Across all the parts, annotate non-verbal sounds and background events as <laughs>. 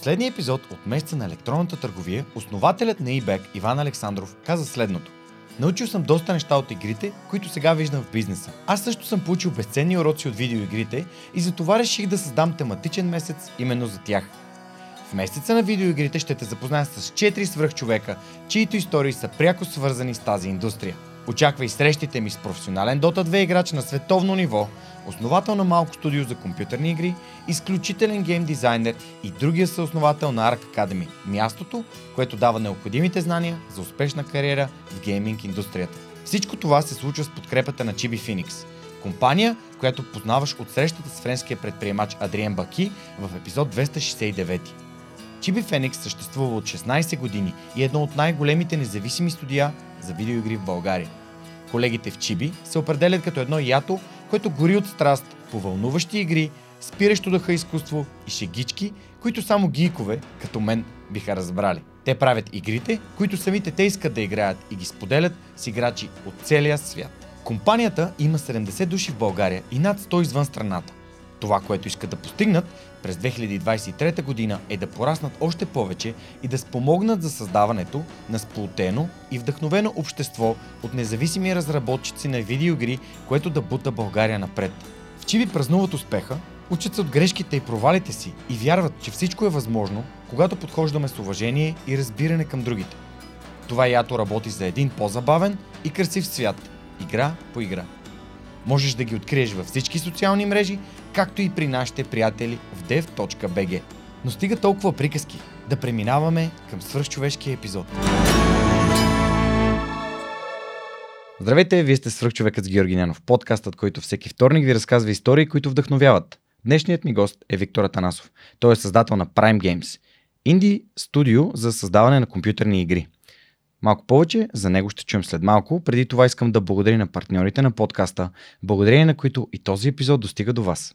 последния епизод от месеца на електронната търговия, основателят на eBay Иван Александров каза следното. Научил съм доста неща от игрите, които сега виждам в бизнеса. Аз също съм получил безценни уроци от видеоигрите и затова реших да създам тематичен месец именно за тях. В месеца на видеоигрите ще те запозная с 4 свръхчовека, чието истории са пряко свързани с тази индустрия. Очаквай срещите ми с професионален Dota 2 играч на световно ниво, основател на малко студио за компютърни игри, изключителен гейм дизайнер и другия съосновател на Arc Academy, мястото, което дава необходимите знания за успешна кариера в гейминг индустрията. Всичко това се случва с подкрепата на Chibi Phoenix, компания, която познаваш от срещата с френския предприемач Адриен Баки в епизод 269. Chibi Phoenix съществува от 16 години и е едно от най-големите независими студия за видеоигри в България. Колегите в Чиби се определят като едно ято, което гори от страст по вълнуващи игри, спиращо дъха изкуство и шегички, които само гийкове, като мен, биха разбрали. Те правят игрите, които самите те искат да играят и ги споделят с играчи от целия свят. Компанията има 70 души в България и над 100 извън страната. Това, което искат да постигнат през 2023 година е да пораснат още повече и да спомогнат за създаването на сплотено и вдъхновено общество от независими разработчици на видеоигри, което да бута България напред. В Чиви празнуват успеха, учат се от грешките и провалите си и вярват, че всичко е възможно, когато подхождаме с уважение и разбиране към другите. Това ято работи за един по-забавен и красив свят, игра по игра. Можеш да ги откриеш във всички социални мрежи, както и при нашите приятели в dev.bg. Но стига толкова приказки, да преминаваме към свръхчовешкия епизод. Здравейте, вие сте свръхчовекът с Георги Нянов, подкастът, който всеки вторник ви разказва истории, които вдъхновяват. Днешният ми гост е Виктор Атанасов. Той е създател на Prime Games, инди студио за създаване на компютърни игри – Малко повече за него ще чуем след малко. Преди това искам да благодаря на партньорите на подкаста, благодарение на които и този епизод достига до вас.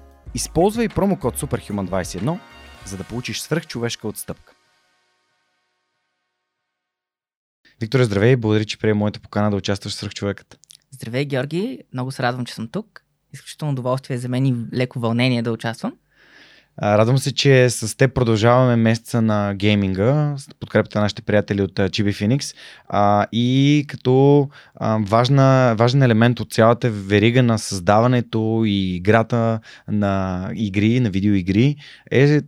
Използвай промокод SUPERHUMAN21, за да получиш свръхчовешка отстъпка. Виктор, здравей, благодаря, че приема моята покана да участваш в свръхчовекът. Здравей, Георги. Много се радвам, че съм тук изключително удоволствие за мен и леко вълнение да участвам. Радвам се, че с теб продължаваме месеца на гейминга, с подкрепата на нашите приятели от Chibi Phoenix. А, и като а, важна, важен елемент от цялата верига на създаването и играта на игри, на видеоигри е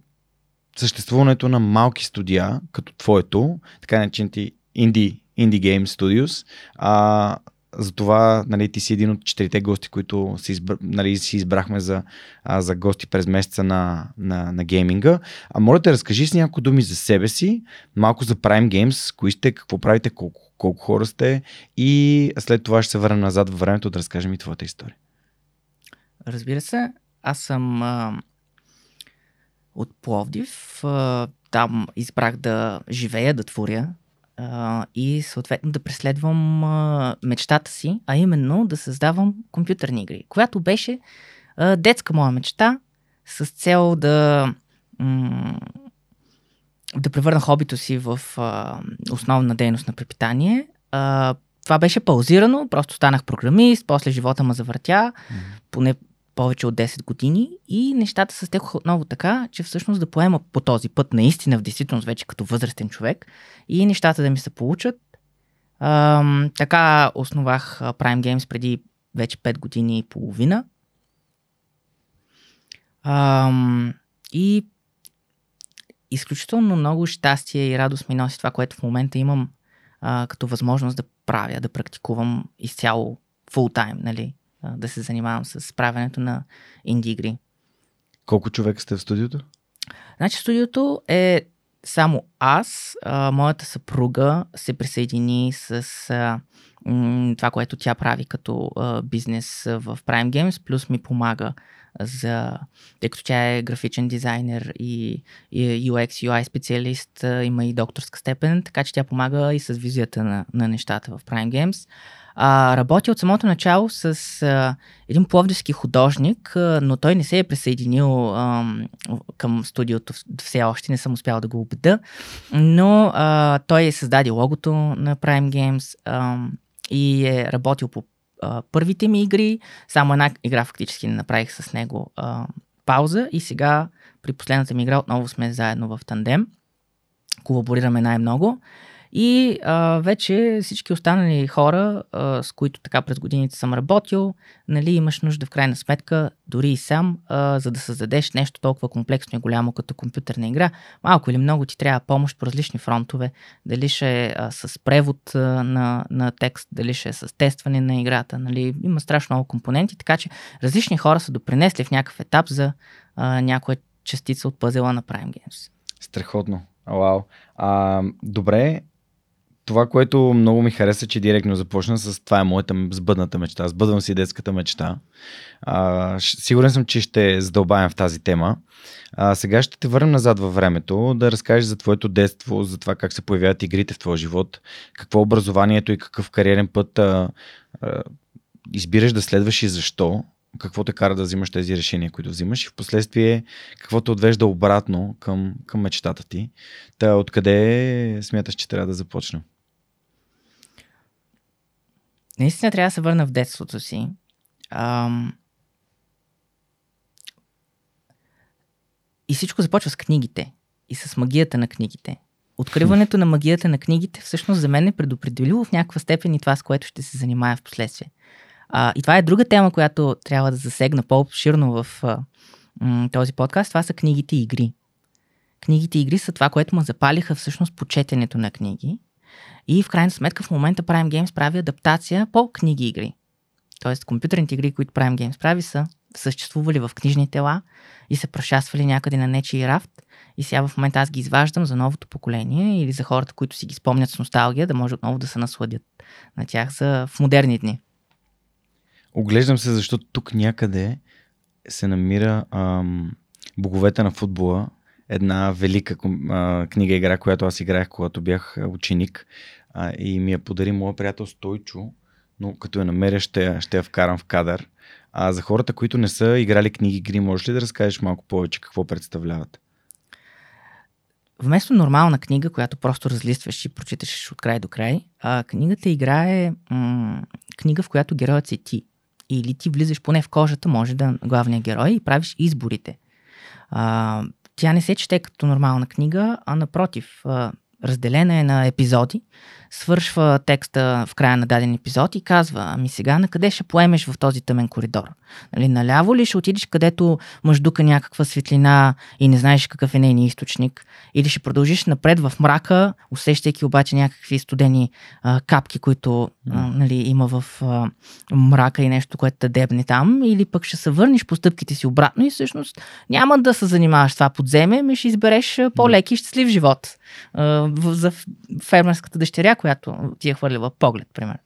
съществуването на малки студия, като твоето, така наречените Indie, Indie Game Studios, а, затова нали, ти си един от четирите гости, които си, избра, нали, си избрахме за, а, за гости през месеца на, на, на гейминга. А моля те, разкажи с някои думи за себе си, малко за Prime Games, кои сте, какво правите, колко, колко хора сте и след това ще се върнем назад във времето да разкажем и твоята история. Разбира се, аз съм а, от Пловдив. А, там избрах да живея, да творя а, и съответно да преследвам а, мечтата си, а именно да създавам компютърни игри, която беше а, детска моя мечта с цел да м- да превърна хобито си в а, основна дейност на препитание. А, това беше паузирано, просто станах програмист, после живота ме завъртя, mm-hmm. поне повече от 10 години и нещата се стекоха отново така, че всъщност да поема по този път наистина в действителност вече като възрастен човек и нещата да ми се получат. Ам, така основах Prime Games преди вече 5 години и половина. Ам, и изключително много щастие и радост ми носи това, което в момента имам а, като възможност да правя, да практикувам изцяло full time, да се занимавам с правенето на инди игри. Колко човека сте в студиото? Значи студиото е само аз, а, моята съпруга се присъедини с а, м- това, което тя прави като а, бизнес в Prime Games, плюс ми помага за, тъй като тя е графичен дизайнер и, и UX, UI специалист, има и докторска степен, така че тя помага и с визията на, на нещата в Prime Games. А, работи от самото начало с а, един пловдивски художник, а, но той не се е присъединил а, към студиото все още, не съм успял да го убеда, но а, той е създаде логото на Prime Games а, и е работил по първите ми игри, само една игра фактически не направих с него а, пауза. И сега при последната ми игра отново сме заедно в тандем, колаборираме най-много. И а, вече всички останали хора, а, с които така през годините съм работил, нали, имаш нужда в крайна сметка, дори и сам, а, за да създадеш нещо толкова комплексно и голямо като компютърна игра, малко или много ти трябва помощ по различни фронтове, дали ще е а, с превод а, на, на текст, дали ще е с тестване на играта, нали, има страшно много компоненти, така че различни хора са допринесли в някакъв етап за а, някоя частица от пъзела на Prime Games. Страхотно. Вау. А, добре, това, което много ми хареса, че директно започна с това е моята сбъдната мечта. Сбъдвам си детската мечта. А, сигурен съм, че ще задълбаем в тази тема. А, сега ще те върнем назад във времето, да разкажеш за твоето детство, за това как се появяват игрите в твоя живот, какво е образованието и какъв кариерен път а, а, избираш да следваш и защо, какво те кара да взимаш тези решения, които взимаш и в последствие какво те отвежда обратно към, към мечтата ти. Та откъде смяташ, че трябва да започнем? Наистина трябва да се върна в детството си. Ам... И всичко започва с книгите и с магията на книгите. Откриването на магията на книгите всъщност за мен е предопределило в някаква степен и това, с което ще се занимая в последствие. А, и това е друга тема, която трябва да засегна по-обширно в а, м- този подкаст. Това са книгите и игри. Книгите и игри са това, което ме запалиха всъщност по четенето на книги и в крайна сметка в момента Prime Games прави адаптация по книги игри. Тоест компютърните игри, които Prime Games прави са съществували в книжни тела и са прошаствали някъде на нечи рафт и сега в момента аз ги изваждам за новото поколение или за хората, които си ги спомнят с носталгия, да може отново да се насладят на тях за в модерни дни. Оглеждам се, защото тук някъде се намира ам, боговете на футбола една велика а, книга игра, която аз играех, когато бях ученик а, и ми я подари моя приятел Стойчо, но като я намеря ще, ще я вкарам в кадър. А за хората, които не са играли книги игри, можеш ли да разкажеш малко повече какво представляват? Вместо нормална книга, която просто разлистваш и прочиташ от край до край, а, книгата игра е м- книга, в която героят си ти. Или ти влизаш поне в кожата, може да главния герой и правиш изборите. А, тя не се чете като нормална книга, а напротив, разделена е на епизоди свършва текста в края на даден епизод и казва, ами сега на къде ще поемеш в този тъмен коридор? Нали, наляво ли ще отидеш където мъждука някаква светлина и не знаеш какъв е нейният източник? Или ще продължиш напред в мрака, усещайки обаче някакви студени а, капки, които а, нали, има в а, мрака и нещо, което те дебне там? Или пък ще се върнеш по стъпките си обратно и всъщност няма да се занимаваш с това подземе, ми ще избереш по-леки и щастлив живот а, за фермерската дъщеря, която ти е хвърлила поглед, примерно.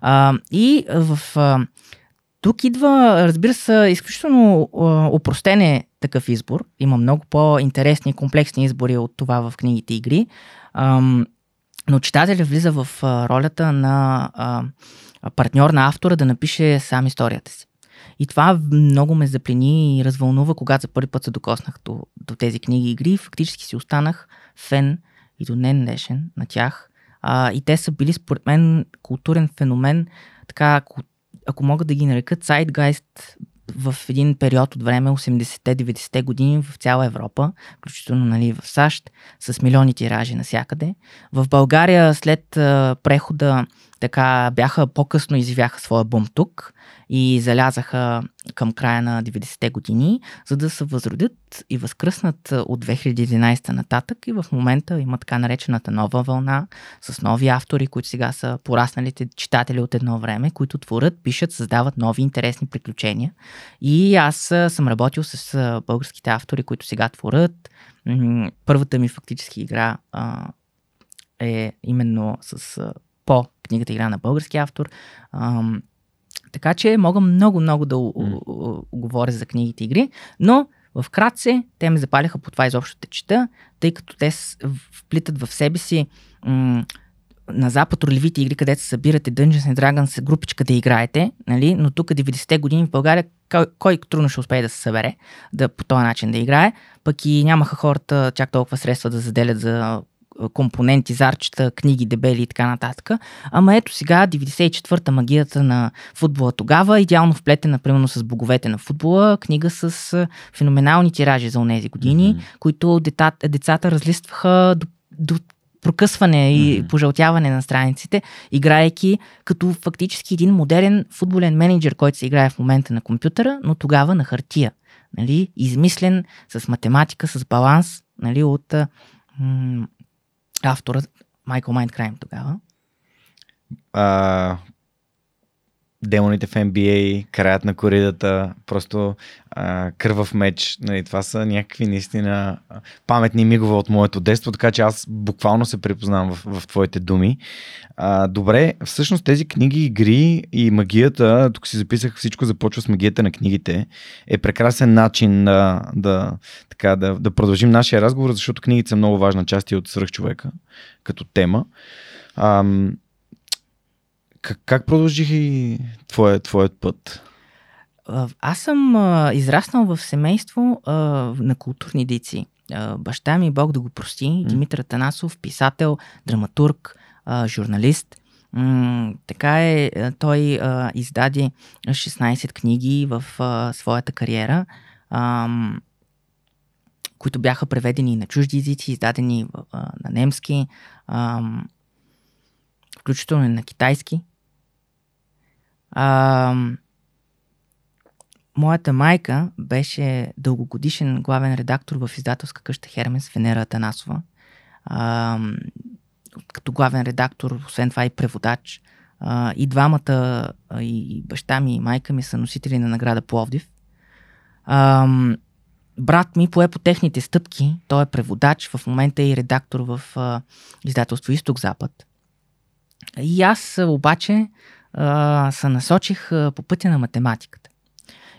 А, и в... А, тук идва, разбира се, изключително опростен е такъв избор. Има много по-интересни и комплексни избори от това в книгите игри. А, но читателят влиза в а, ролята на а, партньор на автора да напише сам историята си. И това много ме заплени и развълнува, когато за първи път се докоснах до, до тези книги и игри. Фактически си останах фен и до днен днешен на тях. А, и те са били, според мен, културен феномен, така, ако, ако мога да ги нарека, Zeitgeist в един период от време, 80-те, 90-те години в цяла Европа, включително нали, в САЩ, с милиони тиражи навсякъде. В България след а, прехода така бяха по-късно изявяха своя бум тук и залязаха към края на 90-те години, за да се възродят и възкръснат от 2011 нататък и в момента има така наречената нова вълна с нови автори, които сега са порасналите читатели от едно време, които творят, пишат, създават нови интересни приключения. И аз съм работил с българските автори, които сега творят. Първата ми фактически игра е именно с по книгата Игра на български автор Така че мога много-много да mm. говоря за книгите игри, но Вкратце, те ме запаляха по това изобщо те чета, тъй като те вплитат в себе си м- на Запад ролевите игри, където се събирате Dungeons and Dragons групичка да играете, нали? но тук 90-те години в България кой, кой трудно ще успее да се събере да по този начин да играе, пък и нямаха хората чак толкова средства да заделят за компоненти, зарчета, книги, дебели и така нататък. Ама ето сега, 94-та магията на футбола тогава, идеално вплетена, примерно с боговете на футбола, книга с феноменални тиражи за онези години, mm-hmm. които децата, децата разлистваха до, до прокъсване и mm-hmm. пожълтяване на страниците, играейки като фактически един модерен футболен менеджер, който се играе в момента на компютъра, но тогава на хартия. Нали? Измислен с математика, с баланс нали? от м- автора Майкъл Майндкрайм тогава. А, демоните в NBA, краят на коридата, просто а, кървав меч. Нали, това са някакви наистина паметни мигове от моето детство, така че аз буквално се припознавам в, в твоите думи. А, добре, всъщност тези книги, игри и магията, тук си записах всичко започва с магията на книгите, е прекрасен начин да, да, така, да, да продължим нашия разговор, защото книгите са много важна част и от свръхчовека като тема. Ам, как, как продължих и твоя, твоят път? Аз съм а, израснал в семейство а, на културни дейци. А, баща ми, Бог да го прости, mm. Димитър Танасов, писател, драматург, а, журналист. М- така е, той а, издаде 16 книги в а, своята кариера, а, които бяха преведени на чужди езици, издадени а, на немски, а, включително на китайски. А, моята майка беше дългогодишен главен редактор в издателска къща Хермес, Венера Атанасова. А, като главен редактор, освен това и преводач. А, и двамата, и баща ми и майка ми са носители на награда Пловдив. А, брат ми пое по техните стъпки. Той е преводач, в момента е и редактор в а, издателство Изток-Запад. И аз обаче а, се насочих а, по пътя на математиката.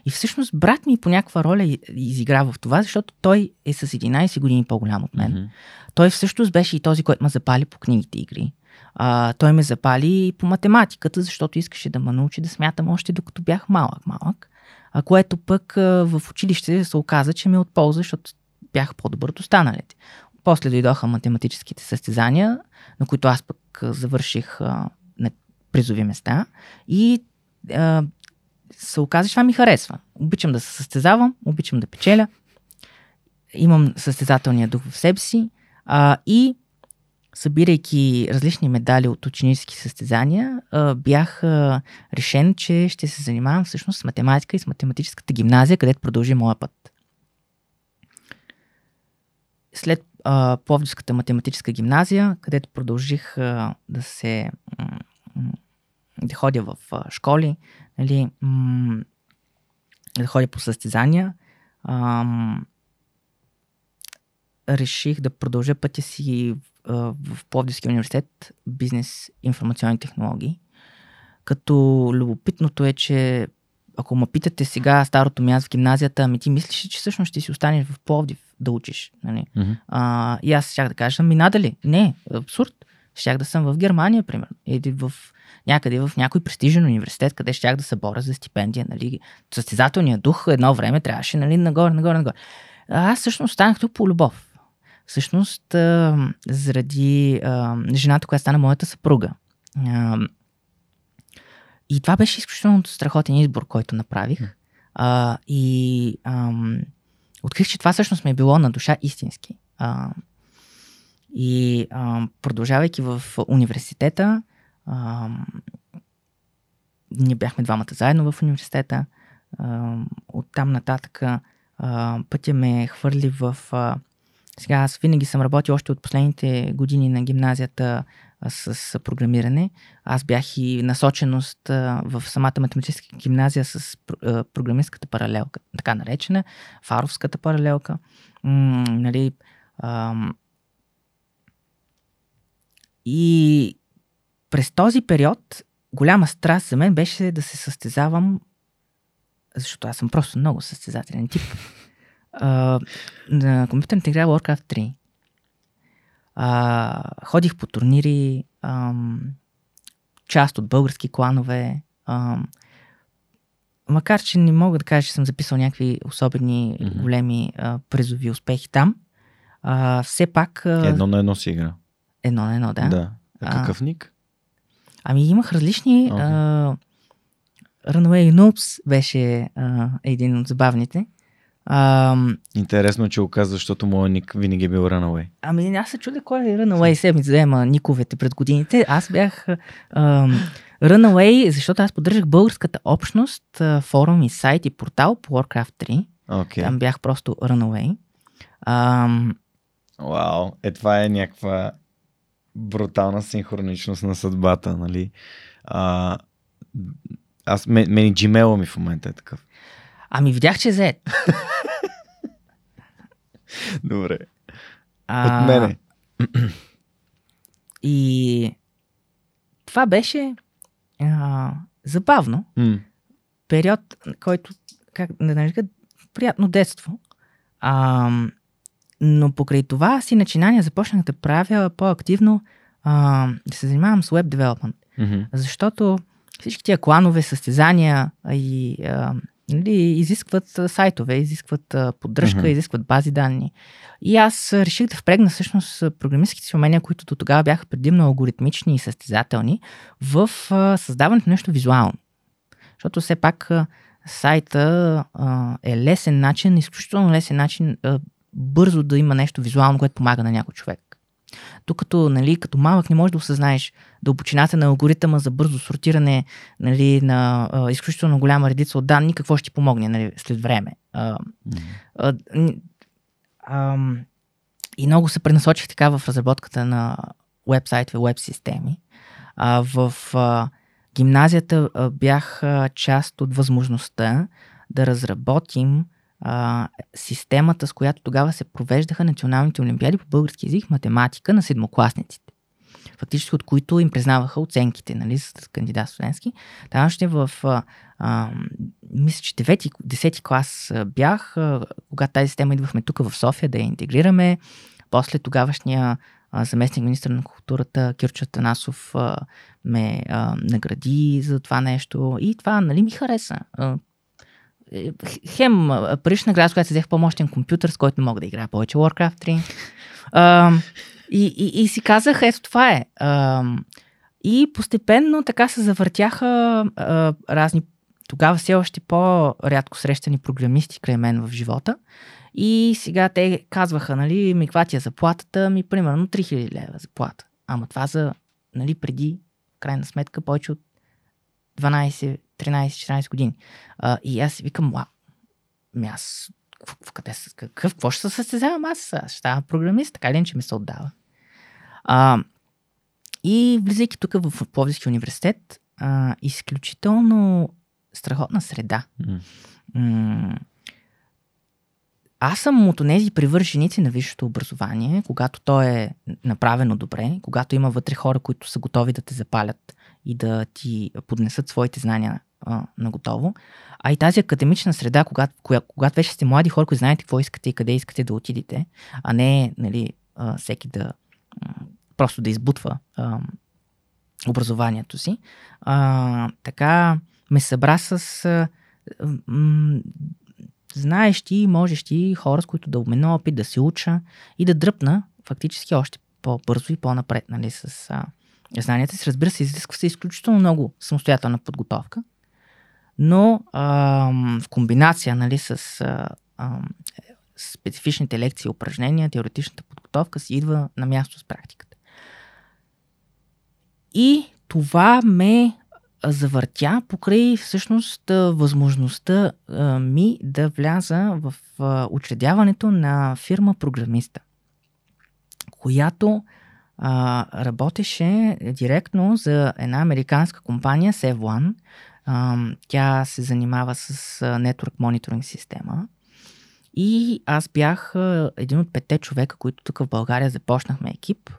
И всъщност брат ми по някаква роля изигра в това, защото той е с 11 години по-голям от мен. Mm-hmm. Той всъщност беше и този, който ме запали по книгите игри. А, той ме запали и по математиката, защото искаше да ме научи да смятам още докато бях малък-малък. А което пък а, в училище се оказа, че ми е от полза, защото бях по-добър от останалите. После дойдоха математическите състезания, на които аз пък завърших а, призови места и а, се оказа, че това ми харесва. Обичам да се състезавам, обичам да печеля, имам състезателния дух в себе си а, и събирайки различни медали от ученически състезания, а, бях а, решен, че ще се занимавам всъщност с математика и с математическата гимназия, където продължи моя път. След а, Пловдивската математическа гимназия, където продължих а, да се да ходя в школи, нали, м- да ходя по състезания. Ам, реших да продължа пътя си в Пловдивския университет бизнес информационни технологии. Като любопитното е, че ако ме питате сега старото място в гимназията, ами ти мислиш, че всъщност ще си останеш в Пловдив да учиш. Нали? Mm-hmm. А, и аз щях да кажа, ми надали. Не, абсурд. Щях да съм в Германия, примерно. Или в някъде в някой престижен университет, къде щях да се боря за стипендия. Нали. Състезателният дух едно време трябваше нали, нагоре, нагоре, нагоре. А аз всъщност останах тук по любов. Всъщност, а, заради а, жената, която стана моята съпруга. А, и това беше изключително страхотен избор, който направих. А, и а, открих, че това всъщност ми е било на душа истински. А, и а, продължавайки в университета, а, ние бяхме двамата заедно в университета. А, оттам нататък а, пътя ме хвърли в... А, сега аз винаги съм работил още от последните години на гимназията с, програмиране. Аз бях и насоченост в самата математическа гимназия с а, програмистката паралелка, така наречена, фаровската паралелка. М- нали, а, и през този период голяма страст за мен беше да се състезавам, защото аз съм просто много състезателен тип. <laughs> А, на компютърната игра Warcraft 3. А, ходих по турнири, ам, част от български кланове. Ам, макар, че не мога да кажа, че съм записал някакви особени Мгм. големи а, призови успехи там, а, все пак... А, Едно на едно си игра. едно на едно, да. да. А. какъв ник? Ами имах различни. Okay. Runaway Noobs беше а, един от забавните. А, Интересно, че го каза, защото моят ник винаги е бил Runaway. ами аз се чудя кой е Runaway, се ми взема никовете пред годините. Аз бях а, Runaway, защото аз поддържах българската общност, а, форум и сайт и портал по Warcraft 3. Окей. Там бях просто Runaway. А, Вау, е това е някаква брутална синхроничност на съдбата, нали? А, аз, мен, мен Gmail ми в момента е такъв. ами видях, че е зает. <laughs> Добре. А, От мене. <clears throat> И това беше а, забавно. М. период, който, как да нарека, приятно детство. А, но покрай това си начинания започнах да правя по-активно а, да се занимавам с веб девелопмент. Мгм. Защото всички тия кланове, състезания и а, нали, изискват сайтове, изискват поддръжка, Мгм. изискват бази данни. И аз реших да впрегна всъщност програмистските си умения, които до тогава бяха предимно алгоритмични и състезателни, в а, създаването на нещо визуално. Защото все пак сайта а, е лесен начин, изключително лесен начин а, бързо да има нещо визуално, което помага на някой човек. Докато, нали, като малък не можеш да осъзнаеш дълбочината на алгоритъма за бързо сортиране нали, на а, изключително голяма редица от данни, какво ще ти помогне нали, след време. А, а, ам, и много се пренасочих така в разработката на веб-сайтове, веб-системи. А, в а, гимназията а, бях а, част от възможността да разработим а, системата, с която тогава се провеждаха националните олимпиади по български язик, математика на седмокласниците. Фактически от които им признаваха оценките, нали, с кандидат студентски. Там още в, а, а, мисля, че 9-10 клас а, бях, а, когато тази система идвахме тук в София да я интегрираме. После тогавашния заместник министр на културата Кирчо Танасов ме а, награди за това нещо и това нали ми хареса. А, хем а, парична град, с която си взех по-мощен компютър, с който мога да играя повече Warcraft 3. А, и, и, и си казах, ето това е. А, и постепенно така се завъртяха а, разни тогава все още по-рядко срещани програмисти край мен в живота. И сега те казваха, нали, ми каква ти е заплатата, ми примерно 3000 лева заплата. Ама това за, нали, преди, крайна сметка, повече от 12, 13, 14 години. А, и аз викам, вау, ми аз, къде, какъв, какво ще се състезавам аз? Аз ще става програмист, така ли, че ми се отдава. А, и влизайки тук в Пловдивския университет, а, изключително страхотна среда. М. М, Аз съм от тези привърженици на висшето образование, когато то е направено добре, когато има вътре хора, които са готови да те запалят и да ти поднесат своите знания а, на готово. А и тази академична среда, когато, когато вече сте млади хора, които знаете какво искате и къде искате да отидете, а не нали, а, всеки да м, просто да избутва а, образованието си. А, така ме събра с а, м, знаещи и можещи хора, с които да обмена опит, да се уча и да дръпна фактически още по-бързо и по-напред нали, с а, знанията си. Разбира се, изисква се изключително много самостоятелна подготовка, но а, в комбинация нали, с а, специфичните лекции, упражнения, теоретичната подготовка си идва на място с практиката. И това ме завъртя покрай всъщност възможността а, ми да вляза в а, учредяването на фирма програмиста, която а, работеше директно за една американска компания Sev1. А, тя се занимава с Network Monitoring система. И аз бях един от петте човека, които тук в България започнахме екип,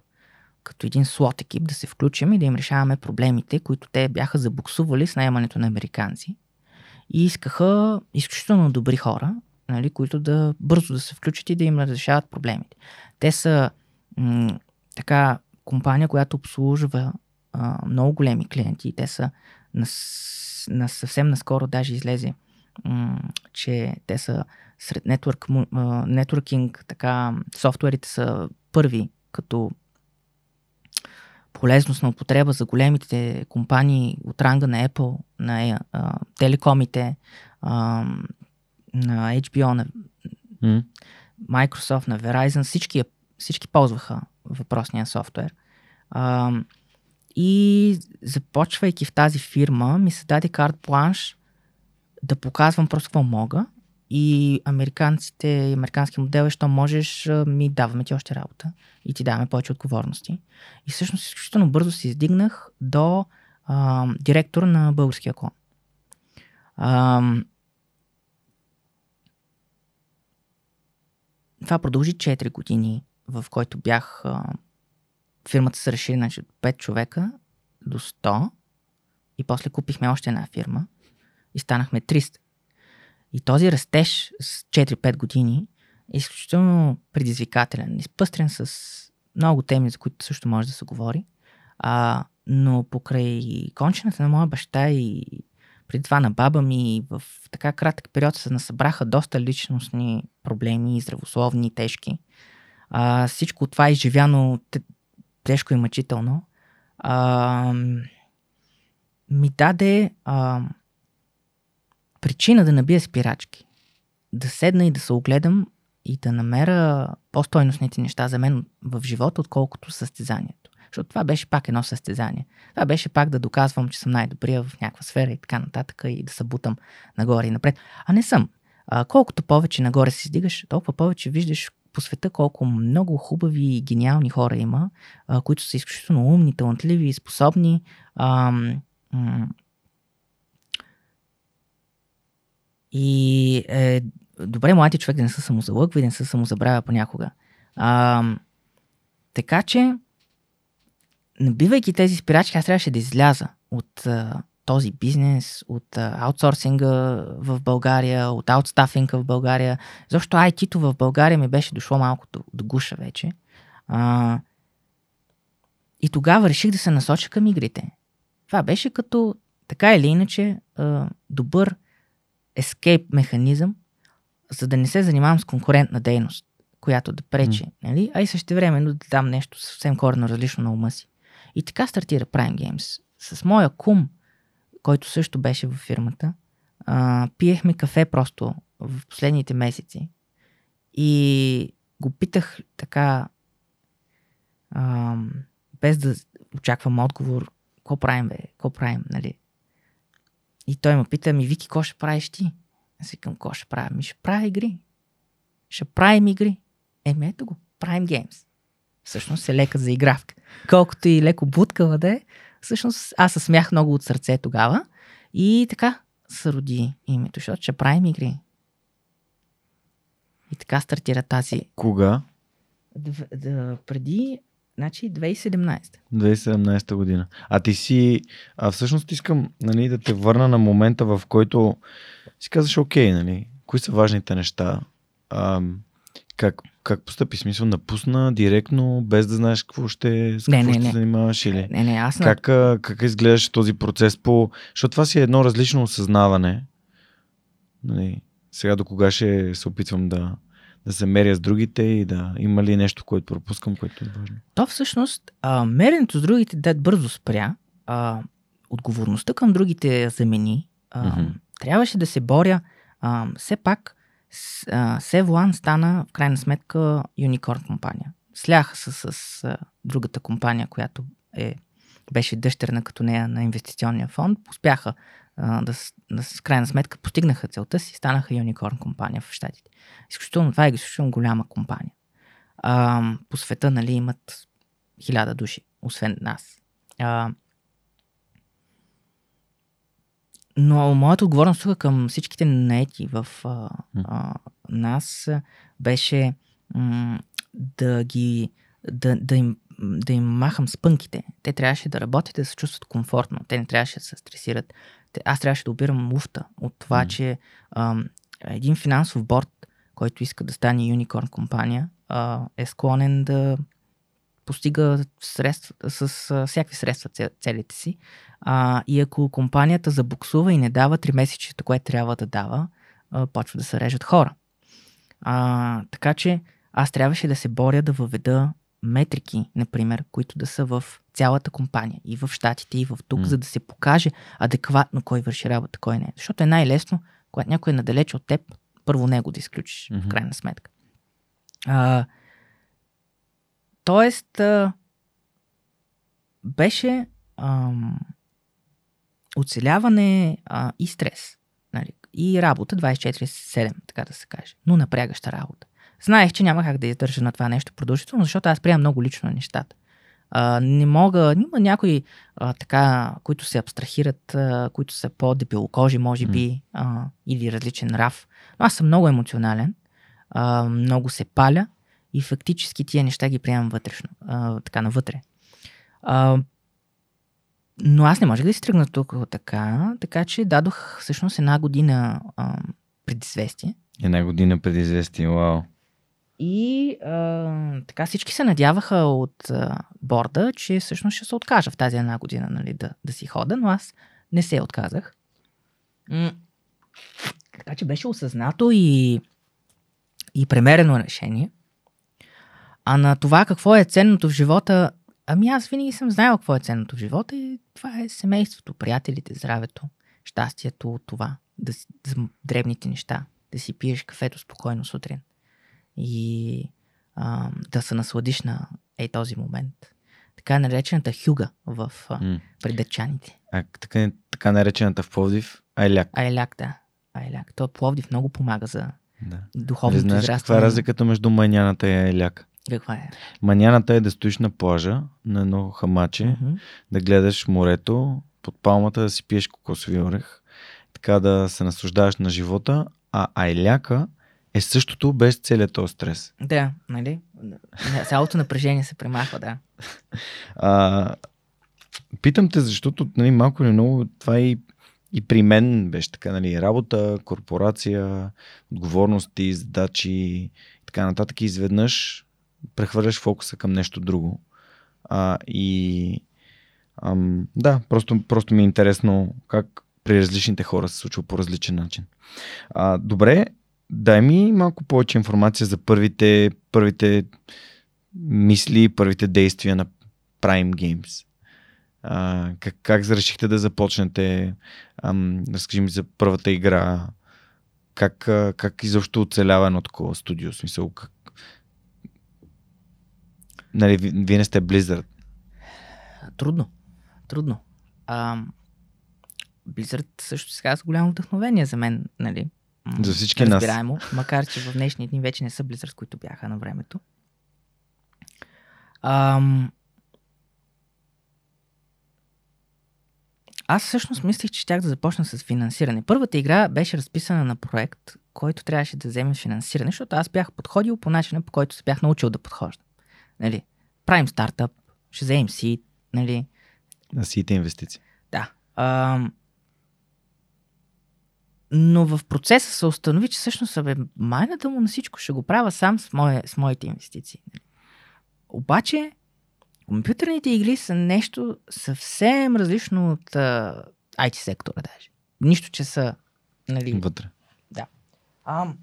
като един слот екип да се включим и да им решаваме проблемите, които те бяха забуксували с наемането на американци. И искаха изключително добри хора, нали, които да бързо да се включат и да им разрешават проблемите. Те са така компания, която обслужва а, много големи клиенти. Те са на, на съвсем наскоро даже излезе, м- че те са сред network, нетворкинг, така, софтуерите са първи като полезност на употреба за големите компании от ранга на Apple, на а, телекомите, а, на HBO, на mm. Microsoft, на Verizon, всички, всички ползваха въпросния софтуер. А, и започвайки в тази фирма, ми се даде карт планш да показвам просто какво мога. И американците, американски модел е, що можеш, ми даваме ти още работа и ти даваме повече отговорности. И всъщност изключително бързо се издигнах до а, директор на българския клон. А, това продължи 4 години, в който бях фирмата се разшири значи, от 5 човека до 100 и после купихме още една фирма и станахме 300. И този растеж с 4-5 години е изключително предизвикателен, изпъстрен с много теми, за които също може да се говори. А, но покрай кончената на моя баща и преди това на баба ми в така кратък период се насъбраха доста личностни проблеми, здравословни, тежки. А, всичко това е изживяно тежко и мъчително. А, ми даде а, причина да набия спирачки. Да седна и да се огледам и да намеря по-стойностните неща за мен в живота, отколкото състезанието. Защото това беше пак едно състезание. Това беше пак да доказвам, че съм най-добрия в някаква сфера и така нататък и да се бутам нагоре и напред. А не съм. А, колкото повече нагоре се издигаш, толкова повече виждаш по света колко много хубави и гениални хора има, а, които са изключително умни, талантливи и способни. А, м- и е добре млади човек да не се самозалъгва и да не се самозабравя понякога. А, така че, набивайки тези спирачки, аз трябваше да изляза от този бизнес, от аутсорсинга в България, от аутстафинга в България. Защо IT-то в България ми беше дошло малко до, до гуша вече. А, и тогава реших да се насоча към игрите. Това беше като, така или иначе, а, добър ескейп механизъм, за да не се занимавам с конкурентна дейност, която да пречи, mm. нали? а и също време да дам нещо съвсем коренно различно на ума си. И така стартира Prime Games. С моя кум, който също беше във фирмата, а, пиехме кафе просто в последните месеци и го питах така, а, без да очаквам отговор, какво правим, бе, какво правим, нали? И той ме пита, ми Вики, какво ще правиш ти? Аз викам, какво ще правя? Ми ще правя игри. Ще правим игри. Еми ето го, правим геймс. Всъщност е лека за игравка. Колкото и леко буткава да е, всъщност аз се смях много от сърце тогава. И така се роди името, защото ще правим игри. И така стартира тази. Кога? Д- д- преди Значи 2017. 2017 година. А ти си, а всъщност искам нали, да те върна на момента, в който си казваш, окей, нали, кои са важните неща? А, как, как постъпи? Смисъл, напусна директно, без да знаеш какво ще, с какво не, не, ще не. занимаваш или? Не, не, аз как, как изглеждаш този процес по... Защото това си е едно различно осъзнаване. Нали, сега до кога ще се опитвам да да се меря с другите и да има ли нещо, което пропускам, което е важно? То всъщност, а, меренето с другите да бързо спря, а, отговорността към другите замени. А, mm-hmm. Трябваше да се боря. А, все пак, Севлан стана в крайна сметка юникорн компания. Сляха се с, а, другата компания, която е, беше дъщерна като нея на инвестиционния фонд. Успяха да, да, с крайна сметка постигнаха целта си, станаха юникорн компания в Штатите. Изключително, това е изключително голяма компания. А, по света, нали, имат хиляда души, освен нас. А, но моята отговорност тук към всичките наети в а, а, нас беше м- да ги да, да им да им махам спънките. Те трябваше да работят, да се чувстват комфортно. Те не трябваше да се стресират. Те, аз трябваше да обирам муфта от това, М. че ам, един финансов борт, който иска да стане юникорн компания, а, е склонен да постига средства, с а, всякакви средства це- целите си. А, и ако компанията забуксува и не дава три месечето, което трябва да дава, а, почва да се режат хора. А, така че аз трябваше да се боря да въведа метрики, например, които да са в цялата компания, и в Штатите, и в тук, М. за да се покаже адекватно кой върши работа, кой не. Защото е най-лесно, когато някой е надалеч от теб, първо него да изключиш, Мгм. в крайна сметка. А, тоест, а, беше ам, оцеляване а, и стрес. Нали? И работа 24-7, така да се каже. Но напрягаща работа. Знаех, че няма как да издържа на това нещо продължително, защото аз приемам много лично нещата. А, не мога, има някои а, така, които се абстрахират, а, които са по-дебелокожи, може би, а, или различен нрав. Но аз съм много емоционален, а, много се паля и фактически тия неща ги приемам вътрешно, а, така навътре. А, но аз не можех да си тръгна тук така, така че дадох всъщност една година а, предизвестие. Една година преди известие, вау. И а, така всички се надяваха от а, борда, че всъщност ще се откажа в тази една година нали, да, да си хода, но аз не се отказах. М- така че беше осъзнато и, и премерено решение. А на това какво е ценното в живота, ами аз винаги съм знаел какво е ценното в живота и това е семейството, приятелите, здравето, щастието, това, да си, за дребните неща, да си пиеш кафето спокойно сутрин и а, да се насладиш на ей този момент. Така наречената хюга в предечаните. А така, така наречената в Пловдив, Айляк. Айляк, да. Айляк. То Пловдив много помага за Да. духовното Не знаеш израстване. каква е разликата между маняната и Айляк? Каква е? Маняната е да стоиш на плажа, на едно хамаче, Мгм. да гледаш морето, под палмата да си пиеш кокосови орех, така да се наслаждаваш на живота, а айляка е същото без целият този стрес. Да, нали? Цялото напрежение се премахва, да. А, питам те, защото нали, малко или много това и, и при мен беше така, нали, работа, корпорация, отговорности, задачи и така нататък. И изведнъж прехвърляш фокуса към нещо друго. А, и ам, да, просто, просто ми е интересно как при различните хора се случва по различен начин. А, добре, дай ми малко повече информация за първите, първите мисли, първите действия на Prime Games. А, как, как решихте да започнете? Ам, разкажи ми за първата игра. Как, как изобщо оцелява едно такова студио? В Смисъл, как... Нали, ви- вие не сте Blizzard. Трудно. Трудно. А, Blizzard също се казва голямо вдъхновение за мен, нали? За всички нас. разбираемо, макар че в днешни дни вече не са Blizzard, които бяха на времето. Ам... Аз всъщност мислих, че щях да започна с финансиране. Първата игра беше разписана на проект, който трябваше да вземе финансиране, защото аз бях подходил по начина, по който се бях научил да подхождам. Нали? Правим стартъп, ще вземем си, нали? На сите инвестиции. Да. Ам... Но в процеса се установи, че всъщност бе, майната му на всичко ще го правя сам с, мое, с моите инвестиции. Обаче, компютърните игри са нещо съвсем различно от а, IT сектора даже. Нищо, че са нали, Вътре. Ам...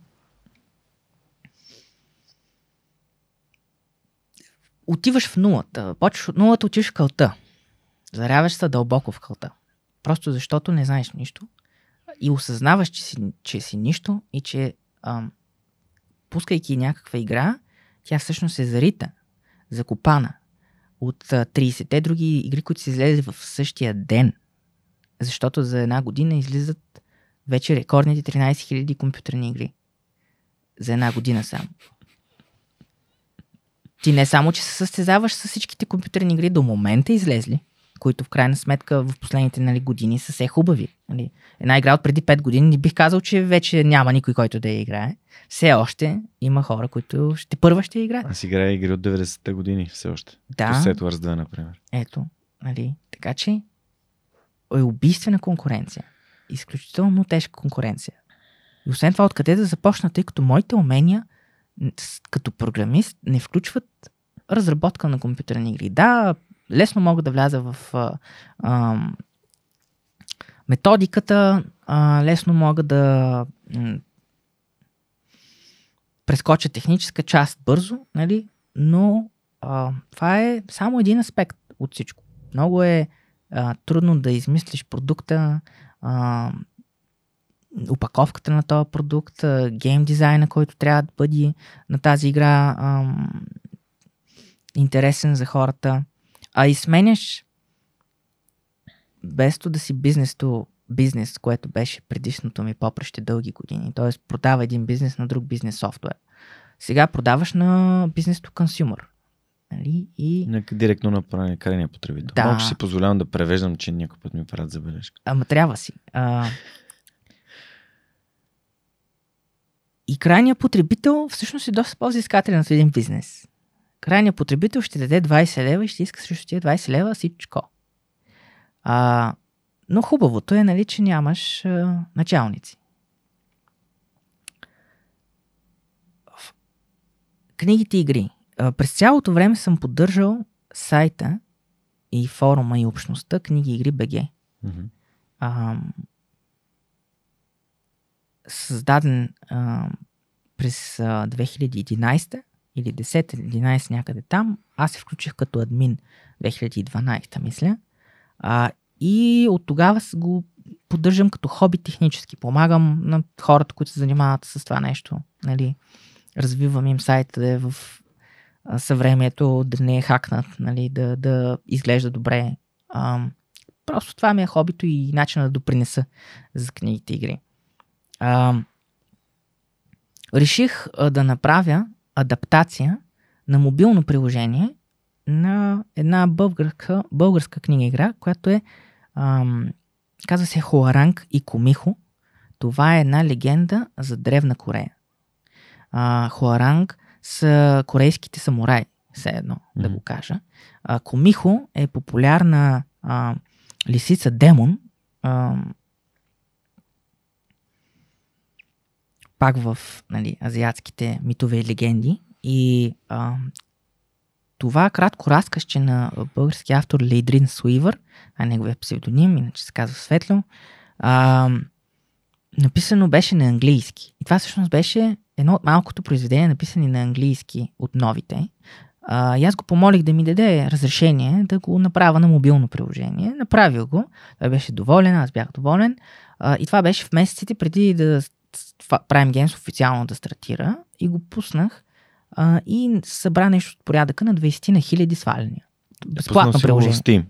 Отиваш в нулата. Почваш от нулата, отиваш в кълта. Заряваш се дълбоко в кълта. Просто защото не знаеш нищо. И осъзнаваш, че си, че си нищо и че ам, пускайки някаква игра, тя всъщност е зарита, закопана от а, 30-те други игри, които са излезли в същия ден. Защото за една година излизат вече рекордните 13 000 компютърни игри. За една година само. Ти не само, че се състезаваш с всичките компютърни игри до момента излезли, които в крайна сметка в последните нали, години са все хубави. Нали. Една игра от преди 5 години не бих казал, че вече няма никой, който да я играе. Все още има хора, които ще първа ще играят. Аз играя игри от 90-те години все още. Да. Като Settlers 2, например. Ето, нали. Така че е убийствена конкуренция. Изключително тежка конкуренция. И освен това, откъде да започна, тъй като моите умения като програмист не включват разработка на компютърни игри. Да, лесно мога да вляза в а, а, методиката, а, лесно мога да м, прескоча техническа част бързо, нали? но а, това е само един аспект от всичко. Много е а, трудно да измислиш продукта, а, упаковката на този продукт, гейм дизайна, който трябва да бъде на тази игра а, интересен за хората. А и сменяш без то да си бизнес то бизнес, което беше предишното ми попреще дълги години. Т.е. продава един бизнес на друг бизнес софтуер. Сега продаваш на бизнес to consumer. Нали? И директно на крайния потребител. Да. Малко си позволявам да превеждам, че някой път ми правят забележка. Ама трябва си. А... И крайният потребител всъщност е доста по-взискателен от един бизнес. Крайният потребител ще даде 20 лева и ще иска срещу тия 20 лева всичко. А, но хубавото е, нали, че нямаш а, началници. В- Книгите игри. А, през цялото време съм поддържал сайта и форума и общността Книги игри БГ ам, създаден ам, през а, 2011 или 10-11 някъде там. Аз се включих като админ 2012, мисля. А, и от тогава го поддържам като хоби технически. Помагам на хората, които се занимават с това нещо. Нали. Развивам им сайта да е в а, съвремието, да не е хакнат, нали, да, да изглежда добре. Ам, Просто това ми е хобито и начина да допринеса за книгите игри. А, реших а, да направя адаптация на мобилно приложение на една българска, българска книга игра, която е ам, казва се Хуаранг и Комихо. Това е една легенда за Древна Корея. А, Хуаранг са корейските самураи, все едно да Мгм. го кажа. А, Комихо е популярна а, лисица демон, а, пак в нали, азиатските митове и легенди. И а, това кратко разказче на български автор Лейдрин Суивър, а неговия псевдоним, иначе се казва Светло, а, написано беше на английски. И това всъщност беше едно от малкото произведения, написани на английски от новите. А, и аз го помолих да ми даде разрешение да го направя на мобилно приложение. Направил го. Той беше доволен, аз бях доволен. А, и това беше в месеците преди да с- това- Prime Games официално да стартира. И го пуснах. А, и събра нещо от порядъка на 20 на хиляди сваляния. Безплатно си го приложение. Steam.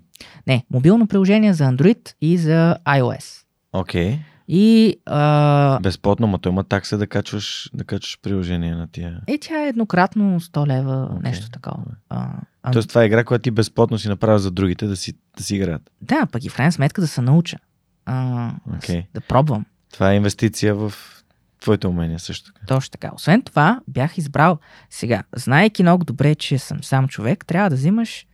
Не, мобилно приложение за Android и за iOS. Окей. И а, Безплатно, но има такса да качваш, да качваш приложение на тия. е, тя е еднократно 100 лева, Окей. нещо такова. А, а, Тоест това е игра, която ти безплатно си направил за другите да си, да си играят. Да, пък и в крайна сметка да се науча. А, с- Да пробвам. Това е инвестиция в твоите умения също така. Точно така. Освен това, бях избрал сега, знаеки много добре, че съм сам човек, трябва да взимаш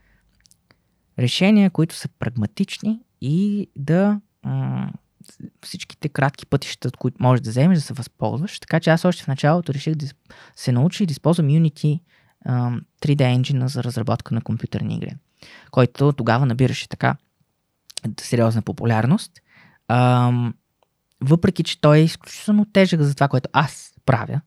решения, които са прагматични и да м- всичките кратки пътища, от които можеш да вземеш, да се възползваш. Така че аз още в началото реших да се науча и да използвам Unity ам, 3D engine за разработка на компютърни игри, който тогава набираше така сериозна популярност. Ам, въпреки, че той е изключително тежък за това, което аз правя,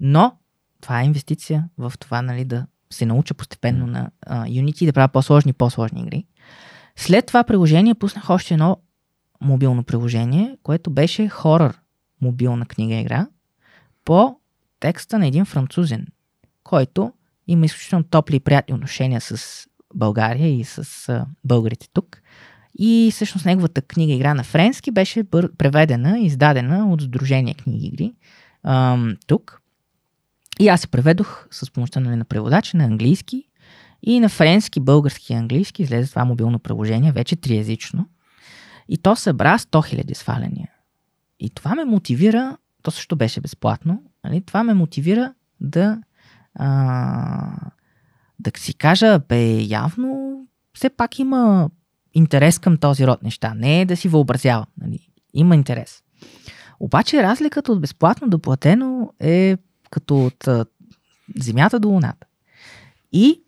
но това е инвестиция в това, нали, да се науча постепенно на а, Unity да правя по-сложни и по-сложни игри. След това приложение пуснах още едно мобилно приложение, което беше хорър мобилна книга игра по текста на един французен, който има изключително топли и приятни отношения с България и с а, българите тук. И всъщност неговата книга игра на френски беше преведена издадена от Сдружение книги игри тук. И аз се преведох с помощта нали, на преводача на английски И на френски, български и английски излезе това мобилно приложение, вече триязично. И то събра 100 000 сваляния. И това ме мотивира, то също беше безплатно, нали? това ме мотивира да, а, да си кажа, бе, явно все пак има интерес към този род неща. Не е да си въобразява. Нали? Има интерес. Обаче разликата от безплатно до платено е като от а, земята до луната. И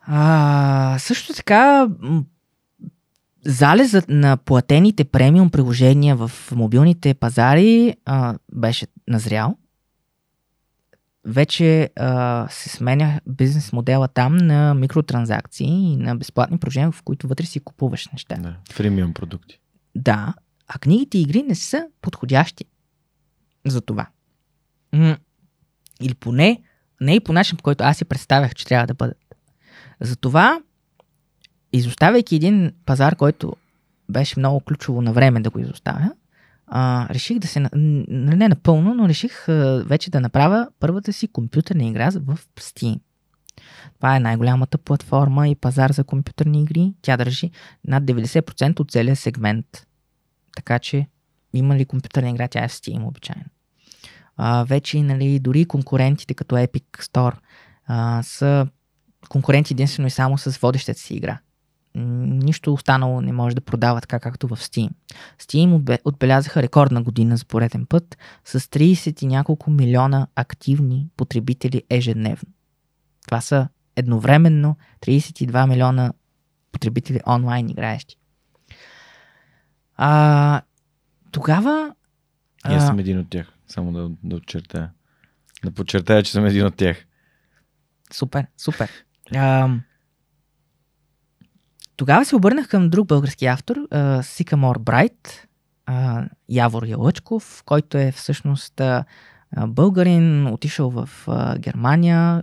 а, също така залезът на платените премиум приложения в мобилните пазари а, беше назрял. Вече а, се сменя бизнес модела там на микротранзакции и на безплатни приложения, в които вътре си купуваш неща. Да, фримиум продукти. Да, а книгите и игри не са подходящи за това. М- или поне не и по начин, по който аз си представях, че трябва да бъдат. Затова, изоставяйки един пазар, който беше много ключово на време да го изоставя, а, реших да се, не напълно, но реших а, вече да направя първата си компютърна игра в Steam. Това е най-голямата платформа и пазар за компютърни игри. Тя държи над 90% от целия сегмент. Така че има ли компютърна игра, тя е в Steam обичайно. А, вече нали, дори конкурентите като Epic Store а, са конкуренти единствено и само с водещата си игра. Нищо останало не може да продава така както в Steam. Steam отбелязаха рекордна година за пореден път с 30 и няколко милиона активни потребители ежедневно. Това са едновременно 32 милиона потребители онлайн играещи. А, тогава... И аз съм един от тях. Само да, да отчертая. Да подчертая, че съм един от тях. Супер, супер. <laughs> А, тогава се обърнах към друг български автор, Сикамор Брайт, Явор Ялъчков, който е всъщност българин, отишъл в Германия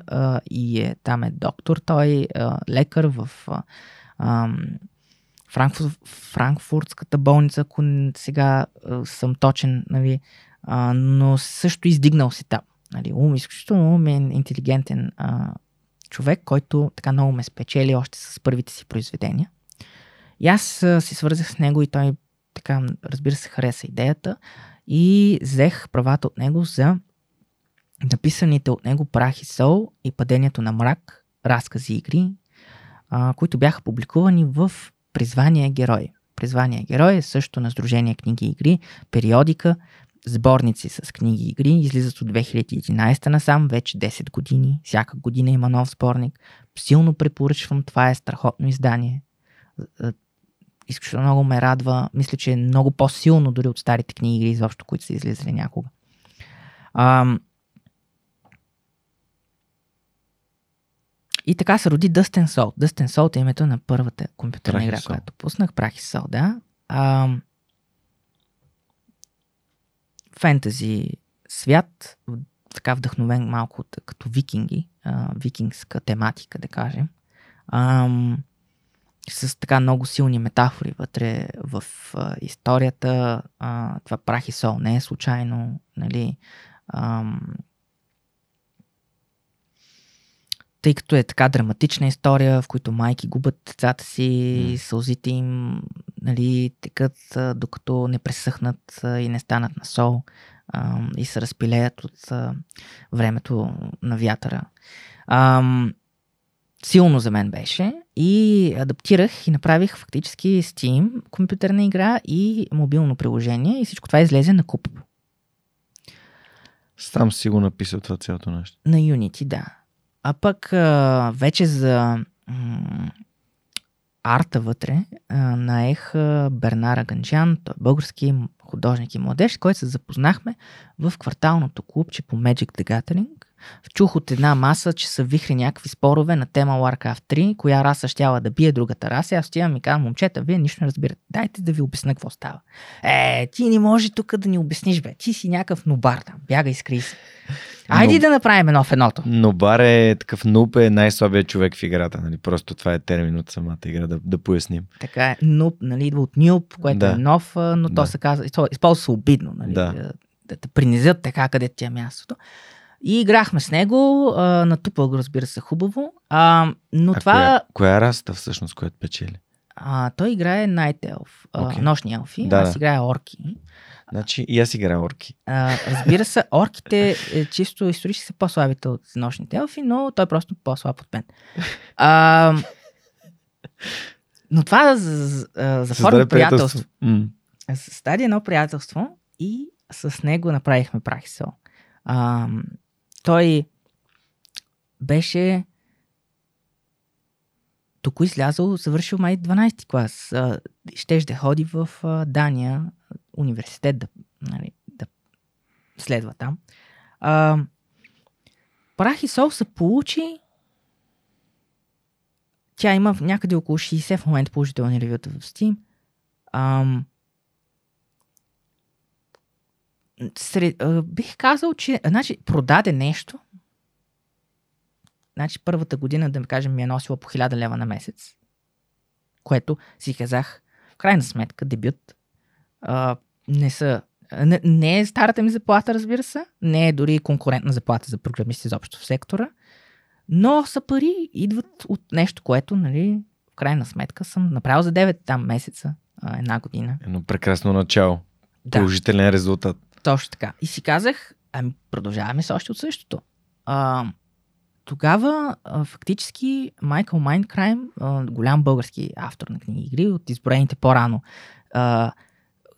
и е, там е доктор той, лекар в Франкфур, Франкфуртската болница, ако сега съм точен, нали, но също издигнал си там. Нали, ум, изключително умен, интелигентен а, човек, който така много ме спечели още с първите си произведения. И аз си свързах с него и той така, разбира се, хареса идеята и взех правата от него за написаните от него Прах и Сол и Падението на мрак, разкази игри, а, които бяха публикувани в призвание Герой. Призвание Герой е също на Сдружение книги и игри, периодика, сборници с книги и игри, излизат от 2011 насам, вече 10 години, всяка година има нов сборник. Силно препоръчвам, това е страхотно издание. Изключително много ме радва. Мисля, че е много по-силно дори от старите книги игри, изобщо, които са излизали някога. Ам... И така се роди Salt. Dust and Salt е името на първата компютърна игра, която пуснах. Прах и Сол, да. Ам фентази свят, така вдъхновен малко от, като викинги, а, викингска тематика, да кажем. Ам, с така много силни метафори вътре в а, историята. А, това прах и сол не е случайно. Нали? Ам, тъй като е така драматична история, в които майки губят децата си, mm. сълзите им нали, текат докато не пресъхнат и не станат на сол а, и се разпилеят от а, времето на вятъра. А, силно за мен беше и адаптирах и направих фактически Steam, компютърна игра и мобилно приложение и всичко това излезе на куп. Сам си го написал това цялото нещо. На Unity, да. А пък а, вече за м- арта вътре а, наех а, Бернара Ганджан, той е български художник и младеж, който се запознахме в кварталното клубче по Magic the Gathering Чух от една маса, че са вихри някакви спорове на тема Warcraft 3, коя раса щяла да бие другата раса. Аз отивам и казвам, момчета, вие нищо не разбирате. Дайте да ви обясня какво става. Е, ти не може тук да ни обясниш, бе. Ти си някакъв нобар там. Бяга и скри се. Айди Но... да направим едно в едното. Нобар е такъв нуп е най-слабият човек в играта. Нали? Просто това е термин от самата игра, да, да поясним. Така е. Нуп, нали, идва от нюп, което да. е нов, но да. то се казва, използва се обидно. Нали? Да. да те принизят така, къде ти е мястото. И играхме с него, а, го, разбира се, хубаво. А, но а това... Коя, коя расата всъщност, която печели? А, той играе Night Elf, а, Окей. нощни елфи, Да, аз да. играя орки. Значи и аз играя орки. А, разбира се, орките е, чисто исторически са по-слабите от нощните елфи, но той е просто по-слаб от мен. А, но това за, за, за форма приятелство. М. Създаде едно приятелство и с него направихме прах и сол. А, той беше тук излязъл, завършил май 12 клас. Щеше да ходи в Дания, университет да, нали, да следва там. А, прах и сол се получи. Тя има някъде около 60 в момента положителни ревюта в Steam. Ам, сред, а, бих казал, че значи, продаде нещо. Значи първата година, да кажем, ми е носила по 1000 лева на месец. Което си казах, в крайна сметка, дебют. А, не са не, не е старата ми заплата, разбира се. Не е дори конкурентна заплата за програмисти изобщо в сектора. Но са пари, идват от нещо, което, нали, в крайна сметка съм направил за 9 там месеца, една година. Едно прекрасно начало. Да. Положителен резултат. Точно така. И си казах, ами продължаваме с още от същото. А, тогава а, фактически Майкъл Майнкрайм, а, голям български автор на книги игри, от изброените по-рано, а,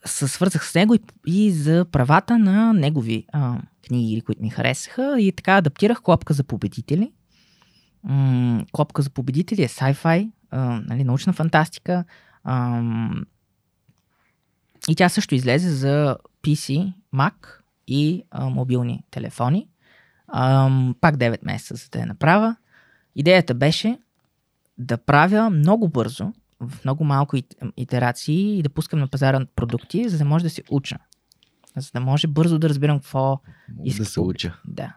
се свързах с него и, и за правата на негови а, книги, игри, които ми харесаха. И така адаптирах Клопка за победители. М- Клопка за победители е sci-fi, а, нали, научна фантастика. Ам, и тя също излезе за PC, Mac и а, мобилни телефони. Ам, пак 9 месеца за да я направя. Идеята беше да правя много бързо, в много малко ит- итерации и да пускам на пазара продукти, за да може да се уча. За да може бързо да разбирам какво Мога Иска да се уча. да.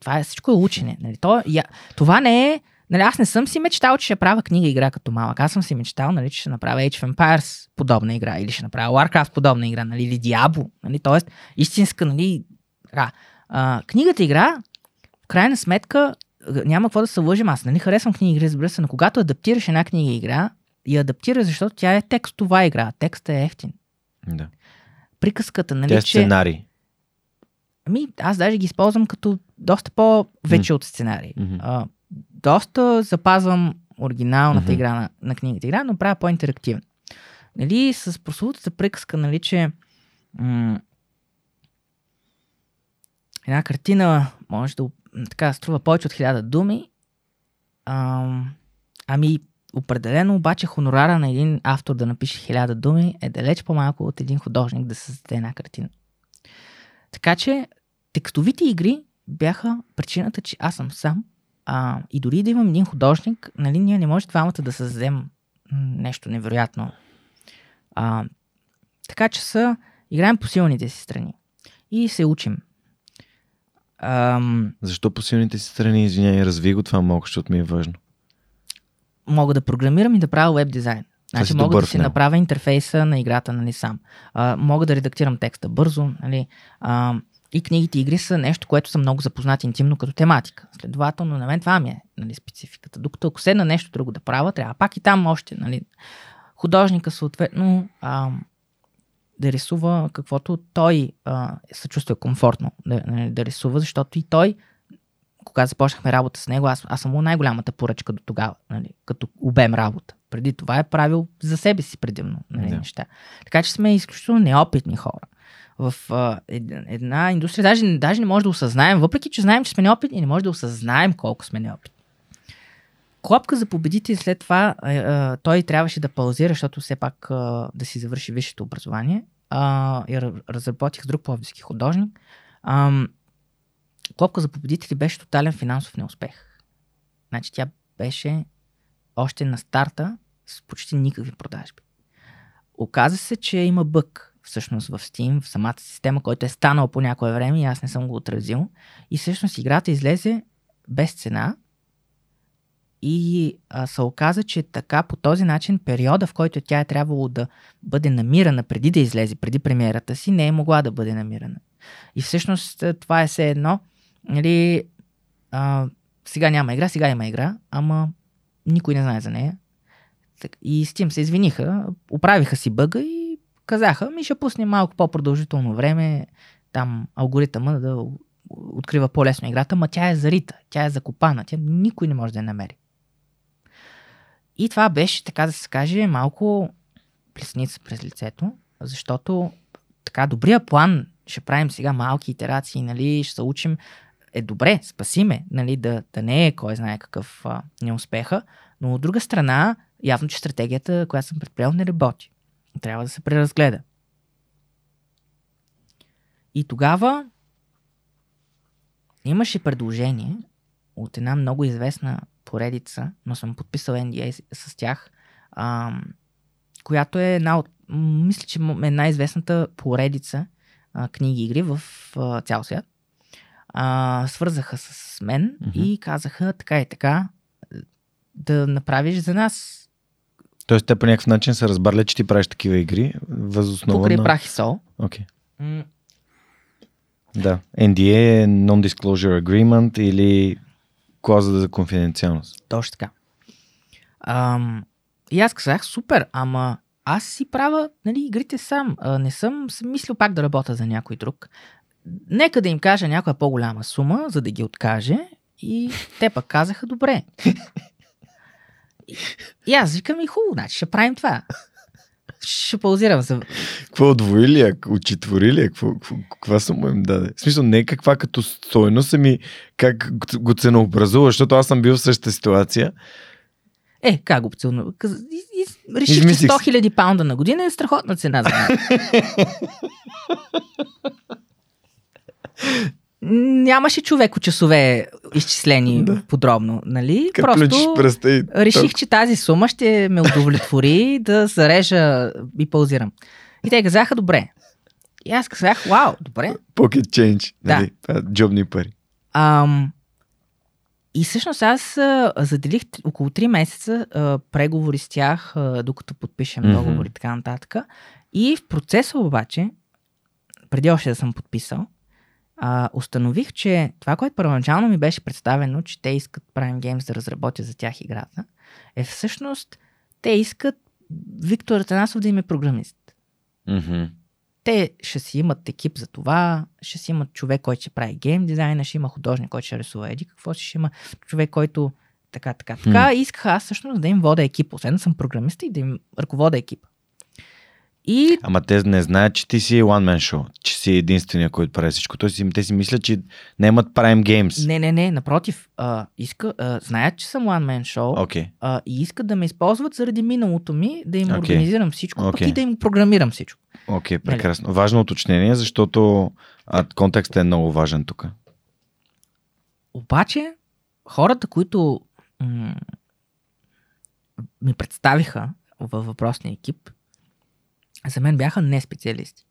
Това е всичко е учене. Нали? То, я, това не е. Нали, аз не съм си мечтал, че ще правя книга игра като малък. Аз съм си мечтал, нали, че ще направя Age of Empires подобна игра, или ще направя Warcraft подобна игра, нали, или Diablo. Нали, тоест, истинска, нали. Така. А, книгата игра, в крайна сметка, няма какво да се лъжим. Аз нали харесвам книги игри, разбира се, но когато адаптираш една книга игра, я адаптираш, защото тя е текстова игра. Текстът е ефтин. Да. Приказката, нали, Тя е че... сценарий. Ами, аз даже ги използвам като доста по-вече от сценарий. Мгм. А, доста запазвам оригиналната Мгм. игра на, на книгата игра, но правя по-интерактивна. Нали, с прословутата приказка, нали, че м- една картина може да така струва повече от хиляда думи. Ам, ами, определено обаче хонорара на един автор да напише хиляда думи е далеч по-малко от един художник да създаде една картина. Така че текстовите игри бяха причината, че аз съм сам. А, и дори да имам един художник, нали, ние не може двамата да създадем нещо невероятно. А, така че са, играем по силните си страни. И се учим. Ам, Защо по силните си страни, извиняй, разви го това малко, защото ми е важно. мога да програмирам и да правя веб дизайн. Значи мога да си направя интерфейса на играта, нали сам. А, мога да редактирам текста бързо, нали. А, и книгите и игри са нещо, което съм много запознат интимно като тематика. Следователно, на мен това ми е нали, спецификата. Докато ако седна нещо друго да правя, трябва пак и там още. Нали, художника съответно а, да рисува каквото той а, се чувства комфортно да, нали, да рисува, защото и той когато започнахме работа с него, аз, аз съм му най-голямата поръчка до тогава, нали, като обем работа. Преди това е правил за себе си предимно нали, Да. неща. Така че сме изключително неопитни хора. В а, ед- една индустрия даже, даже не може да осъзнаем, въпреки че знаем, че сме неопитни, не може да осъзнаем колко сме неопитни. Клопка за победите и след това а, а, той трябваше да паузира, защото все пак а, да си завърши висшето образование. А, и ра- разработих друг пловдивски художник. Ам, Клопка за победители беше тотален финансов неуспех. Значи тя беше още на старта с почти никакви продажби. Оказа се, че има бък всъщност в Steam, в самата система, който е станал по някое време и аз не съм го отразил. И всъщност играта излезе без цена и а, се оказа, че така по този начин периода, в който тя е трябвало да бъде намирана преди да излезе, преди премиерата си, не е могла да бъде намирана. И всъщност това е все едно нали, а, сега няма игра, сега има игра, ама никой не знае за нея. И тим се извиниха, оправиха си бъга и казаха, ми ще пуснем малко по-продължително време, там алгоритъма да открива по-лесно играта, ма тя е зарита, тя е закопана, тя никой не може да я намери. И това беше, така да се каже, малко плесница през лицето, защото така добрия план, ще правим сега малки итерации, нали, ще се учим, е добре, спасиме, нали, да, да не е кой знае какъв а, неуспеха, но от друга страна, явно, че стратегията, която съм предприел, не работи. Трябва да се преразгледа. И тогава имаше предложение от една много известна поредица, но съм подписал NDA с, тях, ам, която е една от, мисля, че е най-известната поредица а, книги игри в а, цял свят. А, свързаха с мен Мгм. и казаха така и така да направиш за нас Тоест, те по някакъв начин са разбрали, че ти правиш такива игри, възоснова покрай на... прах и сол. Окей. М, Да. NDA е Non-Disclosure Agreement или клауза за конфиденциалност. Точно така. Ам, и аз казах, супер, ама аз си правя нали, игрите сам. А, не съм мислил пак да работя за някой друг. Нека да им кажа някоя по-голяма сума, за да ги откаже. И те пък казаха, добре. И, аз викам и хубаво, значи ще правим това. Ще паузирам за... Какво отвоили, а учетворили, а какво, какво, каква сума им даде? В смисъл, не каква като стойност, ами как го ценообразува, защото аз съм бил в същата ситуация. Е, как го и, реших, че Измислих 100 000 паунда на година е страхотна цена за мен. <laughs> Нямаше човеко часове изчислени Да. подробно, нали? Като Просто пръста и реших, че тази сума ще ме удовлетвори <laughs> да зарежа и паузирам. И те казаха, добре. И аз казах, вау, добре. pocket change. Нали? Да. Джобни пари. Ам, и всъщност аз а, заделих около 3 месеца а, преговори с тях, а, докато подпишем Мгм. договори и така нататък. И в процеса обаче, преди още да съм подписал, а, установих, че това, което първоначално ми беше представено, че те искат Prime Games да разработя за тях играта, е всъщност те искат Виктор Атанасов да им е програмист Mm-hmm. те ще си имат екип за това, ще си имат човек, който ще прави гейм дизайна, ще има художник, който ще рисува еди, какво ще има човек, който така, така, така. И исках аз всъщност да им вода екип, освен да съм програмист и да им ръковода екипа. И Ама те не знаят, че ти си one man show, че си единствения, който прави всичко. Тоест, те си мислят, че не имат Prime Games. не, не, не, напротив, а, иска, а, знаят, че съм one man show Окей. а, и искат да ме използват заради миналото ми, да им Окей. организирам всичко, пък Окей. и да им програмирам всичко. Окей, прекрасно. Важно уточнение, защото а, контекстът е много важен тук. Обаче, хората, които м- ми представиха във въпросния екип, за мен бяха не специалисти.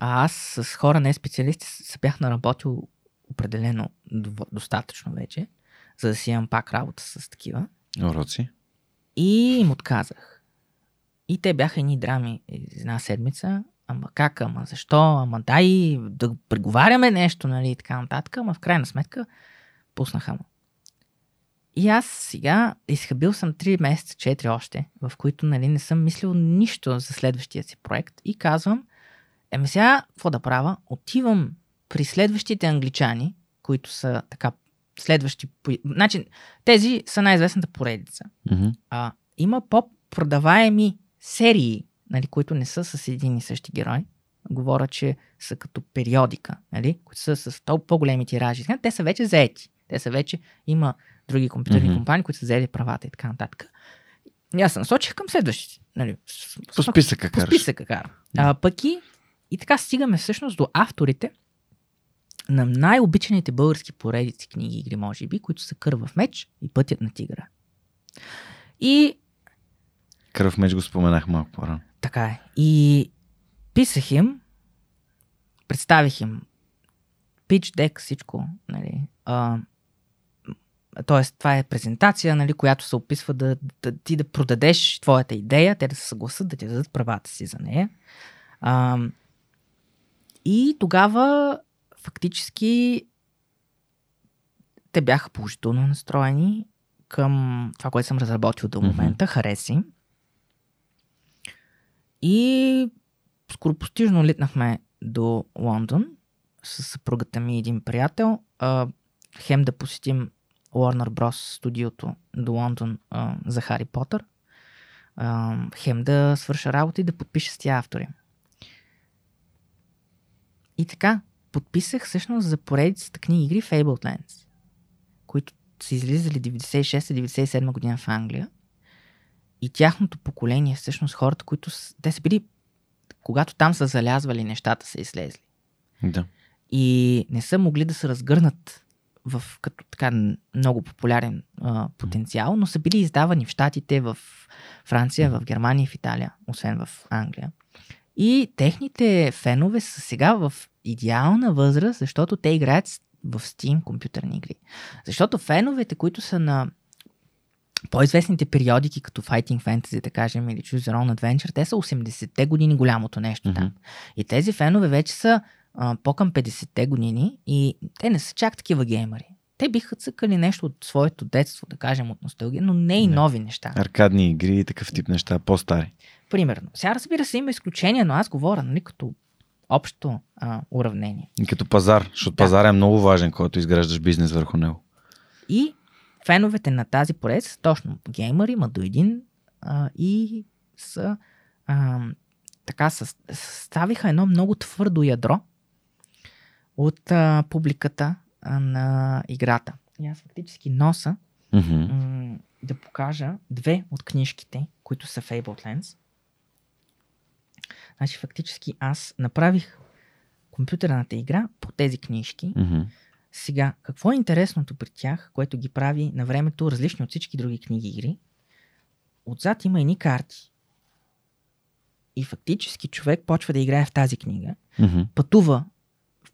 А аз с хора не специалисти се бях наработил определено достатъчно вече, за да си имам пак работа с такива. Уроци. И им отказах. И те бяха едни драми една седмица. Ама как, ама защо, ама дай да преговаряме нещо, нали, и така нататък. Ама в крайна сметка пуснаха му. И аз сега изхабил съм 3 месеца, 4 още, в които нали, не съм мислил нищо за следващия си проект и казвам, еми сега, какво да правя? Отивам при следващите англичани, които са така следващи... Значи, тези са най-известната поредица Мгм. а, има по-продаваеми серии, нали, които не са с един и същи герой. Говоря, че са като периодика, нали, които са с толкова по-големи тиражи. Те са вече заети. Те са вече, има други компютърни Мгм. компании, които са взели правата и така нататък. И аз се насочих към следващите. Нали, По списъка по караш. списъка карам. А, пък и, и така стигаме всъщност до авторите на най-обичаните български поредици книги и игри, може би, които са Кървав меч и Пътят на тигра. И Кръв меч го споменах малко по-рано. така е. И писах им, представих им pitch deck, всичко, нали. А, Тоест, това е презентация, нали, която се описва да, да ти да продадеш твоята идея, те да се съгласат да ти дадат правата си за нея. А, и тогава фактически те бяха положително настроени към това, което съм разработил до момента. Mm-hmm. Хареси. И скоропостижно литнахме до Лондон с съпругата ми и един приятел. А, хем да посетим Warner Bros. студиото до Лондон а, за Хари Потър. А, хем да свърша работа и да подпиша с тия автори. И така, подписах всъщност за поредицата книги игри Fablelands, които са излизали 96-97 година в Англия. И тяхното поколение, всъщност хората, които те са били, когато там са залязвали, нещата са излезли. Да. И не са могли да се разгърнат в като така много популярен а, потенциал, но са били издавани в Штатите, в Франция, в Германия, в Италия, освен в Англия. И техните фенове са сега в идеална възраст, защото те играят в Steam компютърни игри. Защото феновете, които са на по-известните периодики, като Fighting Fantasy, да кажем, или Choose Your Own Adventure, те са 80-те години голямото нещо mm-hmm. там. И тези фенове вече са а, по-към 50-те години и те не са чак такива геймери. Те биха цъкали нещо от своето детство, да кажем, от носталгия, но не и не. нови неща. Аркадни игри и такъв тип неща, по-стари. Примерно. Сега разбира се има изключения, но аз говоря нали, като общо а, уравнение. И като пазар, защото да. пазар е много важен, когато изграждаш бизнес върху него. И феновете на тази поред са точно геймъри, ма до един а, и са а, така съставиха едно много твърдо ядро от а, публиката а, на играта. И аз фактически носа mm-hmm. м- да покажа две от книжките, които са Fablelands. Значи фактически аз направих компютърната игра по тези книжки. Mm-hmm. Сега, какво е интересното при тях, което ги прави на времето различни от всички други книги игри? Отзад има едни карти. И фактически човек почва да играе в тази книга, mm-hmm. пътува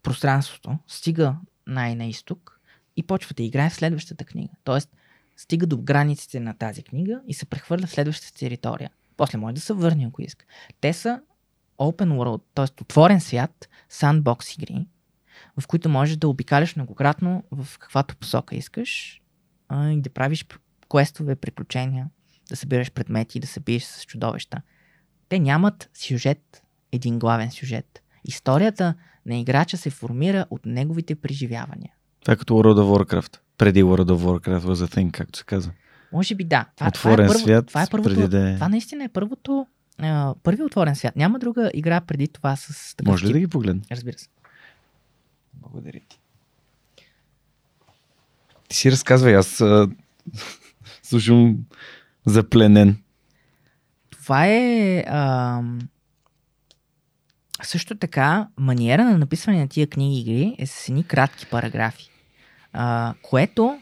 пространството, стига най-на изток и почва да играе в следващата книга. Тоест, стига до границите на тази книга и се прехвърля в следващата територия. После може да се върне, ако иска. Те са open world, т.е. отворен свят, sandbox игри, в които можеш да обикаляш многократно в каквато посока искаш а, и да правиш квестове, приключения, да събираш предмети, да се биеш с чудовища. Те нямат сюжет, един главен сюжет. Историята на играча се формира от неговите преживявания. Това е като World of Warcraft. Преди World of Warcraft was a thing, както се казва. Може би да. Това, Отворен това е първо, свят. Това, е първото, преди да е... това наистина е първото първи отворен свят. Няма друга игра преди това с такъв Може ли тип? да ги погледна? Разбира се. Благодаря ти. Ти си разказвай, аз а, <laughs> слушам запленен. Това е а, също така маниера на написване на тия книги игри е с едни кратки параграфи, а, което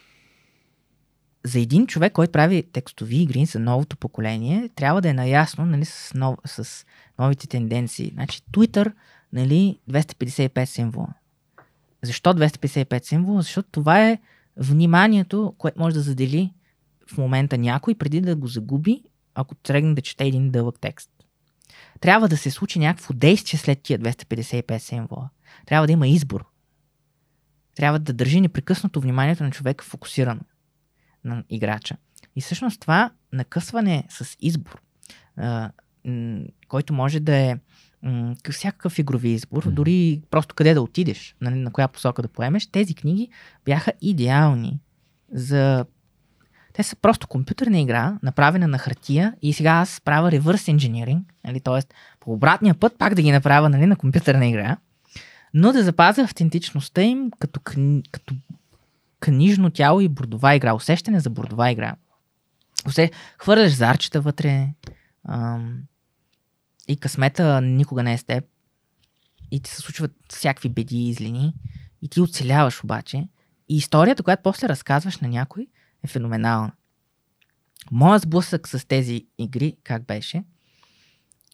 за един човек, който прави текстови игри за новото поколение, трябва да е наясно нали, с, нов, с новите тенденции. Значи, Twitter, нали, 255 символа. Защо 255 символа? Защото това е вниманието, което може да задели в момента някой, преди да го загуби, ако тръгне да чете един дълъг текст. Трябва да се случи някакво действие след тия 255 символа. Трябва да има избор. Трябва да държи непрекъснато вниманието на човека фокусирано на играча. И всъщност това накъсване с избор, който може да е всякакъв игрови избор, дори просто къде да отидеш, на, нали, на коя посока да поемеш, тези книги бяха идеални за те са просто компютърна игра, направена на хартия и сега аз правя реверс инженеринг, нали, т.е. по обратния път пак да ги направя нали, на компютърна игра, но да запазя автентичността им като, като книжно тяло и бордова игра. Усещане за бордова игра. Усе, хвърляш зарчета вътре ам, и късмета никога не е с теб. И ти се случват всякакви беди и злини. И ти оцеляваш обаче. И историята, която после разказваш на някой, е феноменална. Моят сблъсък с тези игри, как беше,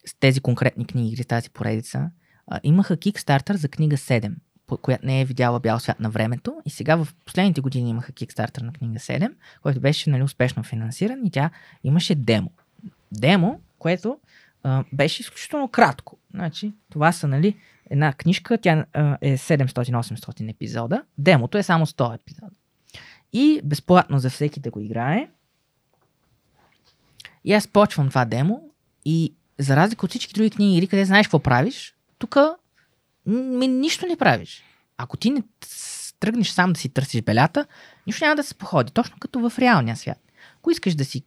с тези конкретни книги, игри, тази поредица, а, имаха кикстартер за книга 7 която не е видяла бял свят на времето. И сега в последните години имаха Kickstarter на книга 7, който беше нали, успешно финансиран и тя имаше демо. Демо, което а, беше изключително кратко. Значи, това са нали, една книжка, тя а, е 700-800 епизода. Демото е само 100 епизода. И безплатно за всеки да го играе. И аз почвам това демо и за разлика от всички други книги, или къде знаеш какво правиш, тук ми нищо не правиш. Ако ти не тръгнеш сам да си търсиш белята, нищо няма да се походи. Точно като в реалния свят. Ако искаш да си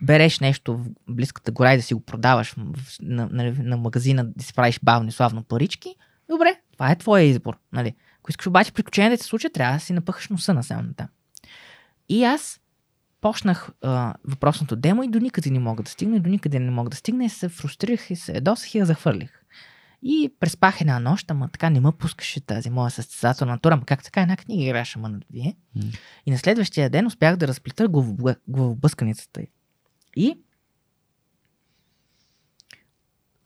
береш нещо в близката гора и да си го продаваш на, на, на магазина, да си правиш бавно и славно парички, добре, това е твоя избор. Нали? Ако искаш обаче приключения да се случат, трябва да си напъхаш носа на там. И аз почнах а, въпросното демо и до никъде не мога да стигна, и до никъде не мога да стигна и се фрустрирах и се едосах и я захвърлих. И преспах една нощ, ама така не ме пускаше тази моя състезателна натура, ама как така една книга играш, ама на две. Mm. И на следващия ден успях да разплита главобъсканицата й. И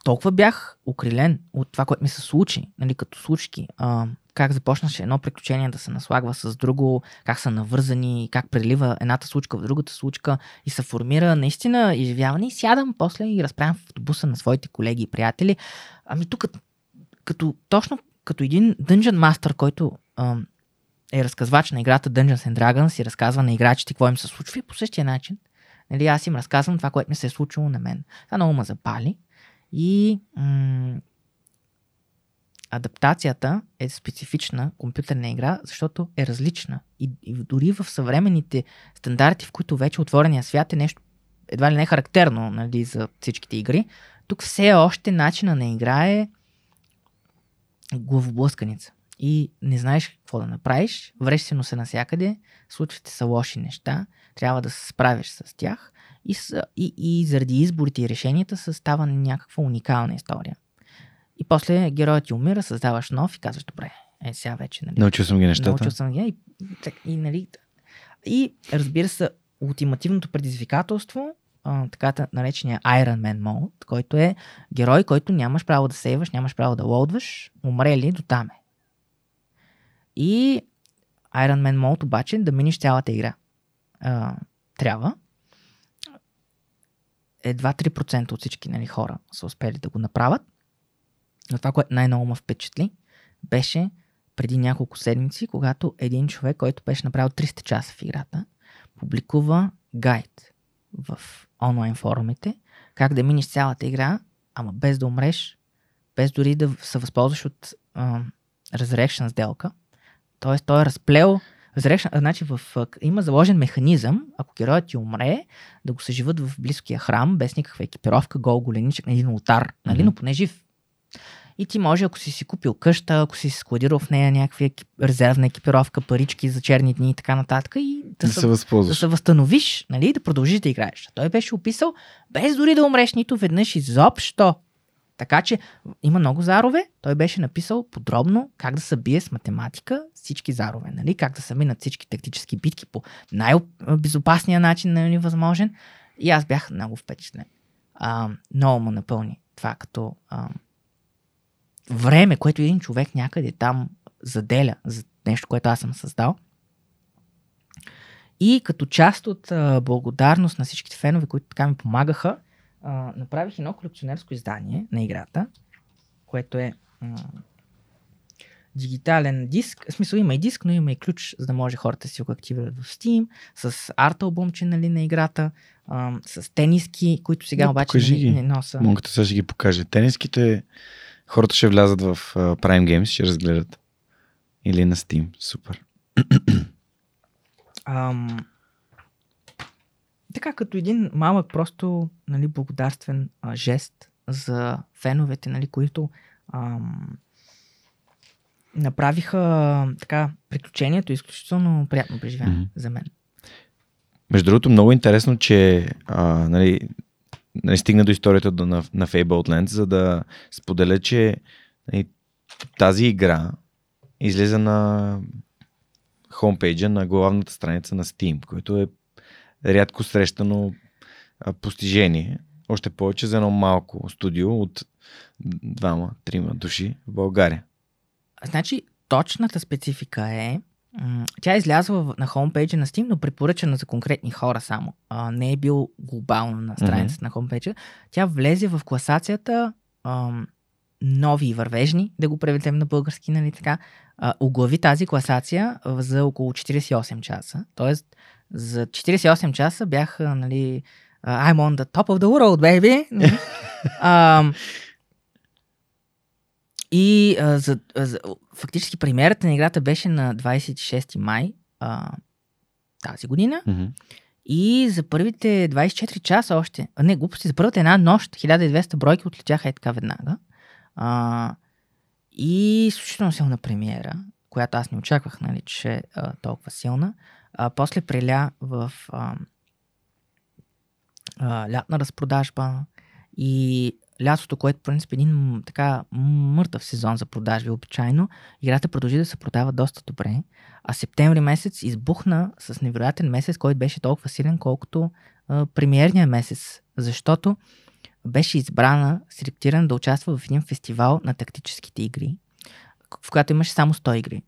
толкова бях укрилен от това, което ми се случи, нали, като случки. А, как започнаше едно приключение да се наслагва с друго, как са навързани, как прелива едната случка в другата случка и се формира наистина изживяване и сядам после и разправям в автобуса на своите колеги и приятели. Ами тук като, точно като един Dungeon Master, който а, е разказвач на играта Dungeons and Dragons и разказва на играчите какво им се случва и по същия начин. Нали, аз им разказвам това, което ми се е случило на мен. Това много ме запали и м- адаптацията е специфична компютърна игра, защото е различна. И, и дори в съвременните стандарти, в които вече отворения свят е нещо едва ли не характерно нали, за всичките игри, тук все още начина на игра е главоблъсканица. И не знаеш какво да направиш, вреш се носа навсякъде, случват се лоши неща, трябва да се справиш с тях и, и, и заради изборите и решенията се става някаква уникална история. И после героят ти умира, създаваш нов и казваш, добре, е сега вече. Нали, научил съм ги нещата. Научил съм ги и, и, и, нали, и разбира се, ултимативното предизвикателство, а, така наречения Iron Man Mode, който е герой, който нямаш право да сейваш, нямаш право да лоудваш, умрели до там е. И Iron Man Mode обаче да миниш цялата игра. А, трябва. Едва 3% от всички нали, хора са успели да го направят. Но това, което най-много ме впечатли, беше преди няколко седмици, когато един човек, който беше направил 300 часа в играта, публикува гайд в онлайн форумите, как да минеш цялата игра, ама без да умреш, без дори да се възползваш от uh, Resurrection сделка. Тоест, той е разплел Resurrection, значи в, има заложен механизъм, ако героят ти умре, да го съживат в близкия храм, без никаква екипировка, гол голеничък на един ултар, нали, mm-hmm. но поне жив. И ти може, ако си си купил къща, ако си складирал в нея някакви екип, резервна екипировка, парички за черни дни и така нататък, и да, да, се, възползваш. да се възстановиш, нали, да продължиш да играеш. Той беше описал, без дори да умреш нито веднъж изобщо. Така че има много зарове. Той беше написал подробно как да се бие с математика всички зарове, нали? как да се минат всички тактически битки по най-безопасния начин, нали, възможен. И аз бях много впечатлен. А, много му напълни това като а, време, което един човек някъде там заделя за нещо, което аз съм създал. И като част от а, благодарност на всичките фенове, които така ми помагаха, а, направих едно колекционерско издание на играта, което е а, дигитален диск. В смисъл има и диск, но има и ключ, за да може хората си го активират в Steam, с арт албумче нали, на играта, а, с тениски, които сега да, обаче не, не носа. Монката сега ще ги покаже. Тениските Хората ще влязат в uh, Prime Games, ще разгледат. Или на Steam. Супер. Ам... Така като един малък просто нали, благодарствен а, жест за феновете, нали, които ам, направиха така приключението изключително приятно преживяване mm-hmm. за мен. Между другото, много интересно, че а, нали, нали, стигна до историята до, на, на Fable Lands, за да споделя, че нали, тази игра излиза на хомпейджа на главната страница на Steam, което е рядко срещано постижение. Още повече за едно малко студио от двама, трима души в България. Значи, точната специфика е, тя е излязла на хомпейджа на Steam, но препоръчана за конкретни хора само. А, не е бил глобално на страницата mm-hmm. на хомпейджа. Тя влезе в класацията а, нови и вървежни, да го преведем на български, нали така, а, оглави тази класация за около 48 часа. Тоест, за 48 часа бях, нали, I'm on the top of the world, baby! Нали? <laughs> а, и а, за, за, фактически премиерата на играта беше на 26 май а, тази година. Мгм. И за първите 24 часа още, а не, глупости, за първата една нощ, 1200 бройки отлетяха е така веднага. А, и изключително силна премиера, която аз не очаквах, нали, че е толкова силна. А, после преля в а, а, лятна разпродажба и лятото, което в принцип е един така мъртъв сезон за продажби обичайно, играта продължи да се продава доста добре. А септември месец избухна с невероятен месец, който беше толкова силен, колкото а, премиерния месец. Защото беше избрана, селектирана да участва в един фестивал на тактическите игри, в която имаше само 100 игри.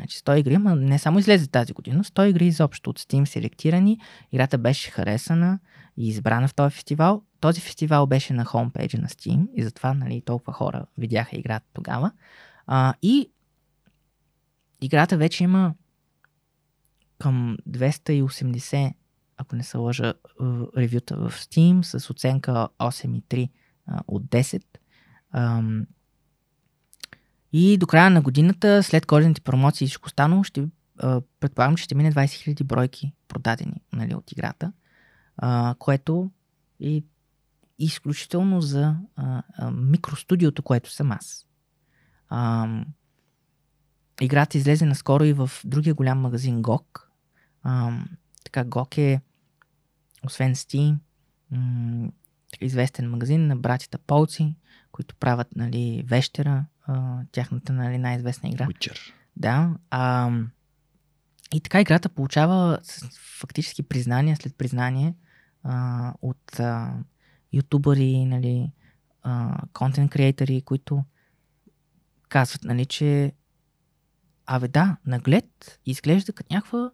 Значи 100 игри, но не само излезе тази година, 100 игри изобщо от Steam селектирани. Играта беше харесана и избрана в този фестивал. Този фестивал беше на хомпейджа на Steam и затова нали, толкова хора видяха играта тогава. А, и играта вече има към 280, ако не се лъжа, ревюта в Steam с оценка 8,3 а, от 10. И до края на годината, след коледните промоции и всичко останало, ще, а, предполагам, че ще мине 20 000 бройки продадени нали, от играта, а, което е изключително за а, а, микростудиото, което съм аз. Ам, играта излезе наскоро и в другия голям магазин GOG. Ам, така, GOG е, освен Steam, м- известен магазин на братята Полци, които правят нали, Вещера, а, тяхната нали, най-известна игра. Witcher. Да. А, и така играта получава фактически признание след признание а, от а, ютубъри, нали, контент креатори, които казват, нали, че абе да, наглед изглежда като някаква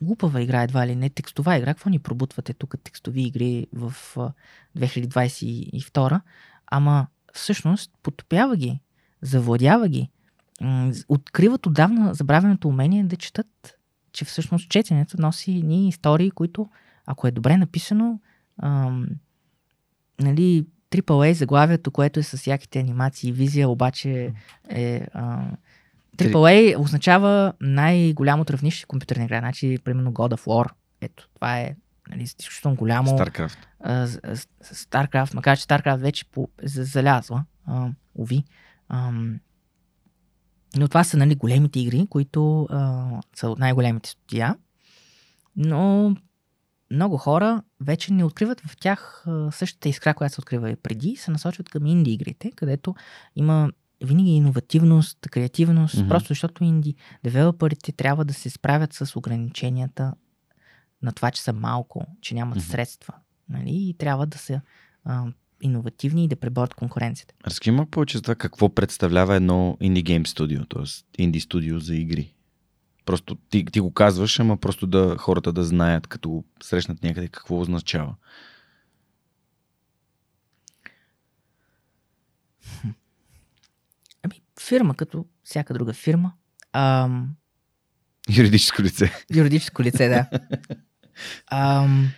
глупава игра, едва ли не текстова игра. Какво ни пробутвате тук текстови игри в а, 2022? Ама всъщност потопява ги, завладява ги, откриват отдавна забравеното умение да четат, че всъщност четенето носи ни истории, които, ако е добре написано, ам, нали, AAA заглавието, което е с яките анимации визия, обаче е... А, AAA означава най-голямото равнище компютърна игра. Значи, примерно God of War. Ето, това е нали, изключително голямо. StarCraft. А, с- StarCraft, макар че StarCraft вече по, за- залязла, а, уви. Ам, но това са нали, големите игри, които а, са от най-големите студия. Но много хора вече не откриват в тях а, същата искра, която се открива и преди, и се насочват към инди игрите, където има винаги иновативност, креативност, mm-hmm. просто защото инди девелоперите трябва да се справят с ограниченията на това, че са малко, че нямат mm-hmm. средства. Нали? И трябва да са а, иновативни и да преборят конкуренцията. Разкажи малко повече за това какво представлява едно инди гейм студио, т.е. инди студио за игри. Просто ти, ти го казваш, ама просто да хората да знаят, като го срещнат някъде, какво означава. Ами, фирма като всяка друга фирма. Ам, Юридическо лице. Юридическо лице, да. <laughs> Ам,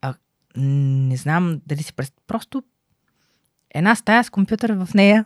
а, не знам дали си през... Просто една стая с компютър в нея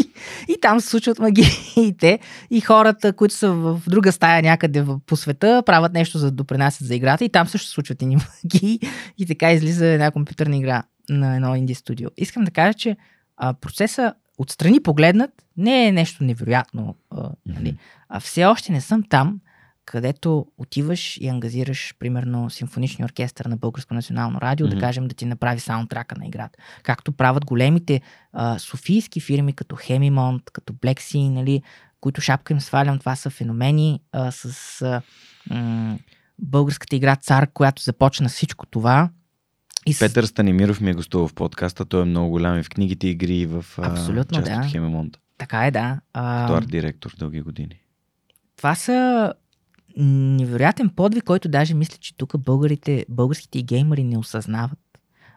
и, <laughs> и там се случват магиите и хората, които са в друга стая някъде по света, правят нещо за да допринасят за играта и там също се случват и <laughs> магии и така излиза една компютърна игра на едно инди студио. Искам да кажа, че а, процеса отстрани погледнат не е нещо невероятно. А, нали? А все още не съм там, където отиваш и ангазираш, примерно, симфоничния оркестър на Българско национално радио, Мгм. да кажем да ти направи саундтрака на играта. Както правят големите а, софийски фирми, като Хемимонт, като Sea, нали, които шапка им свалям, това са феномени а, с а, м- българската игра Цар, която започна всичко това. И с... Петър Станимиров ми е гостувал в подкаста. Той е много голям и в книгите игри, и в а, Абсолютно, част да. от Хемемонт. Така е, да. А, Като арт-директор дълги години. това са невероятен подвиг, който даже мисля, че тук българите, българските геймери не осъзнават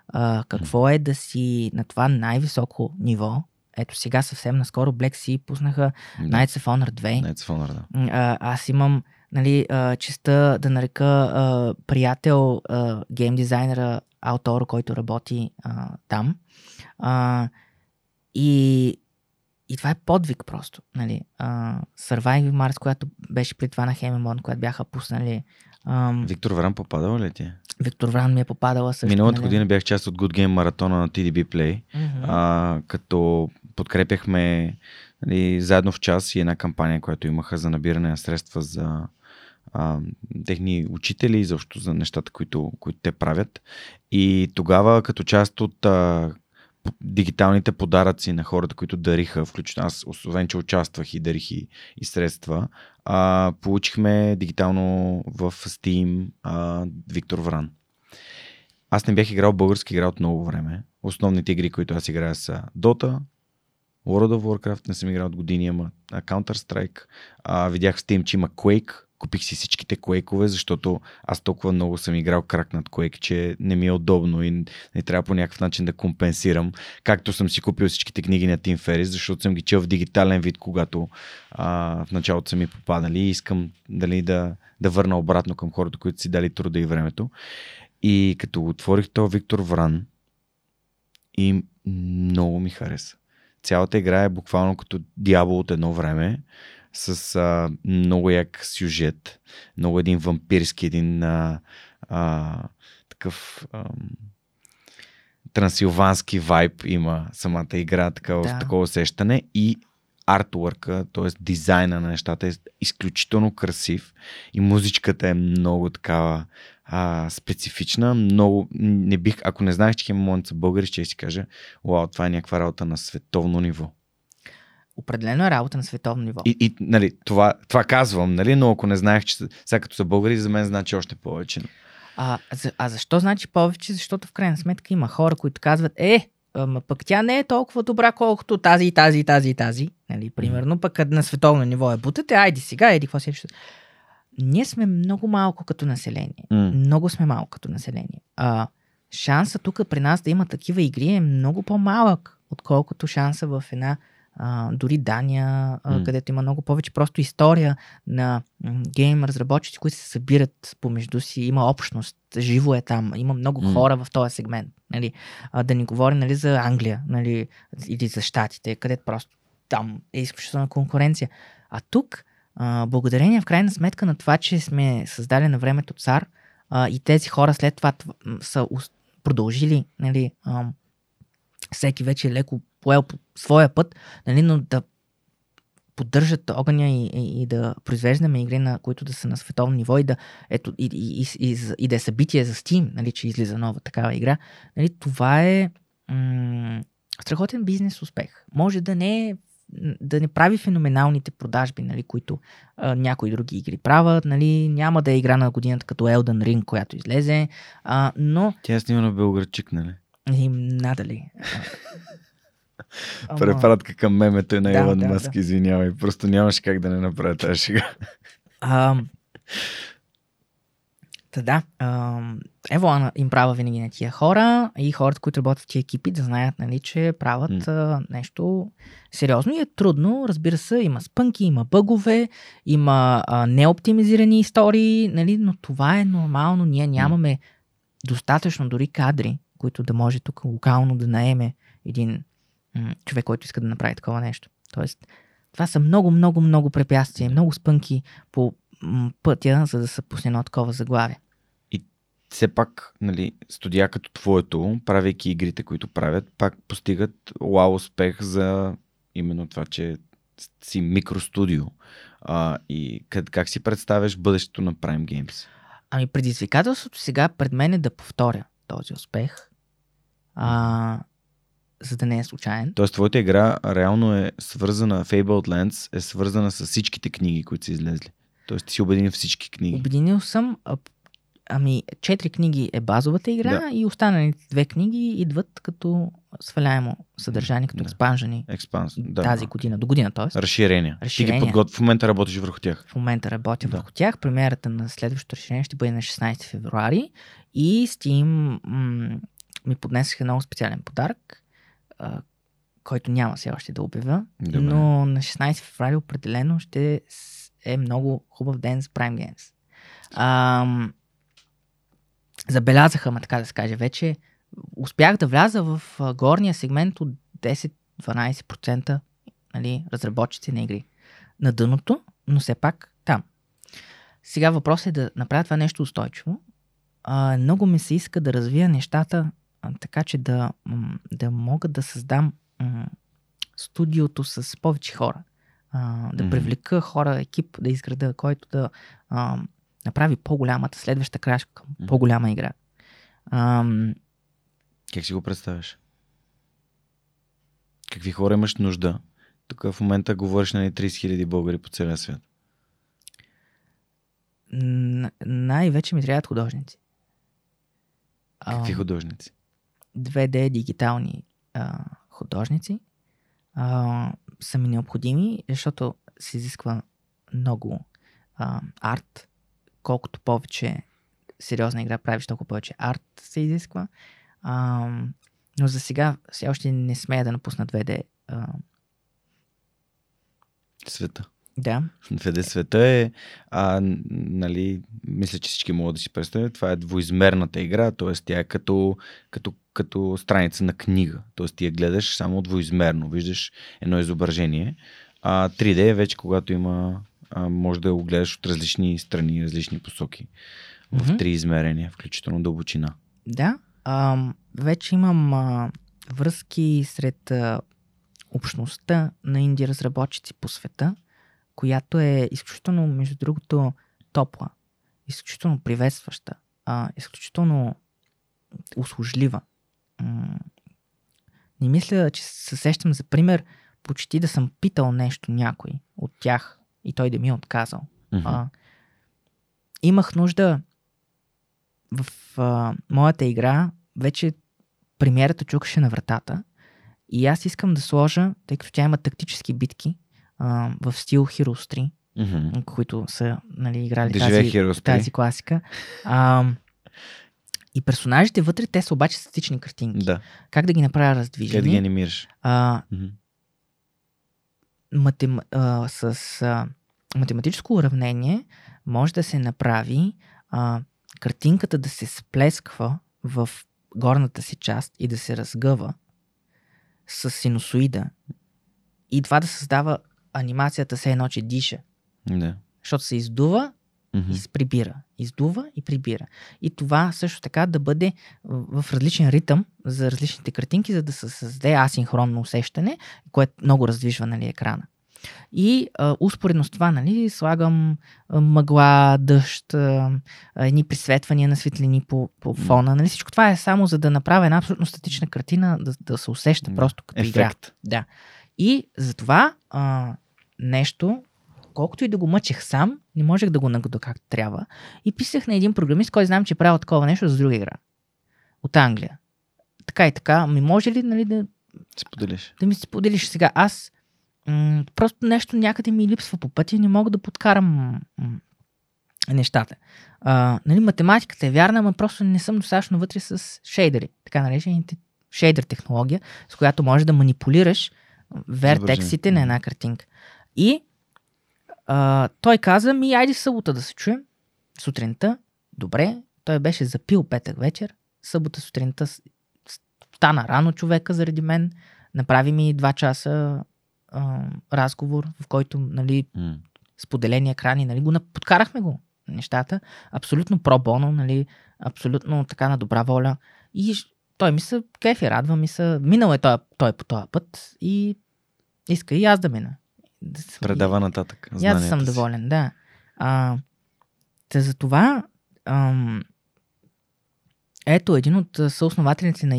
а, какво е да си на това най-високо ниво ето сега съвсем наскоро Black Sea пуснаха Да. Knights of Honor 2. Knights of Honor, да. А, аз имам нали, а, честа да нарека а, приятел а, гейм дизайнера Алторо, който работи а, там. А, и, и това е подвиг просто. Нали. А, Surviving Mars, която беше при това на Хемемон, която бяха пуснали. Ам, Виктор Вран попадал ли ти? е? Виктор Вран ми е попадала също. Миналата нали. година бях част от Good Game маратона на TDB Play, Мгм. а, като подкрепяхме нали, заедно в час и една кампания, която имаха за набиране на средства за а, техни учители и защо за нещата, които, които те правят. И тогава, като част от а, дигиталните подаръци на хората, които дариха, включително аз, освен че участвах и дарих и, и средства, а, получихме дигитално в Steam а, Виктор Вран. Аз не бях играл български игра от много време. Основните игри, които аз играя са Dota, World of Warcraft, не съм играл от години, ама Counter-Strike. А, видях в Steam, че има Quake. Купих си всичките Quake-ове, защото аз толкова много съм играл крак над Quake, че не ми е удобно и не трябва по някакъв начин да компенсирам. Както съм си купил всичките книги на Тим Ферис, защото съм ги чел в дигитален вид, когато а, в началото са ми попадали и искам дали, да, да върна обратно към хората, които си дали труда и времето. И като отворих то Виктор Вран и много ми хареса. Цялата игра е буквално като дявол от едно време, с а, много як сюжет, много един вампирски, един а, а, такъв ам, трансилвански вайб има самата игра, такова, Да. такова усещане и артворка, т.е. дизайна на нещата е изключително красив и музичката е много такава а, специфична, много не бих, ако не знаеш, че Хемомонт са българи, ще си кажа, вау, това е някаква работа на световно ниво. Определено е работа на световно ниво. И, и нали, това, това казвам, нали, но ако не знаех, че сега като са българи, за мен значи още повече. А, за, а защо значи повече? Защото в крайна сметка има хора, които казват, е, ама пък тя не е толкова добра, колкото тази и тази и тази и тази. Нали, примерно, пък на световно ниво е бутате, айди сега, еди какво си. ще-» Ние сме много малко като население. М. Много сме малко като население. А, шанса тук при нас да има такива игри е много по-малък, отколкото шанса в една а, дори Дания, а, М. където има много повече просто история на гейм разработчици, които се събират помежду си, има общност, живо е там, има много М. хора в този сегмент. Нали? А, да ни говорим нали, за Англия нали, или за Штатите, където просто там е изключителна конкуренция. А тук, а, благодарение в крайна сметка на това, че сме създали на времето цар а, и тези хора след това м, са продължили, нали, а, всеки вече е леко поел по своя път, нали, но да поддържат огъня и, и, и да произвеждаме игри, на които да са на световно ниво и да, ето, и, и, и, и, да е събитие за Steam, нали, че излиза нова такава игра. Нали, това е м- страхотен бизнес успех. Може да не е да не прави феноменалните продажби, нали, които а, някои други игри правят. Нали, няма да е игра на годината като Elden Ring, която излезе, а, но Тя е снимана в Белградчик, нали? И надали. <laughs> Ама- Препратка към мемето и на Да, Илон да, Маск, да. извинявай. Просто нямаше как да не направя тази шега. А, Та да, а, Еволан им права винаги на тия хора и хората, които работят в тия екипи, да знаят, нали, че правят а, нещо сериозно и е трудно. Разбира се, има спънки, има бъгове, има а, неоптимизирани истории, нали, но това е нормално. Ние нямаме достатъчно дори кадри, които да може тук локално да наеме един м- човек, който иска да направи такова нещо. Тоест, това са много, много, много препятствия, много спънки по м, пътя, за да се пусне едно такова заглавие. Все пак, нали, студия като твоето, правейки игрите, които правят, пак постигат уау успех за именно това, че си микростудио. А, и как, как си представяш бъдещето на Prime Games? Ами предизвикателството сега пред мен е да повторя този успех, а, за да не е случайен. Тоест, твоята игра реално е свързана, Fabled Lands е свързана с всичките книги, които са излезли. Тоест, ти си обедини всички книги. Обединил съм, а, ами, четири книги е базовата игра Да. и останалите две книги идват като сваляемо съдържание, като Да. експанжени Експанс. Да. тази година, до година, т.е. Разширения. Разширения. Ти ги подготв... В момента работиш върху тях. В момента работя Да. върху тях. Премиерата на следващото решение ще бъде на 16 февруари и Steam м- ми поднесаха много специален подарък, а, който няма все още да обявя, Добре. но на 16 феврали определено ще с- е много хубав ден за Prime Games. Ам, забелязаха ме, така да се каже, вече успях да вляза в а, горния сегмент от 10-12% нали, разработчици на игри. На дъното, но все пак там. Сега въпросът е да направя това нещо устойчиво. А, много ми се иска да развия нещата а, така, че да, да мога да създам студиото с повече хора. А, да привлека хора, екип да изграда, който да а, направи по-голямата следваща крачка към по-голяма игра. Как си го представяш? Какви хора имаш нужда? Тук в момента говориш на 30 000 българи по целия свят. н- най-вече ми трябват художници. Какви художници? 2D дигитални а, художници а, са ми необходими, защото се изисква много а, арт. Колкото повече сериозна игра правиш, толкова повече арт се изисква. А, но за сега все още не смея да напусна 2D. А, Света. Да, 2D света е, а, нали, мисля, че всички могат да си представят, това е двоизмерната игра, т.е. тя е като, като, като страница на книга, т.е. ти я гледаш само двоизмерно, виждаш едно изображение, а 3D е вече когато има, а, може да го гледаш от различни страни, различни посоки, в Мгм. три измерения, включително дълбочина. Да, ам, вече имам а, връзки сред а, общността на инди разработчици по света, която е изключително, между другото, топла, изключително приветстваща, а, изключително услужлива. М, Не мисля, че се сещам за пример почти да съм питал нещо някой от тях и той да ми е отказал. Мгм. А, имах нужда в а, моята игра, вече премиерата чукаше на вратата и аз искам да сложа, тъй като тя има тактически битки а, в стил Heroes 3, Мгм. които са нали, играли Да тази, Heroes 3. тази класика. А, и персонажите вътре, те са обаче статични картинки. Да, Как да ги направя как да ги раздвижени? анимираш. А, Мгм. матем, а, с а, математическо уравнение може да се направи а, картинката да се сплесква в горната си част и да се разгъва с синусоида и това да създава анимацията се едно, че диша. Да. Защото се издува Мгм. и се прибира. Издува и прибира. И това също така да бъде в различен ритъм за различните картинки, за да се създаде асинхронно усещане, което много раздвижва нали, екрана. И а, успоредно с това нали, слагам а, мъгла, дъжд, а, едни присветвания на светлини по, по фона. Нали, всичко това е само за да направя една абсолютно статична картина, да, да се усеща просто като игра. Ефект. Да. И затова а, нещо, колкото и да го мъчех сам, не можех да го нагода както трябва. И писах на един програмист, който знам, че е правил такова нещо за друга игра. От Англия. Така и така. Ми може ли нали, да, Споделиш. да ми споделиш сега? Аз м- просто нещо някъде ми липсва по пътя и не мога да подкарам м- нещата. А, нали, математиката е вярна, но просто не съм достатъчно вътре с шейдери, така наречените шейдер технология, с която можеш да манипулираш вертексите на една картинка. И а, той каза ми, айде събота да се чуем, сутринта. Добре, той беше запил петък вечер, събота сутринта стана рано човека заради мен, направи ми два часа а, разговор, в който нали, М. споделени екрани, нали, го подкарахме го нещата, абсолютно пробоно, нали, абсолютно така на добра воля. И той ми се кефи, радва ми се, минал е той, той по този път и иска и аз да мина. Да съм- Предава нататък. и аз съм си. доволен, да. А, та за това ам, ето един от съоснователите на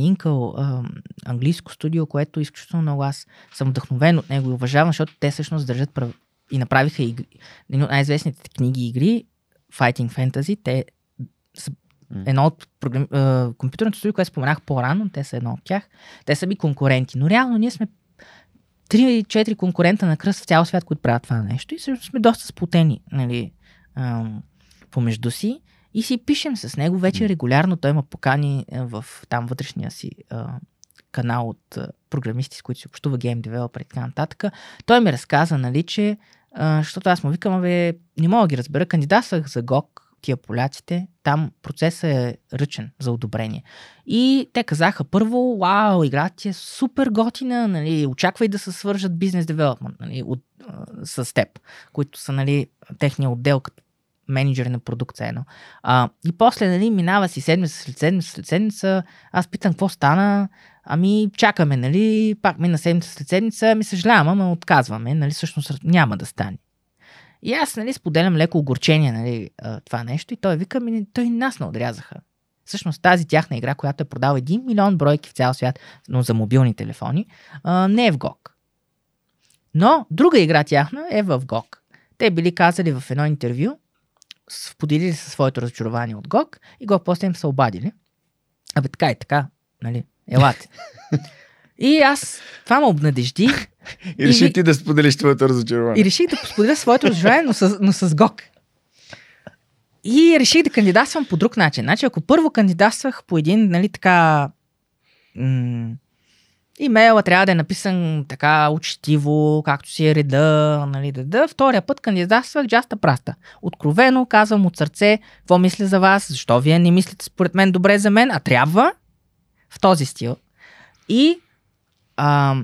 ам, английско студио, което изключително много аз съм вдъхновен от него и уважавам, защото те всъщност държат прав... и направиха игри. Един от най-известните книги игри, Fighting Fantasy, те са едно от програм... компютърното студио, което споменах по-рано, те са едно от тях. Те са ми конкуренти, но реално ние сме 3-4 конкурента на кръст в цял свят, които правят това нещо и също сме доста сплотени нали, ам, помежду си и си пишем с него вече регулярно. Той има покани а, в там вътрешния си а, канал от а, програмисти, с които си общува гейм девелопер и така нататък. Той ми разказа, нали, че, а, защото аз му викам, бе, не мога да ги разбера, кандидатствах за GOG, тия поляците, там процесът е ръчен за одобрение. И те казаха първо, вау, играта ти е супер готина, нали, очаквай да се свържат бизнес девелопмент нали, от, а, с теб, които са нали, техния отдел като менеджери на продукция едно. А, и после нали, минава си седмица след седмица след седмица, аз питам какво стана, ами чакаме, нали, пак мина седмица след седмица, ми съжалявам, ама отказваме, нали, всъщност няма да стане. И аз, нали, споделям леко огорчение, нали, това нещо и той вика, ми, той нас не отрязаха. Всъщност тази тяхна игра, която е продава 1 милион бройки в цял свят, но за мобилни телефони, не е в GOG. Но друга игра тяхна е в GOG. Те били казали в едно интервю, споделили със своето разочарование от GOG и GOG после им се обадили. Абе така и така, нали, елате. <laughs> И аз, това ме обнадежди. <laughs> И реши ти да споделиш твоето разочарование. И реших да споделя своето разочарование, но с, но с GOG. И реших да кандидатствам по друг начин. Значи, ако първо кандидатствах по един, нали, така... М- имейла трябва да е написан така учтиво, както си е реда, нали, да, да. Втория път кандидатствах джаста праста. Откровено казвам от сърце, какво мисля за вас, защо вие не мислите според мен добре за мен, а трябва в този стил. И, а,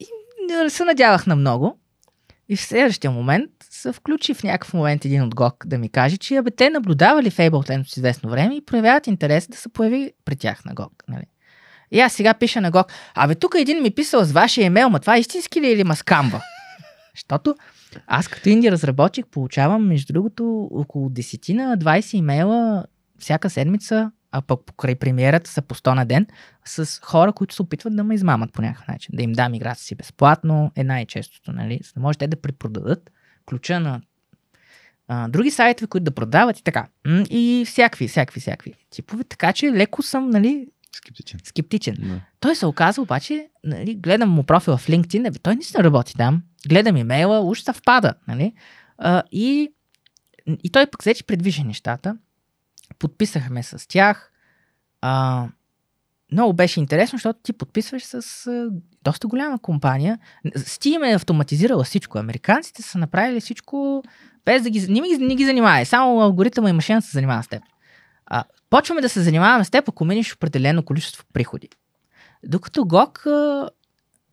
и не се надявах на много. И в следващия момент се включи в някакъв момент един от ГОК да ми каже, че абе, те наблюдавали Fable с известно време и проявяват интерес да се появи при тях на ГОК. Нали? И аз сега пиша на ГОК, абе тук един ми писал с вашия имейл, ма това е истински ли е или ма скамва? <laughs> Защото аз като инди разработчик получавам, между другото, около 10 на 20 имейла всяка седмица а пък покрай премиерата са по 100 на ден, с хора, които се опитват да ме измамат по някакъв начин. Да им дам играта си безплатно, е най-честото, нали? За да може те да препродадат ключа на а, други сайтове, които да продават и така. И всякакви, всякакви, всякакви типове. Така че леко съм, нали, Скептичен. Скептичен. No. Той се оказа обаче, нали, гледам му профила в LinkedIn, нали, той наистина работи там, гледам имейла, уж съвпада. Нали? А, и, и той пък взе, че предвижи нещата подписахме с тях. А, много беше интересно, защото ти подписваш с а, доста голяма компания. Steam е автоматизирала всичко. Американците са направили всичко без да ги... Не, не ги занимава. Само алгоритъма и машина се занимава с теб. А, почваме да се занимаваме с теб, ако минеш определено количество приходи. Докато GOG а,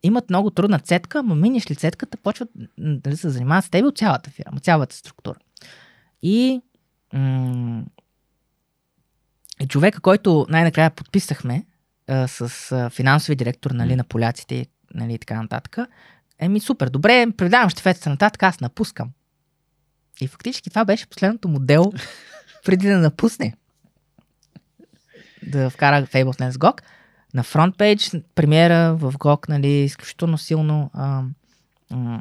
имат много трудна цетка, но минеш ли цетката, почват да се занимават с теб от цялата фирма, цялата структура. И м- е човека, който най-накрая подписахме а, с а, финансови директор нали, на поляците нали, и така нататък. Еми супер, добре, предавам щафетата нататък, аз напускам. И фактически това беше последното модел <laughs> преди да напусне. Да вкара Fables с GOG. На фронтпейдж, премиера в GOG, нали, изключително силно. А, а,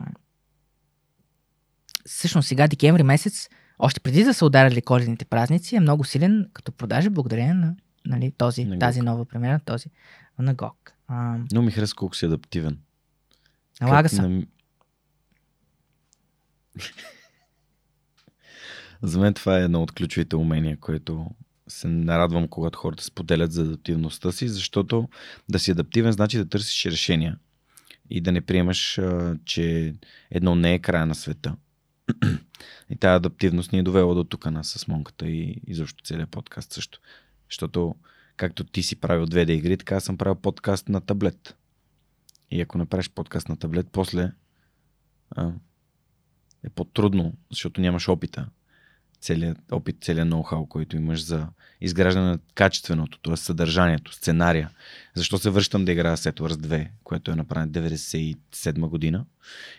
всъщност сега, декември месец, още преди да са ударили коледните празници, е много силен като продажа благодарение на нали, този, на тази нова премиера, този на GOG. А... Но ми харесва колко си адаптивен. Налага се. На... За мен това е едно от ключовите умения, което се нарадвам, когато хората споделят за адаптивността си, защото да си адаптивен значи да търсиш решения и да не приемаш, че едно не е края на света. И тази адаптивност ни е довела до тук нас с Монката и изобщо целият подкаст също. Защото както ти си правил 2D игри, така съм правил подкаст на таблет. И ако направиш подкаст на таблет, после а, е по-трудно, защото нямаш опита целият опит, целият ноу-хау, който имаш за изграждане на качественото, т.е. съдържанието, сценария. Защо се връщам да играя Settlers 2, което е направено 97 година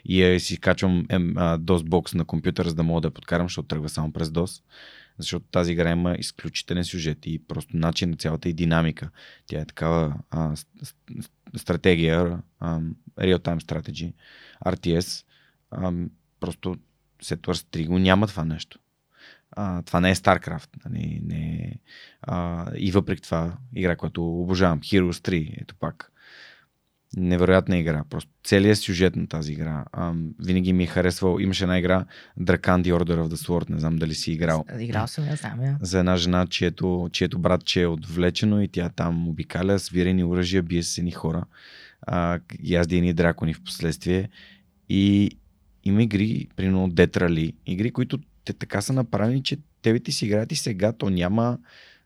и е, си качвам е, DOS-бокс на компютъра, за да мога да я подкарам, защото тръгва само през DOS. Защото тази игра има изключителен сюжет и просто начин на цялата и динамика. Тя е такава а, стратегия, а, real-time strategy, RTS. А, просто Settlers 3 го няма това нещо. А, това не е StarCraft. Нали, не е, а, и въпреки това, игра, която обожавам, Heroes 3, ето пак. Невероятна игра. Просто целият сюжет на тази игра. А, винаги ми е харесвал. Имаше една игра Drakan The Order of the Sword. Не знам дали си играл. Играл съм, я знам я. За една жена, чието, чието братче е отвлечено и тя там обикаля, свирени оръжия, бие с едни хора. А, язди едни дракони в последствие. И има игри, примерно Детрали, игри, които те така са направени, че тебе ти си играят и сега то няма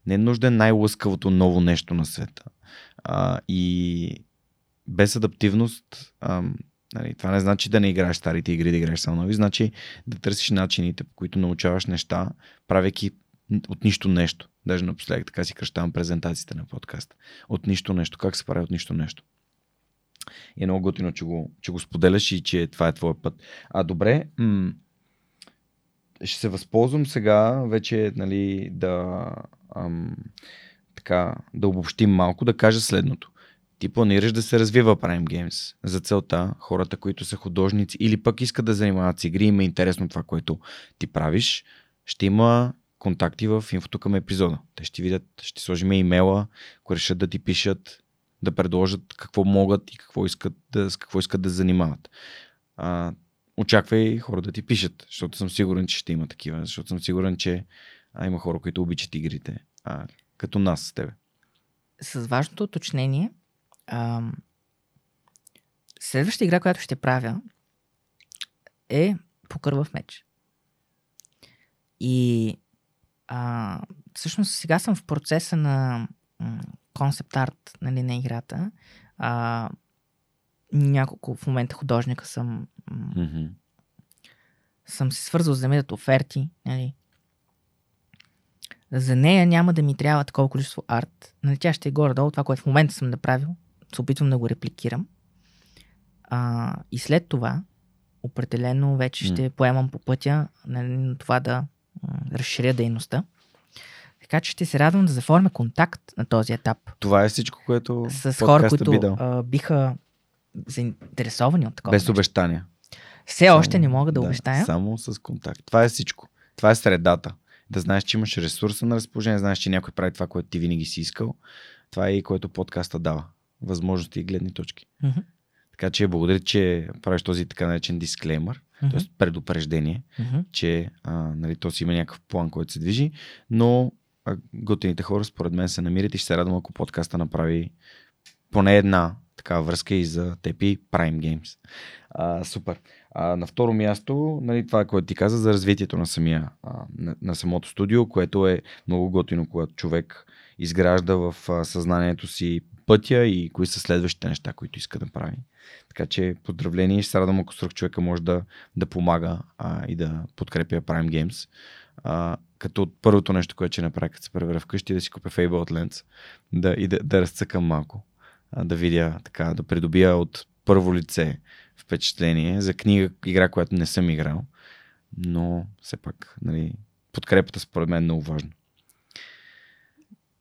не е нужда най-лъскавото ново нещо на света. А, и без адаптивност, а, нали, това не значи да не играеш старите игри, да играеш само нови, значи да търсиш начините, по които научаваш неща, правейки от нищо нещо. Даже напоследък така си кръщавам презентациите на подкаста. От нищо нещо. Как се прави от нищо нещо? И е много готино, че го, че го споделяш и че това е твоя път. А добре, м- ще се възползвам сега вече нали, да, ам, така, да обобщим малко, да кажа следното. Ти планираш да се развива Prime Games. За целта хората, които са художници или пък искат да занимават с игри, има интересно това, което ти правиш, ще има контакти в инфото към епизода. Те ще видят, ще сложим имейла, ако решат да ти пишат, да предложат какво могат и какво искат да, с какво искат да занимават. А, очаквай хора да ти пишат, защото съм сигурен, че ще има такива, защото съм сигурен, че а, има хора, които обичат игрите, а, като нас с тебе. С важното уточнение, следващата игра, която ще правя е покървав меч. И а, всъщност сега съм в процеса на концепт арт нали, на играта. А, няколко в момента художника съм mm-hmm. съм се свързал за да ми оферти. Нали. За нея няма да ми трябва такова количество арт. Нали, тя ще е горе-долу това, което в момента съм направил. Се опитвам да го репликирам. А, и след това, определено вече mm. ще поемам по пътя нали, на това да м- разширя дейността. Така че ще се радвам да заформя контакт на този етап. Това е всичко, което с хора, които би а, биха заинтересовани от такова. Без обещания. Все само, още не мога да, да обещая. Само с контакт. Това е всичко. Това е средата. Да знаеш, че имаш ресурса на разположение, знаеш, че някой прави това, което ти винаги си искал. Това е и което подкаста дава. Възможности и гледни точки. Mm-hmm. Така че благодаря, че правиш този така наречен дисклеймър, mm-hmm. т.е. предупреждение, mm-hmm. че а, нали, то си има някакъв план, който се движи, но готините хора според мен се намират и ще се радвам, ако подкаста направи поне една такава връзка и за теб и Prime Games. А, супер. А, на второ място, нали, това, което ти каза за развитието на, самия, а, на, на самото студио, което е много готино, когато човек изгражда в а, съзнанието си пътя и кои са следващите неща, които иска да прави. Така че поздравление и се радвам, ако срок човека може да, да помага а, и да подкрепя Prime Games. А, като първото нещо, което ще направя, като се превера вкъщи, да си купя Fable Lens да, и да, да разцъкам малко. Да видя, така, да придобия от първо лице впечатление за книга, игра, която не съм играл. Но все пак, нали, подкрепата според мен е много важно.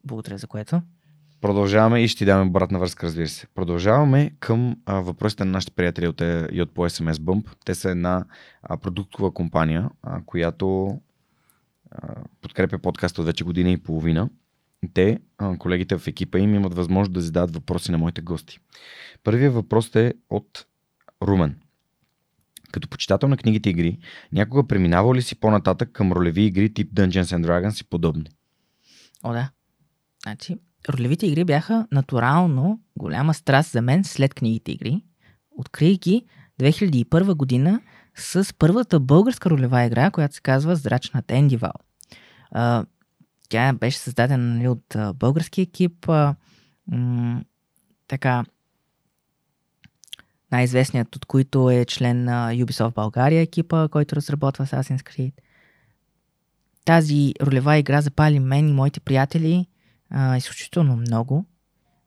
Благодаря за което. Продължаваме и ще ти даме обратна връзка, разбира се. Продължаваме към а, въпросите на нашите приятели от, е, и от по SMS Bump. Те са една а, продуктова компания, а, която а, подкрепя подкаста от вече година и половина. Те, колегите в екипа им, имат възможност да зададат въпроси на моите гости. Първият въпрос е от Румен. Като почитател на книгите игри, някога преминавал ли си по-нататък към ролеви игри тип Dungeons and Dragons и подобни? О, да. Значи, ролевите игри бяха натурално голяма страст за мен след книгите игри. Открих ги 2001 година с първата българска ролева игра, която се казва Зрачната Ендивал. Тя беше създадена нали, от български екип. А, м- така, най-известният от които е член на Ubisoft България екипа, който разработва Assassin's Creed. Тази ролева игра запали мен и моите приятели а, изключително много.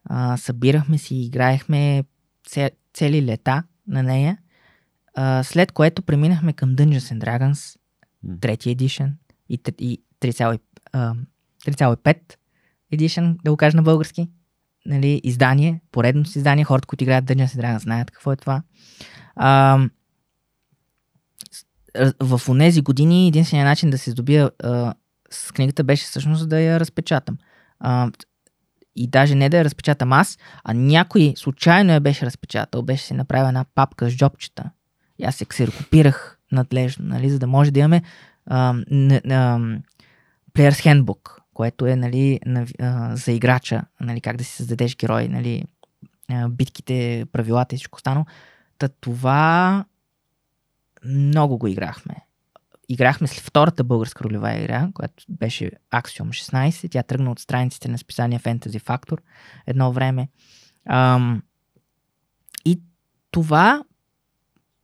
А, събирахме си, играехме цели лета на нея, а, след което преминахме към Dungeons and Dragons, трети едишън и, и 3,5 едишън, да го кажа на български. Нали, издание, поредно си издание, хората, които играят Dungeons and Dragons знаят какво е това. А, в тези години единственият начин да се здобия а, с книгата беше всъщност да я разпечатам. А, и даже не да я разпечатам аз, а някой случайно я беше разпечатал, беше си направил една папка с джобчета. И аз се ксерокопирах надлежно, нали, за да може да имаме а, н, а, Player's Handbook, което е нали, за играча, нали, как да си създадеш герой, нали, битките, правилата и всичко останало. Та това много го играхме. Играхме след втората българска ролева игра, която беше Axiom 16. Тя тръгна от страниците на списание Fantasy Factor едно време. Ам, и това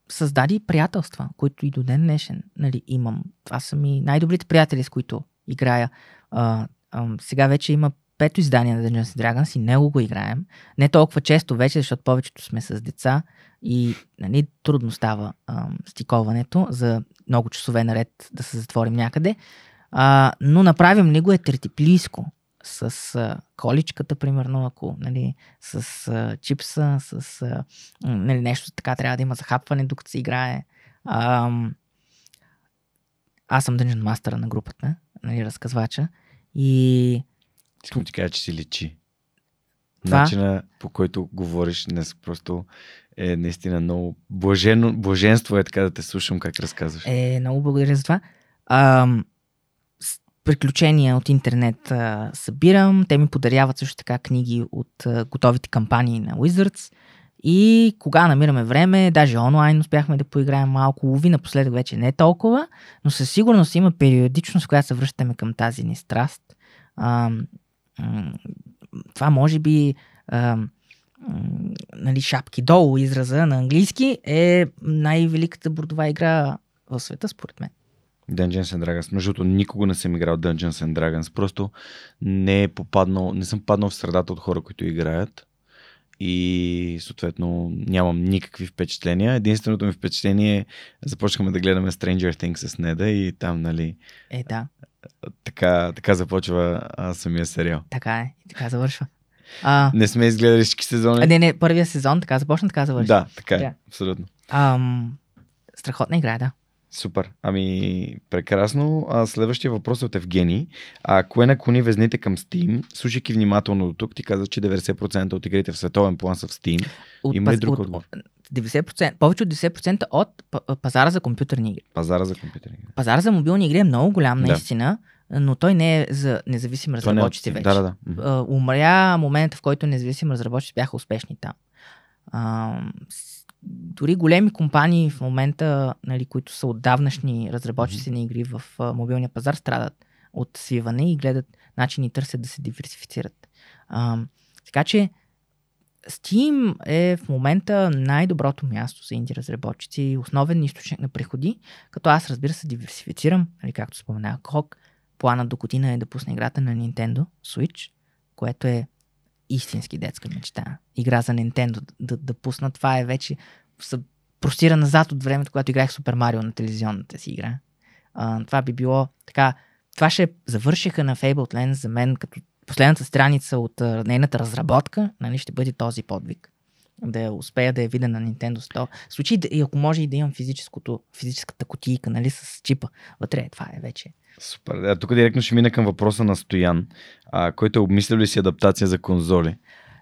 създаде приятелства, които и до ден днешен нали, имам. Това са ми най-добрите приятели, с които играя. А, а, сега вече има пето издание на Dungeons Dragons и него го играем. Не толкова често вече, защото повечето сме с деца и нали, трудно става а, стиковането за много часове наред да се затворим някъде. А, но направим ли го е третиплийско с а, количката, примерно, ако нали, с а, чипса, с а, нали, нещо така трябва да има захапване, докато се играе. А, аз съм Dungeon Master на групата, нали, разказвача. И Искам ти кажа, че си личи. Това? Начина по който говориш днес просто е наистина много блажено, блаженство е така да те слушам как разказваш. Е, много благодаря за това. А, приключения от интернет а, събирам. Те ми подаряват също така книги от а, готовите кампании на Wizards. И кога намираме време, даже онлайн успяхме да поиграем малко. Лови напоследък вече не толкова, но със сигурност има периодичност, която се връщаме към тази ни страст. А, това може би а, нали, шапки долу израза на английски е най-великата бордова игра в света, според мен. Dungeons and Dragons. Между другото, никога не съм играл Dungeons and Dragons. Просто не е попаднал, не съм паднал в средата от хора, които играят. И съответно нямам никакви впечатления. Единственото ми впечатление е започнахме да гледаме Stranger Things с Неда и там, нали, Е, да, така, така започва а, самия сериал. така е. И така завършва. А, Не сме изгледали всички сезони. а, не, не, първия сезон така започна, така завършва. Да, така е. Да. Абсолютно. Ам, страхотна игра, да. Супер. Ами, прекрасно. А, следващия въпрос е от Евгений. А, кое наклони везните към Steam? Слушайки внимателно до тук, ти каза, че 90% от игрите в световен план са в Steam. От, Има ли друг от, отговор? 90%, повече от 10% от пазара за компютърни игри. Пазара за компютъри. Пазара за мобилни игри е много голям, Да. наистина, но той не е за независими Това не е от разработчици Steam. вече. Да, да, да. Умря момента, в който независими разработчици бяха успешни там. А, дори големи компании в момента, нали, които са отдавнашни разработчици на игри в а, мобилния пазар, страдат от свиване и гледат начини и търсят да се диверсифицират. А, така че Steam е в момента най-доброто място за инди разработчици и основен източник на приходи, като аз разбира се диверсифицирам, нали, както споменах Крок. Планът до година е да пусне играта на Nintendo Switch, което е истински детска мечта. Игра за Nintendo да, да, пусна. Това е вече са простира назад от времето, когато играх Супер Марио на телевизионната си игра. А, това би било така. Това ще завършиха на Fabled Lands за мен като последната страница от а, нейната разработка, нали, ще бъде този подвиг. Да я успея да я видя на Nintendo 100. В случай, да, и ако може и да имам физическото, физическата кутийка, нали, с чипа. Вътре, това е вече. Супер. А, тук директно ще мина към въпроса на Стоян, а, който е обмислял ли си адаптация за конзоли?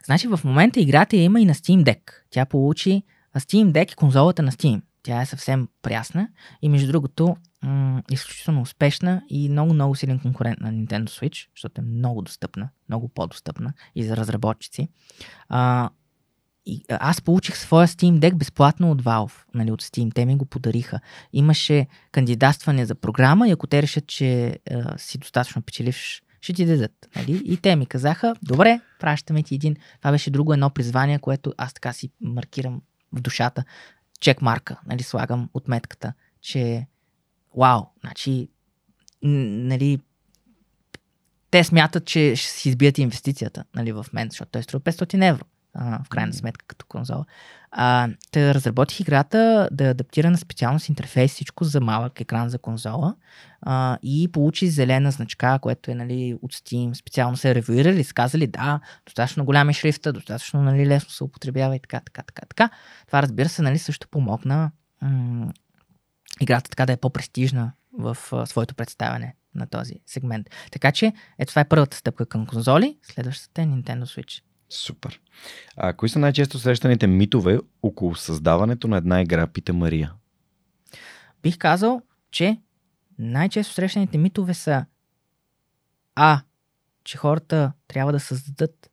Значи в момента играта я има и на Steam Deck. Тя получи Steam Deck е конзолата на Steam. Тя е съвсем прясна и между другото м- изключително успешна и много, много силен конкурент на Nintendo Switch, защото е много достъпна, много по-достъпна и за разработчици. А, и, аз получих своя Steam Deck безплатно от Valve, нали, от Steam. Те ми го подариха. Имаше кандидатстване за програма и ако те решат, че а, си достатъчно печеливш, ще ти дадат. Нали? И те ми казаха, добре, пращаме ти един. Това беше друго едно призвание, което аз така си маркирам в душата. Чек марка, нали, слагам отметката, че вау, значи, нали, те смятат, че ще си избият инвестицията нали, в мен, защото той струва 500 евро а, в крайна сметка като конзола. А, те разработих играта да адаптира на специално с интерфейс всичко за малък екран за конзола а, и получи зелена значка, което е нали, от Steam. Специално се ревюирали, сказали да, достатъчно голям е шрифта, достатъчно нали, лесно се употребява и така, така, така, така. Това разбира се нали, също помогна м- играта така да е по-престижна в а, своето представяне на този сегмент. Така че, ето това е първата стъпка към конзоли, следващата е Nintendo Switch. Супер. А кои са най-често срещаните митове около създаването на една игра, пита Мария? Бих казал, че най-често срещаните митове са А. Че хората трябва да създадат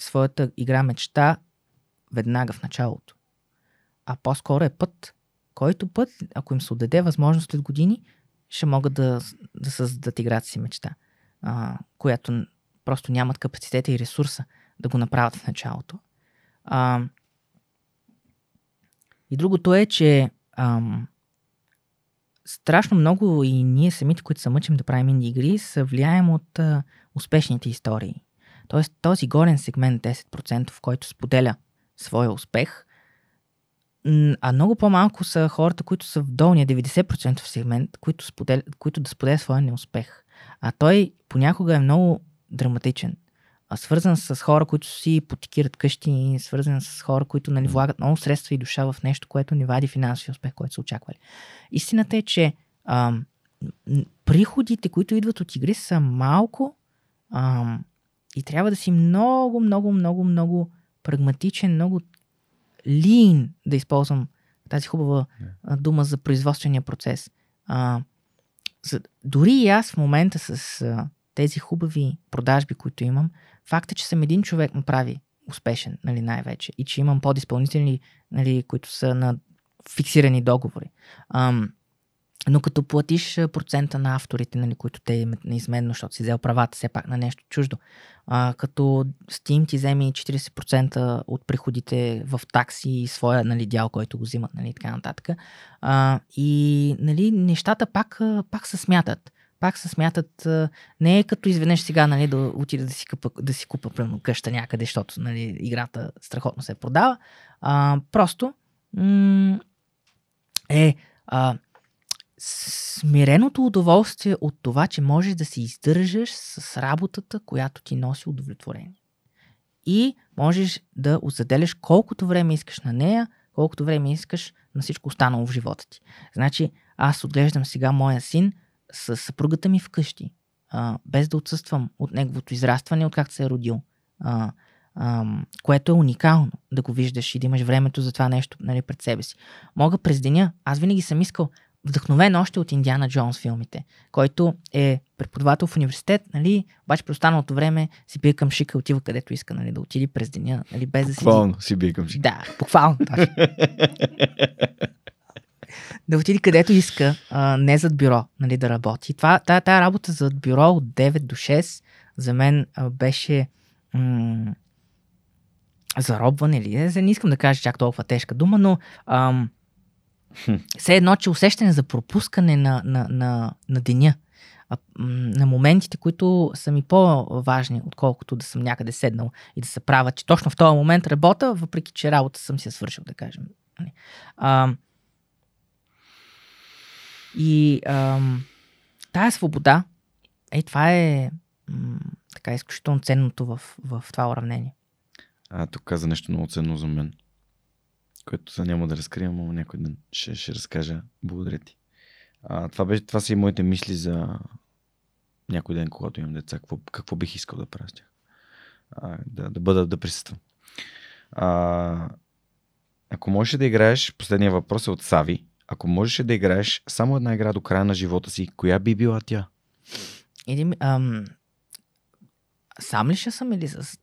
своята игра мечта веднага в началото. А по-скоро е път, който път, ако им се отдаде възможност след години, ще могат да, да създадат играта си мечта, а, която просто нямат капацитета и ресурса да го направят в началото. А, и другото е, че ам, страшно много и ние самите, които се мъчим да правим инди игри, са влияем от а, успешните истории. Тоест този горен сегмент 10%, в който споделя своя успех, а много по-малко са хората, които са в долния 90% сегмент, които, споделя, които да споделят своя неуспех. А той понякога е много драматичен. А свързан с хора, които си потикират къщи, свързан с хора, които нали, влагат много средства и душа в нещо, което ни вади финансови успех, който са очаквали. Истината е, че а, приходите, които идват от игри, са малко а, и трябва да си много, много, много, много прагматичен, много lean, да използвам тази хубава yeah. дума за производствения процес. А, за, дори и аз в момента с а, тези хубави продажби, които имам, факт е, че съм един човек ме прави успешен, нали, най-вече. И че имам подизпълнители, нали, които са на фиксирани договори. Ам, но като платиш процента на авторите, нали, които те имат неизменно, защото си взел правата все пак на нещо чуждо, а, като Steam ти вземи 40% от приходите в такси и своя нали, дял, който го взимат, нали, така нататък. А, и нали, нещата пак, пак се смятат. Пак се смятат, не е като изведнъж сега нали, да отида да си, къпа, да си купа примерно, къща някъде, защото нали, играта страхотно се продава. А, просто м- е а, смиреното удоволствие от това, че можеш да се издържаш с работата, която ти носи удовлетворение. И можеш да заделяш колкото време искаш на нея, колкото време искаш на всичко останало в живота ти. Значи, аз отглеждам сега моя син с съпругата ми вкъщи, а, без да отсъствам от неговото израстване, от както се е родил. А, а, което е уникално да го виждаш и да имаш времето за това нещо нали, пред себе си. Мога през деня, аз винаги съм искал, вдъхновен още от Индиана Джонс филмите, който е преподавател в университет, нали, обаче през останалото време си бие към шика, отива където иска, нали, да отиде през деня, нали, без да си... Буквално си бие към шика. Да, буквално. <laughs> да отиде където иска, а, не зад бюро, нали, да работи. Това, тая, тая работа зад бюро от 9 до 6 за мен а, беше м- заробване ли? Не искам да кажа чак толкова тежка дума, но ам, все едно, че усещане за пропускане на, на, на, на деня, на моментите, които са ми по-важни, отколкото да съм някъде седнал и да се правя, че точно в този момент работя, въпреки че работа съм си свършил, да кажем. Нали. А, и а, тая свобода, е, това е м- така изключително ценното в, в това уравнение. А, тук каза нещо много ценно за мен което са няма да разкривам, но някой ден ще, ще разкажа. Благодаря ти. А, това, беше, това са и моите мисли за някой ден, когато имам деца. Какво, какво бих искал да правя? А, да, да бъда, да присъствам. А, ако можеш да играеш, последния въпрос е от Сави. Ако можеш да играеш само една игра до края на живота си, коя би била тя? Иди ми, ам, сам ли ще съм или с...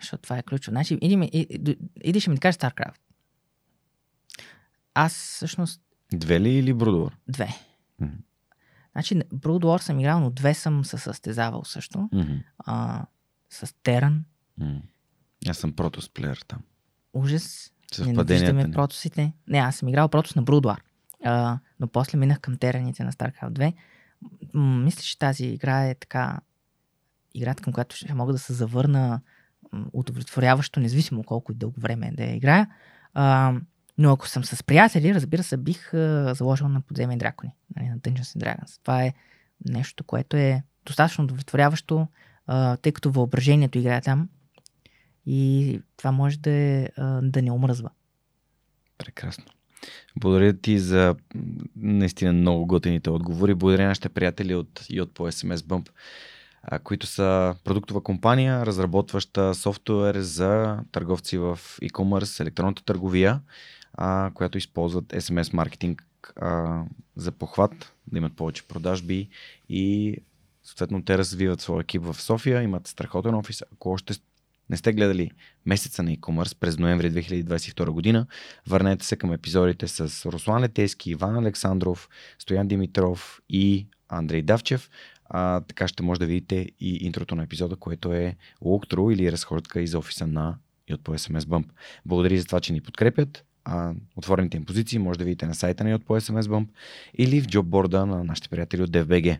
Защото това е ключово. Значи, иди, ми, иди, иди ще ми кажеш StarCraft. Аз всъщност... Две ли или Брудвор? Две. Mm-hmm. Значи, Брудвор съм играл, но две съм се състезавал също. Mm-hmm. А, с Теран. Mm-hmm. Аз съм протос плеер там. Ужас. Ненавиждаме протосите. Не, аз съм играл протос на Брудвар. А, но после минах към тераните на StarCraft 2. М- мисля, че тази игра е така играта, към която ще мога да се завърна удовлетворяващо, независимо колко и дълго време е да я играя. А, но ако съм с приятели, разбира се, бих а, заложил на подземни дракони, нали, на Dungeons and Dragons. Това е нещо, което е достатъчно удовлетворяващо, а, тъй като въображението играе там и това може да, е, а, да не омръзва. Прекрасно. Благодаря ти за наистина много готените отговори. Благодаря нашите приятели от и от по SMS Bump, които са продуктова компания, разработваща софтуер за търговци в e-commerce, електронната търговия, която използват SMS маркетинг за похват, да имат повече продажби и съответно те развиват своя екип в София, имат страхотен офис. Ако още не сте гледали месеца на e-commerce през ноември 2022 година, върнете се към епизодите с Руслан Летейски, Иван Александров, Стоян Димитров и Андрей Давчев. А, така ще може да видите и интрото на епизода, което е walkthrough или разходка из офиса на и от по SMS Bump. Благодаря за това, че ни подкрепят. А, отворените им позиции може да видите на сайта на от SMS Bump или в джобборда на нашите приятели от DFBG.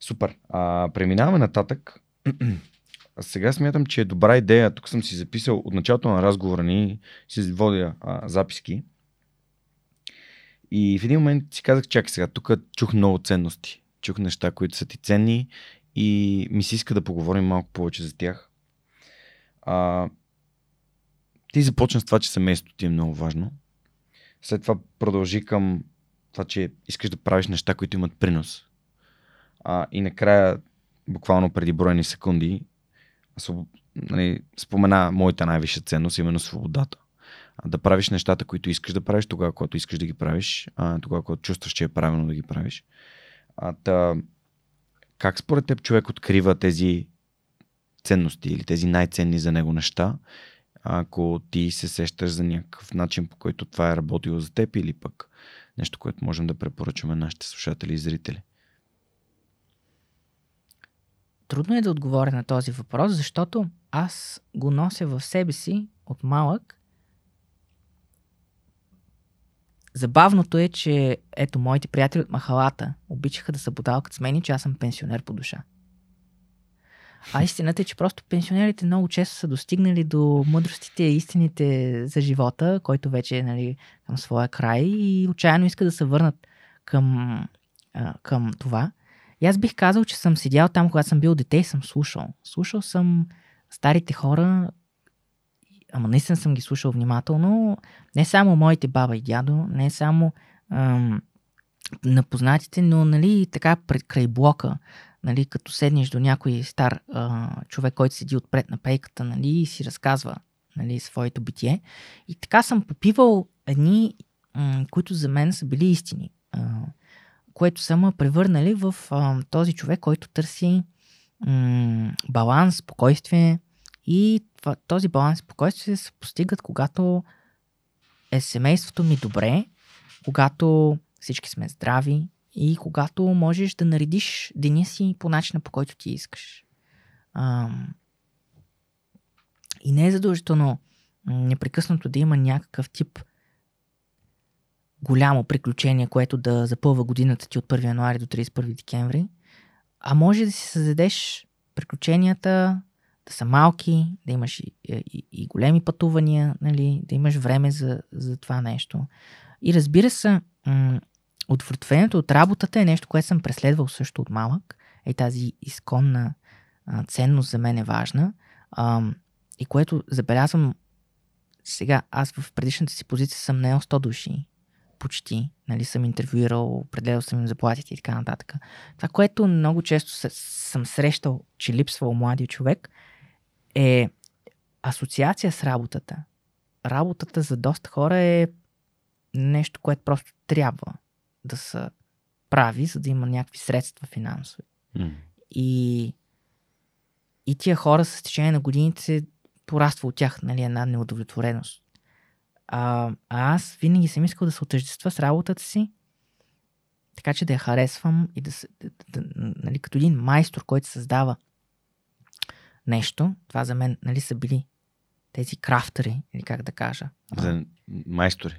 Супер. А, преминаваме нататък. <clears throat> А сега смятам, че е добра идея. Тук съм си записал от началото на разговора ни, си водя а, записки. И в един момент си казах, чакай сега, тук чух много ценности. Чух неща, които са ти ценни и ми се иска да поговорим малко повече за тях. А, ти започна с това, че семейството ти е много важно. След това продължи към това, че искаш да правиш неща, които имат принос. А, и накрая, буквално преди броени секунди, нали, спомена моята най-висша ценност, именно свободата. Да правиш нещата, които искаш да правиш, тогава, когато искаш да ги правиш, тогава, когато чувстваш, че е правилно да ги правиш. А, та, как според теб човек открива тези ценности или тези най-ценни за него неща, ако ти се сещаш за някакъв начин, по който това е работило за теб или пък нещо, което можем да препоръчаме нашите слушатели и зрители? Трудно е да отговоря на този въпрос, защото аз го нося в себе си от малък. Забавното е, че ето моите приятели от махалата обичаха да събудалкат с мен, че аз съм пенсионер по душа. А истината е, че просто пенсионерите много често са достигнали до мъдростите и истините за живота, който вече е нали, към своя край и отчаяно иска да се върнат към, към това. И аз бих казал, че съм седял там, когато съм бил дете и съм слушал. Слушал съм старите хора, ама наистина съм ги слушал внимателно. Не само моите баба и дядо, не само ам, на но нали, така пред край блока, нали, като седнеш до някой стар а, човек, който седи отпред на пейката нали, и си разказва нали, своето битие. И така съм попивал едни, м- които за мен са били истини. А, което са ме превърнали в а, този човек, който търси м- баланс, спокойствие. И това, този баланс спокойствие се постигат, когато е семейството ми добре, когато всички сме здрави и когато можеш да наредиш деня си по начина, по който ти искаш. А, и не е задължително непрекъснато да има някакъв тип голямо приключение, което да запълва годината ти от 1 януари до 31 декември, а може да си създадеш приключенията да са малки, да имаш и, и, и големи пътувания, нали, да имаш време за, за това нещо. И разбира се, м- удовлетворението от работата е нещо, което съм преследвал също от малък. Е тази изконна а, ценност за мен е важна. А, и което забелязвам сега, аз в предишната си позиция съм наел 100 души почти, нали, съм интервюирал, определял съм им заплатите и така нататък. Това, което много често съм срещал, че липсва у младия човек, е асоциация с работата. Работата за доста хора е нещо, което просто трябва да се прави, за да има някакви средства финансови. Mm. И, и тия хора с течение на годините пораства от тях нали, една неудовлетвореност. А, а аз винаги съм искал да се отъждества с работата си, така че да я харесвам и да, да, да, нали, като един майстор, който създава нещо, това за мен нали, са били тези крафтери, или как да кажа. За майстори.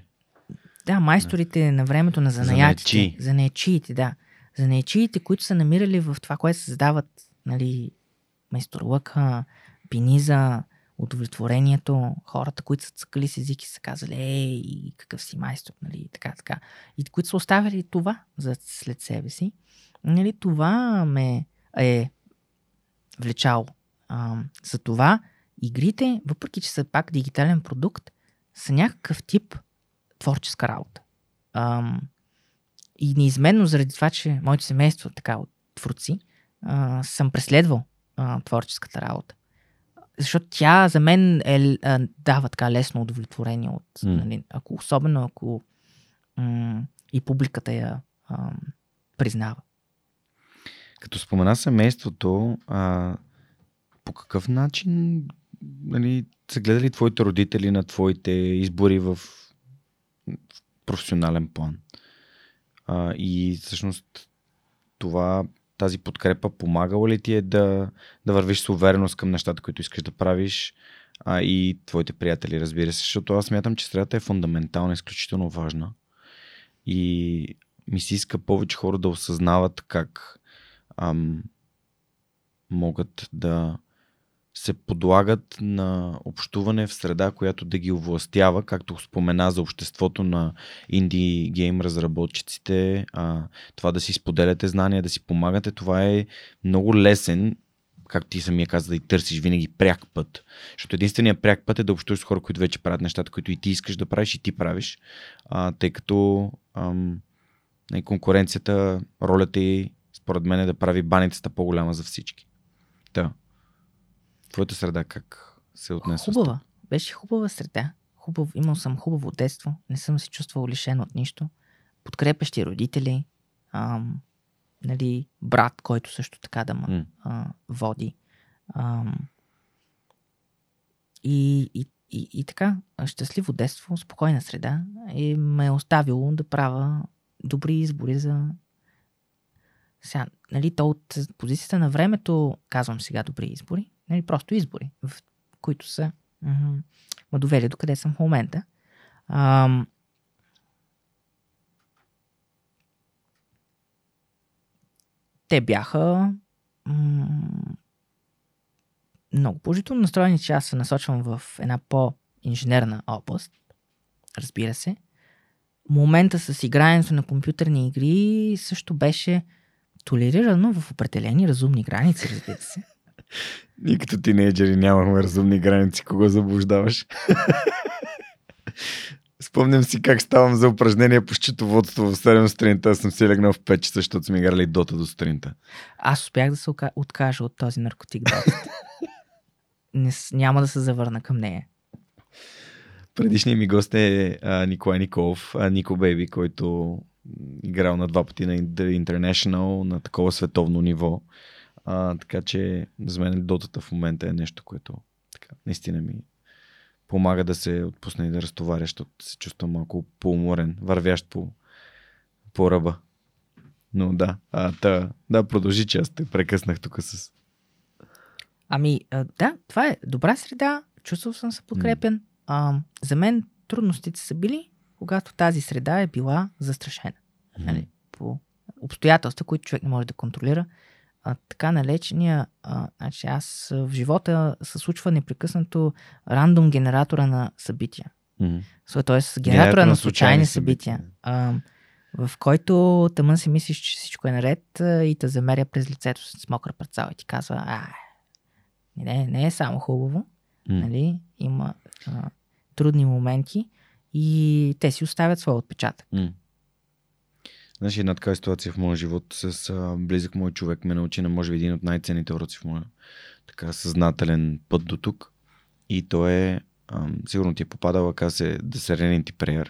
Да, майсторите на времето на занаятите. За неечиите, да. За неечиите, които са намирали в това, което създават нали, майсторлъка, пиниза, удовлетворението, хората, които са цъкали с езики, са казали, ей, какъв си майстор, нали, така, така. И които са оставили това за след себе си, нали, това ме е влечало. А, за това игрите, въпреки че са пак дигитален продукт, са някакъв тип творческа работа. Ам, и неизменно заради това, че моето семейство така от творци, а, съм преследвал а, творческата работа. Защото тя за мен е, а, дава така лесно удовлетворение от, М. нали, ако, особено ако м- и публиката я а, признава. Като спомена семейството, а, по какъв начин нали, са гледали твоите родители на твоите избори в, в професионален план? А, и всъщност това, тази подкрепа помагала ли ти е да, да вървиш с увереност към нещата, които искаш да правиш а, и твоите приятели, разбира се, защото аз смятам, че средата е фундаментална, изключително важна. И ми се иска повече хора да осъзнават как ам, могат да се подлагат на общуване в среда, която да ги овластява, както спомена за обществото на инди гейм разработчиците, а, това да си споделяте знания, да си помагате, това е много лесен, както ти самия каза, да и търсиш винаги пряк път. Защото единственият пряк път е да общуваш с хора, които вече правят нещата, които и ти искаш да правиш и ти правиш, а, тъй като ам, и конкуренцията, ролята и според мен е да прави баницата по-голяма за всички. Да. Твоята среда как се отнесва? с Хубава. Беше хубава среда. Хубав, имал съм хубаво детство. Не съм се чувствал лишен от нищо. Подкрепещи родители. Ам, нали, брат, който също така да ме а, води. Ам, и, и, и, и така, щастливо детство, спокойна среда и ме е оставило да правя добри избори за... Сега, нали, то от позицията на времето, казвам сега добри избори, нали, просто избори, в които са ме довели до къде съм в момента. Ам, те бяха м- много положително настроени, че аз се насочвам в една по-инженерна област. Разбира се. Момента с игрането на компютърни игри също беше толерирано в определени разумни граници, разбира се. Ние като тинейджери нямахме разумни граници, кого заблуждаваш. Спомням си как ставам за упражнение по счетоводство в 7 сутринта. Аз съм си легнал в 5 часа, защото сме играли дота до сутринта. Аз успях да се откажа от този наркотик. Не, няма да се завърна към нея. Предишният ми гост е а, Николай Николов, а, Нико Бейби, който играл на два пъти на International на такова световно ниво. А, така че за мен дотата в момента е нещо, което така, наистина ми помага да се отпусне и да разтоваря, защото се чувствам малко по-уморен, вървящ по, по ръба. Но да, а, та, да, продължи, че аз те прекъснах тук с... Ами, а, да, това е добра среда, чувствал съм се подкрепен. А, за мен трудностите са били, когато тази среда е била застрашена. Нали, по обстоятелства, които човек не може да контролира. А, така налечения, а, значи аз в живота се случва непрекъснато рандом генератора на събития. Мгм. Т.е. генератора на случайни събития. А, в който тъмън си мислиш, че всичко е наред и те замеря през лицето с мокра парцал и ти казва, а, не, не е само хубаво, М. нали? има а, трудни моменти и те си оставят своя отпечатък. М. Знаеш, една такава ситуация в моя живот с а, близък мой човек ме научи на може би един от най-ценните уроци в моя така съзнателен път до тук. И то е, а, сигурно ти е попадала, каза се Serenity Prayer.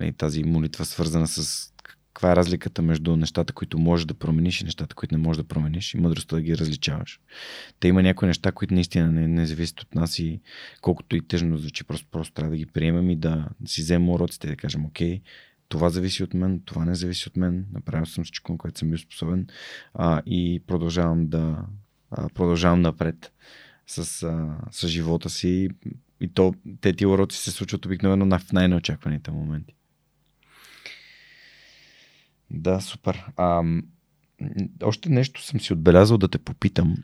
Нали, тази молитва свързана с каква е разликата между нещата, които можеш да промениш и нещата, които не можеш да промениш и мъдростта да ги различаваш. Те има някои неща, които наистина не, не зависят от нас и колкото и тъжно звучи, просто, просто трябва да ги приемем и да, да си вземем уроците и да кажем, окей, това зависи от мен, това не зависи от мен, направил съм всичко, на което съм бил способен а, и продължавам да а, продължавам напред с, а, с живота си и то, те ти уроци се случват обикновено в най-неочакваните моменти. Да, супер. А, още нещо съм си отбелязал да те попитам.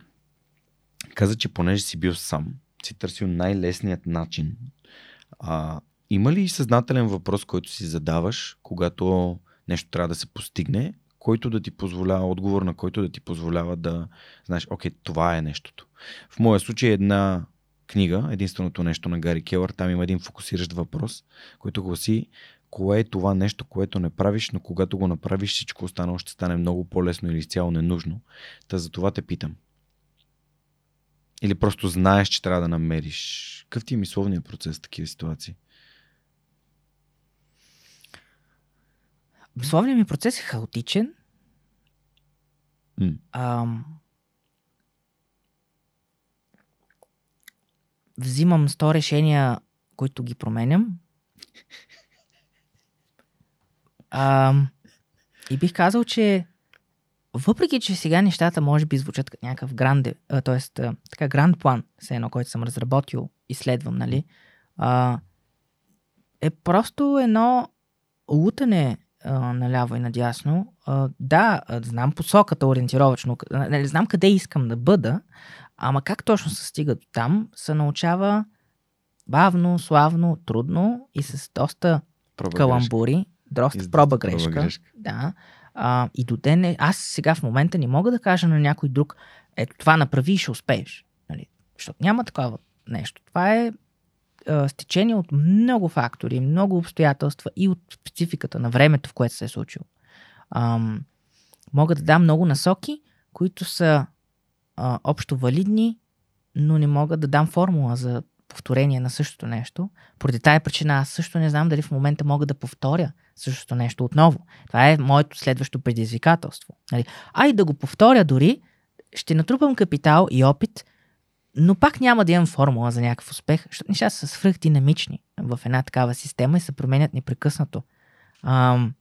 Каза, че понеже си бил сам, си търсил най-лесният начин. А, има ли съзнателен въпрос, който си задаваш, когато нещо трябва да се постигне, който да ти позволява, отговор на който да ти позволява да знаеш, окей, това е нещото. В моя случай е една книга, единственото нещо на Гари Келър, там има един фокусиращ въпрос, който гласи кое е това нещо, което не правиш, но когато го направиш, всичко останало ще стане много по-лесно или изцяло ненужно. Та за това те питам. Или просто знаеш, че трябва да намериш. Какъв ти е мисловният процес в такива ситуации? Мисловният ми процес е хаотичен. М. Ам... Взимам 100 решения, които ги променям. Ам... И бих казал, че въпреки, че сега нещата може би звучат като някакъв гранде, т.е. така гранд план, все едно, който съм разработил и следвам, нали, а, е просто едно лутане а, наляво и надясно. А, да, знам посоката ориентировачно, нали, знам къде искам да бъда, ама как точно се стига до там, се научава бавно, славно, трудно и с доста Проба каламбури, доста проба грешка. Да. А, и до ден е, аз сега в момента не мога да кажа на някой друг, ето това направи и ще успееш. Нали? Защото няма такова нещо. Това е стечение от много фактори, много обстоятелства и от спецификата на времето, в което се е случило. Ам, мога да дам много насоки, които са а, общо валидни, но не мога да дам формула за повторение на същото нещо. Поради тая причина аз също не знам дали в момента мога да повторя същото нещо отново. Това е моето следващо предизвикателство. Нали? А и да го повторя дори, ще натрупам капитал и опит, но пак няма да имам формула за някакъв успех, защото нещата са свръхдинамични в една такава система и се променят непрекъснато. Ам...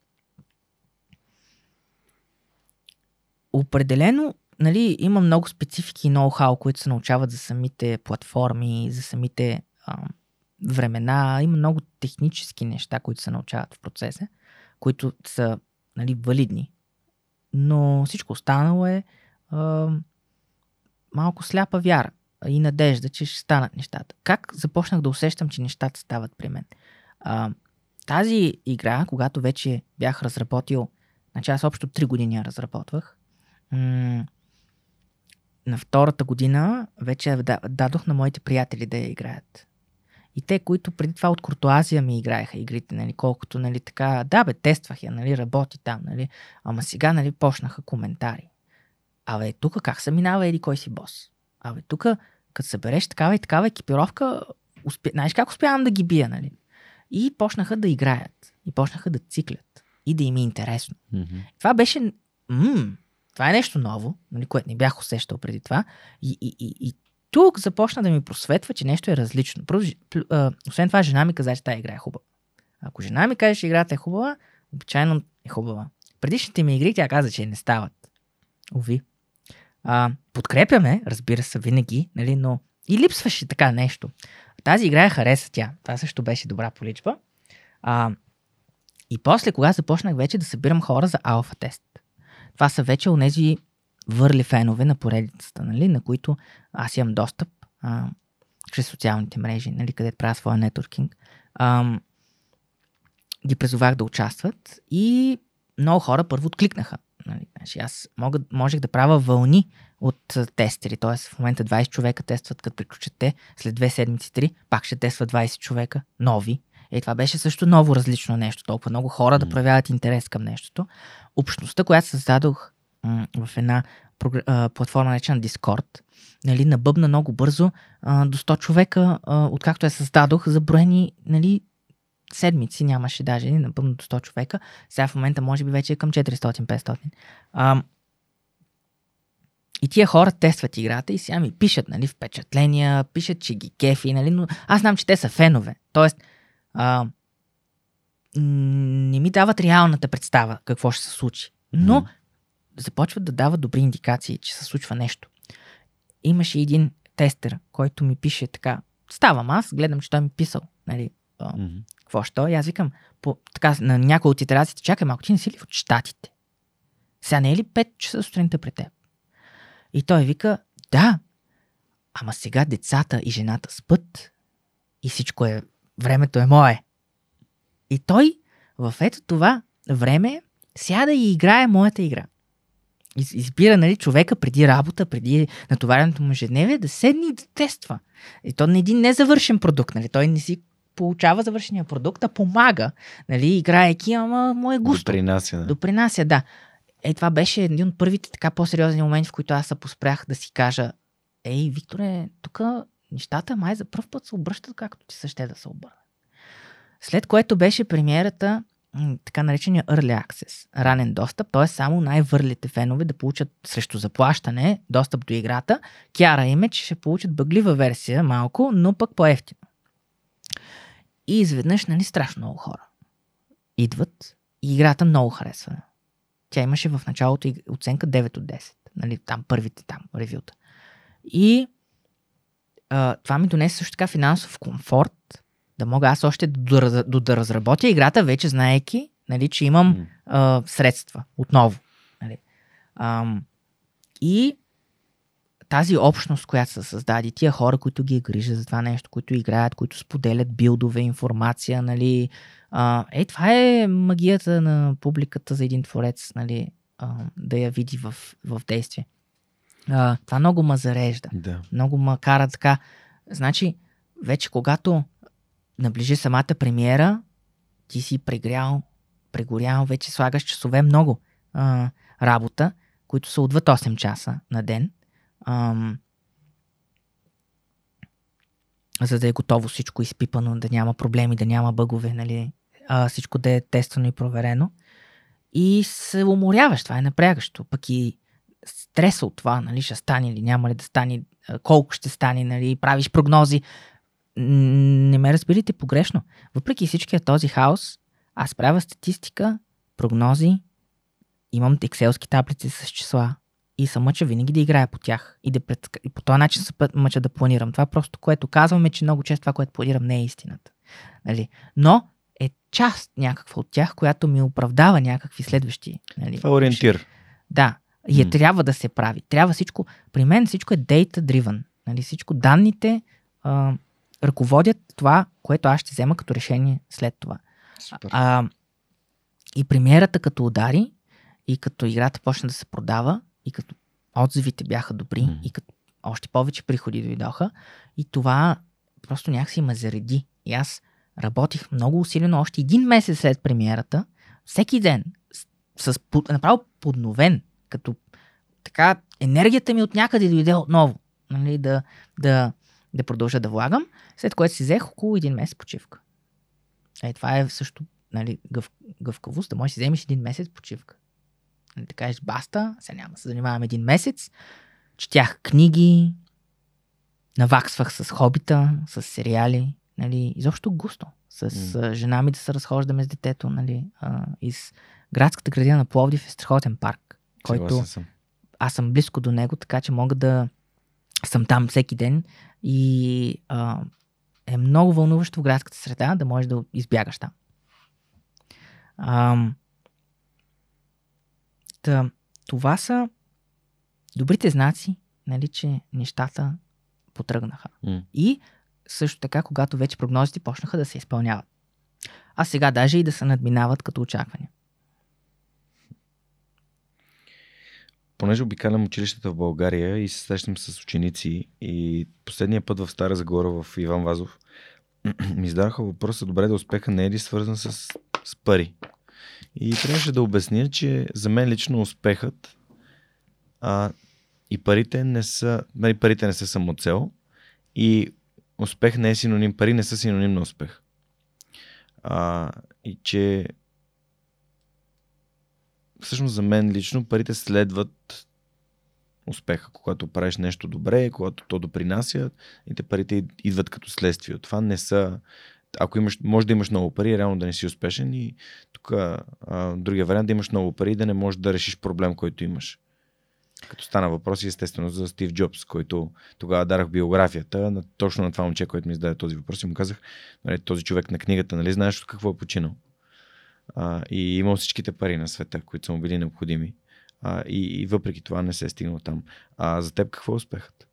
Определено, нали, има много специфики и ноу-хау, които се научават за самите платформи, за самите ам, времена. Има много технически неща, които се научават в процеса, които са нали, валидни. Но всичко останало е ам, малко сляпа вяра и надежда, че ще станат нещата. Как започнах да усещам, че нещата стават при мен? А, тази игра, когато вече бях разработил, значи аз общо 3 години я разработвах, м- на втората година вече дадох на моите приятели да я играят. И те, които преди това от Куртуазия ми играеха игрите, нали, колкото, нали, така, да бе, тествах я, нали, работи там, нали, ама сега, нали, почнаха коментари. Абе, тук как се минава еди кой си бос? Абе, тук, като събереш такава и такава екипировка, успя... знаеш как успявам да ги бия, нали? И почнаха да играят. И почнаха да циклят. И да им е интересно. Мгм. Това беше... М- това е нещо ново, нали, което не бях усещал преди това. И, и, и, и тук започна да ми просветва, че нещо е различно. Просто, а, освен това, жена ми каза, че тази игра е хубава. Ако жена ми каже, че играта е хубава, обичайно е хубава. Предишните ми игри тя каза, че не стават. Ови. А, подкрепяме, разбира се, винаги, нали, но и липсваше така нещо. Тази игра я хареса тя. Това също беше добра поличба. А, и после, когато започнах вече да събирам хора за алфа тест. Това са вече онези върли фенове на поредицата, нали, на които аз имам достъп а, чрез социалните мрежи, нали, където правя своя нетворкинг. Ам, ги призовах да участват и много хора първо откликнаха. Нали, значи аз мога, можех да правя вълни от тестери, т.е. в момента 20 човека тестват, като приключат те, след две седмици, три, пак ще тестват 20 човека, нови. Е, това беше също ново различно нещо. Толкова много хора да М. проявяват интерес към нещото. Общността, която създадох м- в една платформа, наречена Discord, нали, набъбна много бързо а, до 100 човека, а, откакто я създадох, за броени нали, седмици нямаше даже, набъбна до 100 човека. Сега в момента може би вече е към 400-500. А, и тия хора тестват играта и сега ми пишат нали, впечатления, пишат, че ги кефи, нали, но аз знам, че те са фенове. Тоест, а, не ми дават реалната представа какво ще се случи. Но Мгм. започват да дават добри индикации, че се случва нещо. Имаше един тестер, който ми пише така. Ставам аз, гледам, че той ми писал. Нали, Мгм. Какво що? И аз викам, по, така, на някои от итерациите, чакай малко, ти не си ли от щатите? Сега не е ли 5 часа сутринта при теб? И той вика, да, ама сега децата и жената спът и всичко е, времето е мое. И той в ето това време сяда и играе моята игра. Из, избира, нали, човека преди работа, преди натоварянето му ежедневие, да седне и да тества. И то на един незавършен продукт, нали? Той не си получава завършения продукт, а помага, нали, играеки, ама му е густо. Допринася, да. Допринася, да. Е, това беше един от първите така по-сериозни моменти, в които аз се поспрях да си кажа, ей, Викторе, тук нещата май за първ път се обръщат както ти се ще да се обърне. След което беше премиерата така наречения Early Access, ранен достъп, т.е. само най-върлите фенове да получат срещу заплащане достъп до играта. Кяра им е, че ще получат бъглива версия малко, но пък по-ефтино. И изведнъж, нали, страшно много хора идват и играта много харесва. Тя имаше в началото оценка 9 от 10. Нали, там първите там ревюта. И а, това ми донесе също така финансов комфорт, да мога аз още да, да, да разработя играта, вече знаеки, нали, че имам а, средства отново. Нали. Ам, и тази общност, която се създаде, тия хора, които ги е грижа за това нещо, които играят, които споделят билдове, информация, нали, а, е, това е магията на публиката за един творец, нали, а, да я види в, в действие. А, това много ме зарежда Да. много ма кара така. Значи, вече когато наближи самата премиера, ти си прегрял, прегорял, вече слагаш часове много а, работа, които са отвъд 8 часа на ден. Ам, за да е готово всичко изпипано, да няма проблеми, да няма бъгове, нали? а, всичко да е тествано и проверено. И се уморяваш, това е напрягащо. Пък и стреса от това, нали, ще стане или няма ли да стане, колко ще стане, нали, правиш прогнози. Не ме разбирайте погрешно. Въпреки всичкия този хаос, аз правя статистика, прогнози, имам екселски таблици с числа и се мъча винаги да играя по тях и, да пред... и по този начин се мъча да планирам. Това просто, което казваме, че много често това, което планирам, не е истината. Нали? Но е част някаква от тях, която ми оправдава някакви следващи. Нали, Това е ориентир. да, и е, трябва да се прави. Трябва всичко. При мен всичко е data driven. Нали, всичко данните а, ръководят това, което аз ще взема като решение след това. Супер. А, и премиерата като удари, и като играта почна да се продава, и като отзивите бяха добри, Мгм. и като още повече приходи дойдоха, и това просто някакси ме зареди. И аз работих много усилено още един месец след премиерата, всеки ден, с, с под- направо подновен, като така енергията ми от някъде дойде отново, нали, да, да, да продължа да влагам, след което си взех около един месец почивка. Е, това е също нали, гъв, гъвкавост, да можеш да си вземеш един месец почивка. Нали, да кажеш, баста, сега няма да се занимавам един месец. Четях книги, наваксвах с хобита, с сериали, нали, изобщо густо. С а, жена ми да се разхождаме с детето, нали, а, из градската градина на Пловдив е страхотен парк, който съм. аз съм близко до него, така че мога да съм там всеки ден и а, е много вълнуващо в градската среда да можеш да избягаш там. Ам, та, това са добрите знаци, нали, че нещата потръгнаха. М. И също така, когато вече прогнозите почнаха да се изпълняват. А сега даже и да се надминават като очаквания. Понеже обикалям училищата в България и се срещам с ученици и последния път в Стара Загора в Иван Вазов <clears throat> ми зададаха въпроса, добре да успеха не е ли свързан с, с пари. И трябваше да обясня, че за мен лично успехът а, и парите не са, нали, парите не са самоцел и успех не е синоним, пари не са синоним на успех. А, и че всъщност за мен лично парите следват успеха. Когато правиш нещо добре, когато то допринася и те парите ид- идват като следствие. от Това не са... Ако имаш, може да имаш много пари, реално да не си успешен и тук другия вариант да имаш много пари и да не можеш да решиш проблем, който имаш. Като стана въпрос естествено за Стив Джобс, който тогава дарах биографията на, точно на това момче, което ми зададе този въпрос и му казах, нали, този човек на книгата, нали знаеш от какво е починал? а, и имал всичките пари на света, които са му били необходими. А, и, и въпреки това не се е стигнал там. А за теб какво е успехът?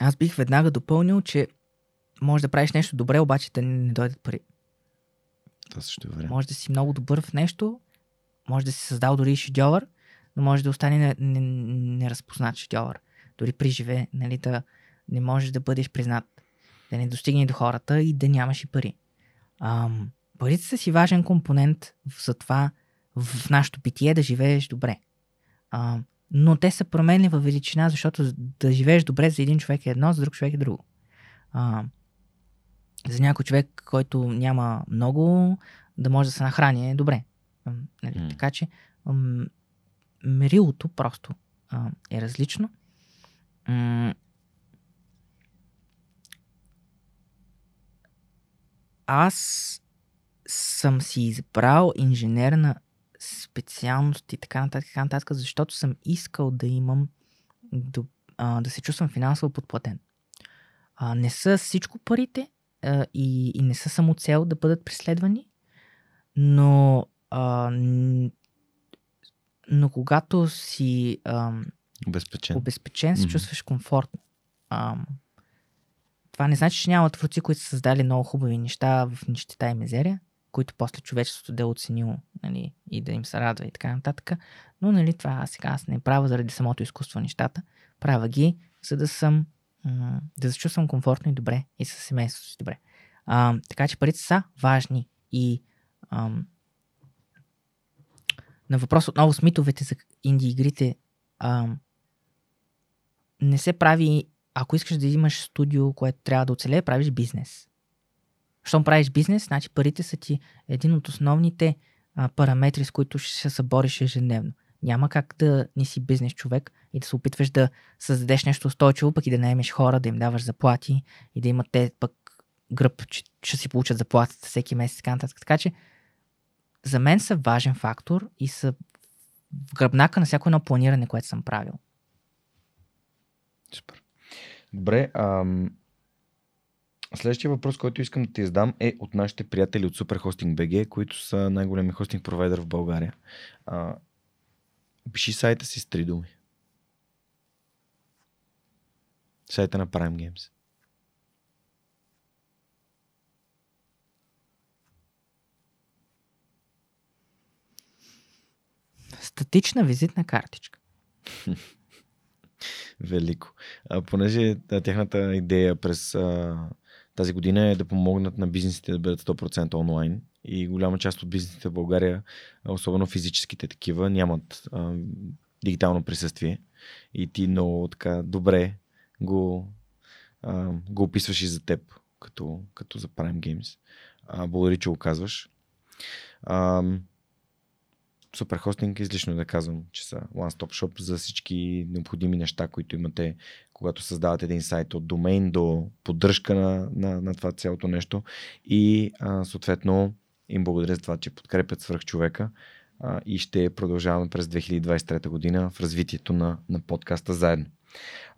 Аз бих веднага допълнил, че може да правиш нещо добре, обаче да не дойдат пари. Това също е вариант. Може да си много добър в нещо, може да си създал дори и шедьовър, но може да остане не- не- неразпознат шедьовър. Дори при живе, нали, да не можеш да бъдеш признат. да не достигне до хората и да нямаш и пари. Ам, парите са си важен компонент за това в нашето питие да живееш добре. А, но те са променени във величина, защото да живееш добре за един човек е едно, за друг човек е друго. А, за някой човек, който няма много, да може да се нахрани е добре. Нали? mm. Така че м- мерилото просто а, е различно. М- аз съм си избрал инженерна специалност и така нататък, така нататък, защото съм искал да имам, да, а, да се чувствам финансово подплатен. А, не са всичко парите а, и, и не са само цел да бъдат преследвани, но, а, но когато си а, обезпечен, обезпечен се mm-hmm. чувстваш комфортно. А, това не значи, че няма творци, които са създали много хубави неща в нищета и мизерия, които после човечеството да е оценило нали, и да им се радва и така нататък. Но нали, това сега аз не правя заради самото изкуство нещата. Правя ги, за да съм да се чувствам комфортно и добре и с семейството си добре. А, така че парите са важни и ам, на въпрос отново с митовете за инди игрите ам, не се прави ако искаш да имаш студио, което трябва да оцелее, правиш бизнес. Щом правиш бизнес, значи парите са ти един от основните а, параметри, с които ще се бориш ежедневно. Няма как да не си бизнес човек и да се опитваш да създадеш нещо устойчиво, пък и да наемеш хора, да им даваш заплати и да имат те пък гръб, че ще си получат заплатата всеки месец. Така, нататък. така че за мен са важен фактор и са в гръбнака на всяко едно планиране, което съм правил. Супер. Добре, ам... Следващия въпрос, който искам да ти задам е от нашите приятели от Superhosting BG, които са най-големи хостинг провайдер в България. Пиши сайта си с три думи. Сайта на Prime Games. Статична визитна картичка. <laughs> Велико. А, понеже а, тяхната идея през а, тази година е да помогнат на бизнесите да бъдат 100% онлайн и голяма част от бизнесите в България, особено физическите такива, нямат а, дигитално присъствие и ти много така добре го, а, го описваш и за теб, като, като за Prime Games. А, благодаря, че го казваш. А, Супер хостинг, излишно е да казвам, че са one-stop shop за всички необходими неща, които имате, когато създавате един сайт от домейн до поддръжка на, на, на това цялото нещо. И а, съответно им благодаря за това, че подкрепят свърх човека а, и ще продължаваме през 2023 година в развитието на, на подкаста заедно.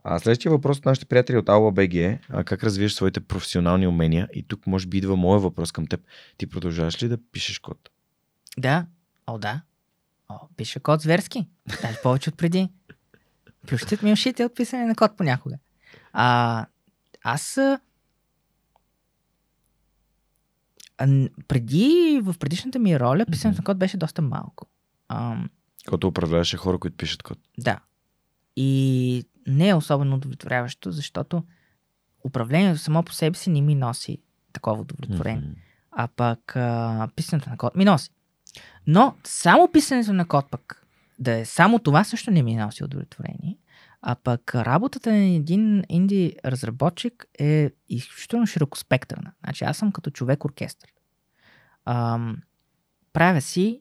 А следващия въпрос от нашите приятели от Алла БГ е как развиваш своите професионални умения и тук може би идва моят въпрос към теб. Ти продължаваш ли да пишеш код? Да, о да. О, пише код зверски. Даже повече от преди. Плющат ми ушите от писане на код понякога. А, аз а, преди, в предишната ми роля, писането на код беше доста малко. А, Когато управляваше хора, които пишат код. Да. И не е особено удовлетворяващо, защото управлението само по себе си не ми носи такова удовлетворение. Mm-hmm. А пък а, писането на код ми носи. Но само писането на код пък да е само това също не ми носи удовлетворение. А пък работата на един инди разработчик е изключително широкоспектърна. Значи аз съм като човек оркестър. Ам, правя си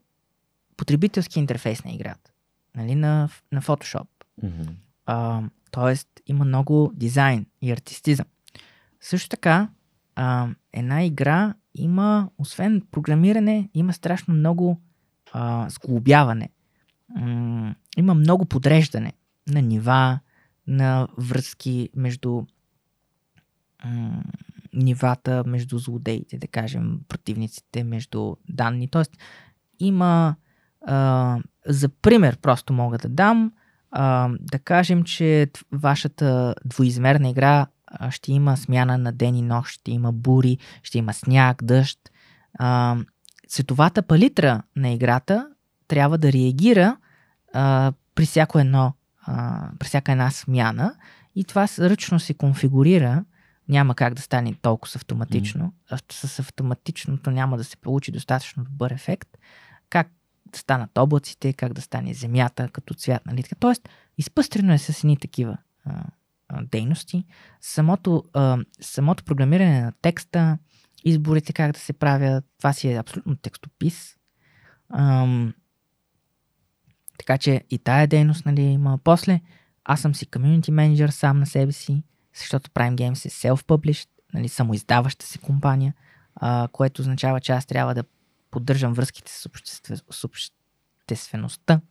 потребителски интерфейс на играта. Нали, на, на Photoshop. Mm-hmm. А, тоест има много дизайн и артистизъм. Също така, а, една игра има, освен програмиране, има страшно много а, сглобяване. М- има много подреждане на нива, на връзки между м- нивата, между злодеите, да кажем, противниците, между данни. Тоест, има а, за пример просто мога да дам, а, да кажем, че вашата двоизмерна игра ще има смяна на ден и нощ, ще има бури, ще има сняг, дъжд. А, цветовата палитра на играта трябва да реагира а, при всяко едно, а, при всяка една смяна и това ръчно се конфигурира няма как да стане толкова автоматично. Mm. С автоматичното няма да се получи достатъчно добър ефект. Как да станат облаците, как да стане земята като цвят, нали? Тоест, изпъстрено е с едни такива а, а, дейности. Самото, а, самото програмиране на текста, изборите как да се правят, това си е абсолютно текстопис. Ам, така че и тая дейност нали, има. После аз съм си комьюнити менеджер сам на себе си, защото Prime Games е self-published, нали, самоиздаваща се компания, а, което означава, че аз трябва да поддържам връзките с, обществе, с обществеността,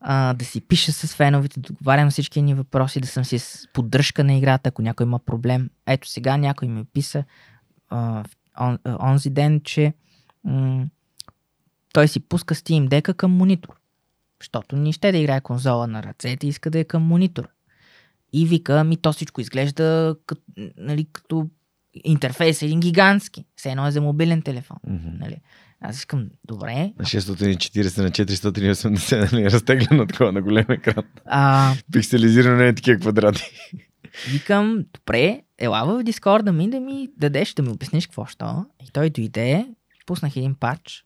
а, да си пиша с феновете, да отговарям всички ни въпроси, да съм си с поддръжка на играта, ако някой има проблем. Ето сега някой ми писа онзи ден, че м- той си пуска Steam дека към монитор. Защото не ще да играе конзола на ръцете, иска да е към монитор. И вика, ми то всичко изглежда като, нали, като интерфейс, един гигантски. Все едно е за мобилен телефон. Mm-hmm. Нали. Аз искам, добре. На 640 на 480, нали, разтеглено такова на голям екран. А... Пикселизирано не е такива квадрати. Викам, добре, ела в Дискорд да ми да ми дадеш, да ми обясниш какво що. И той дойде, пуснах един пач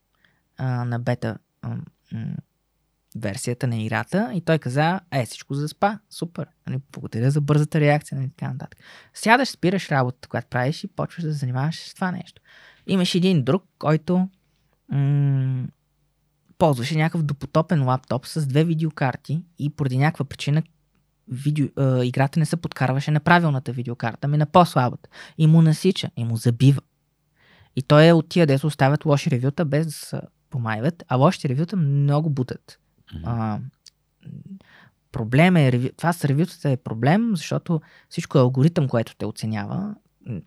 а, на бета а, версията на играта и той каза, е, всичко за спа, супер, нали, благодаря за бързата реакция нали, така нататък. Сядаш, спираш работата, която правиш и почваш да занимаваш с това нещо. Имаш един друг, който м- ползваше някакъв допотопен лаптоп с две видеокарти и поради някаква причина видео, е, играта не се подкарваше на правилната видеокарта, ми на по-слабата. И му насича, и му забива. И той е от тия, дето оставят лоши ревюта без да се помайват, а лошите ревюта много бутат. А, проблем е, това с ревютата е проблем, защото всичко е алгоритъм, което те оценява.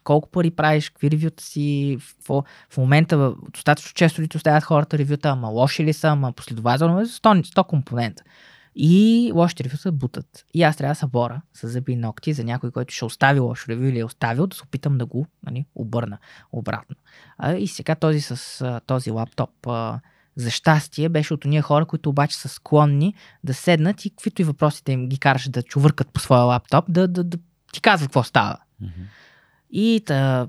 Колко пари правиш, какви ревюта си, в, в момента достатъчно често ли оставят хората ревюта, ама лоши ли са, ама последователно, 100, 100 компонента. И лошите ревюта бутат. И аз трябва да се бора с зъби и ногти за някой, който ще остави лошо ревю или е оставил, да се опитам да го нали, обърна обратно. А, и сега този с този лаптоп а, за щастие беше от уния хора, които обаче са склонни да седнат и каквито и въпросите им ги караш да чувъркат по своя лаптоп, да, да, да ти казва какво става. Mm-hmm. И та,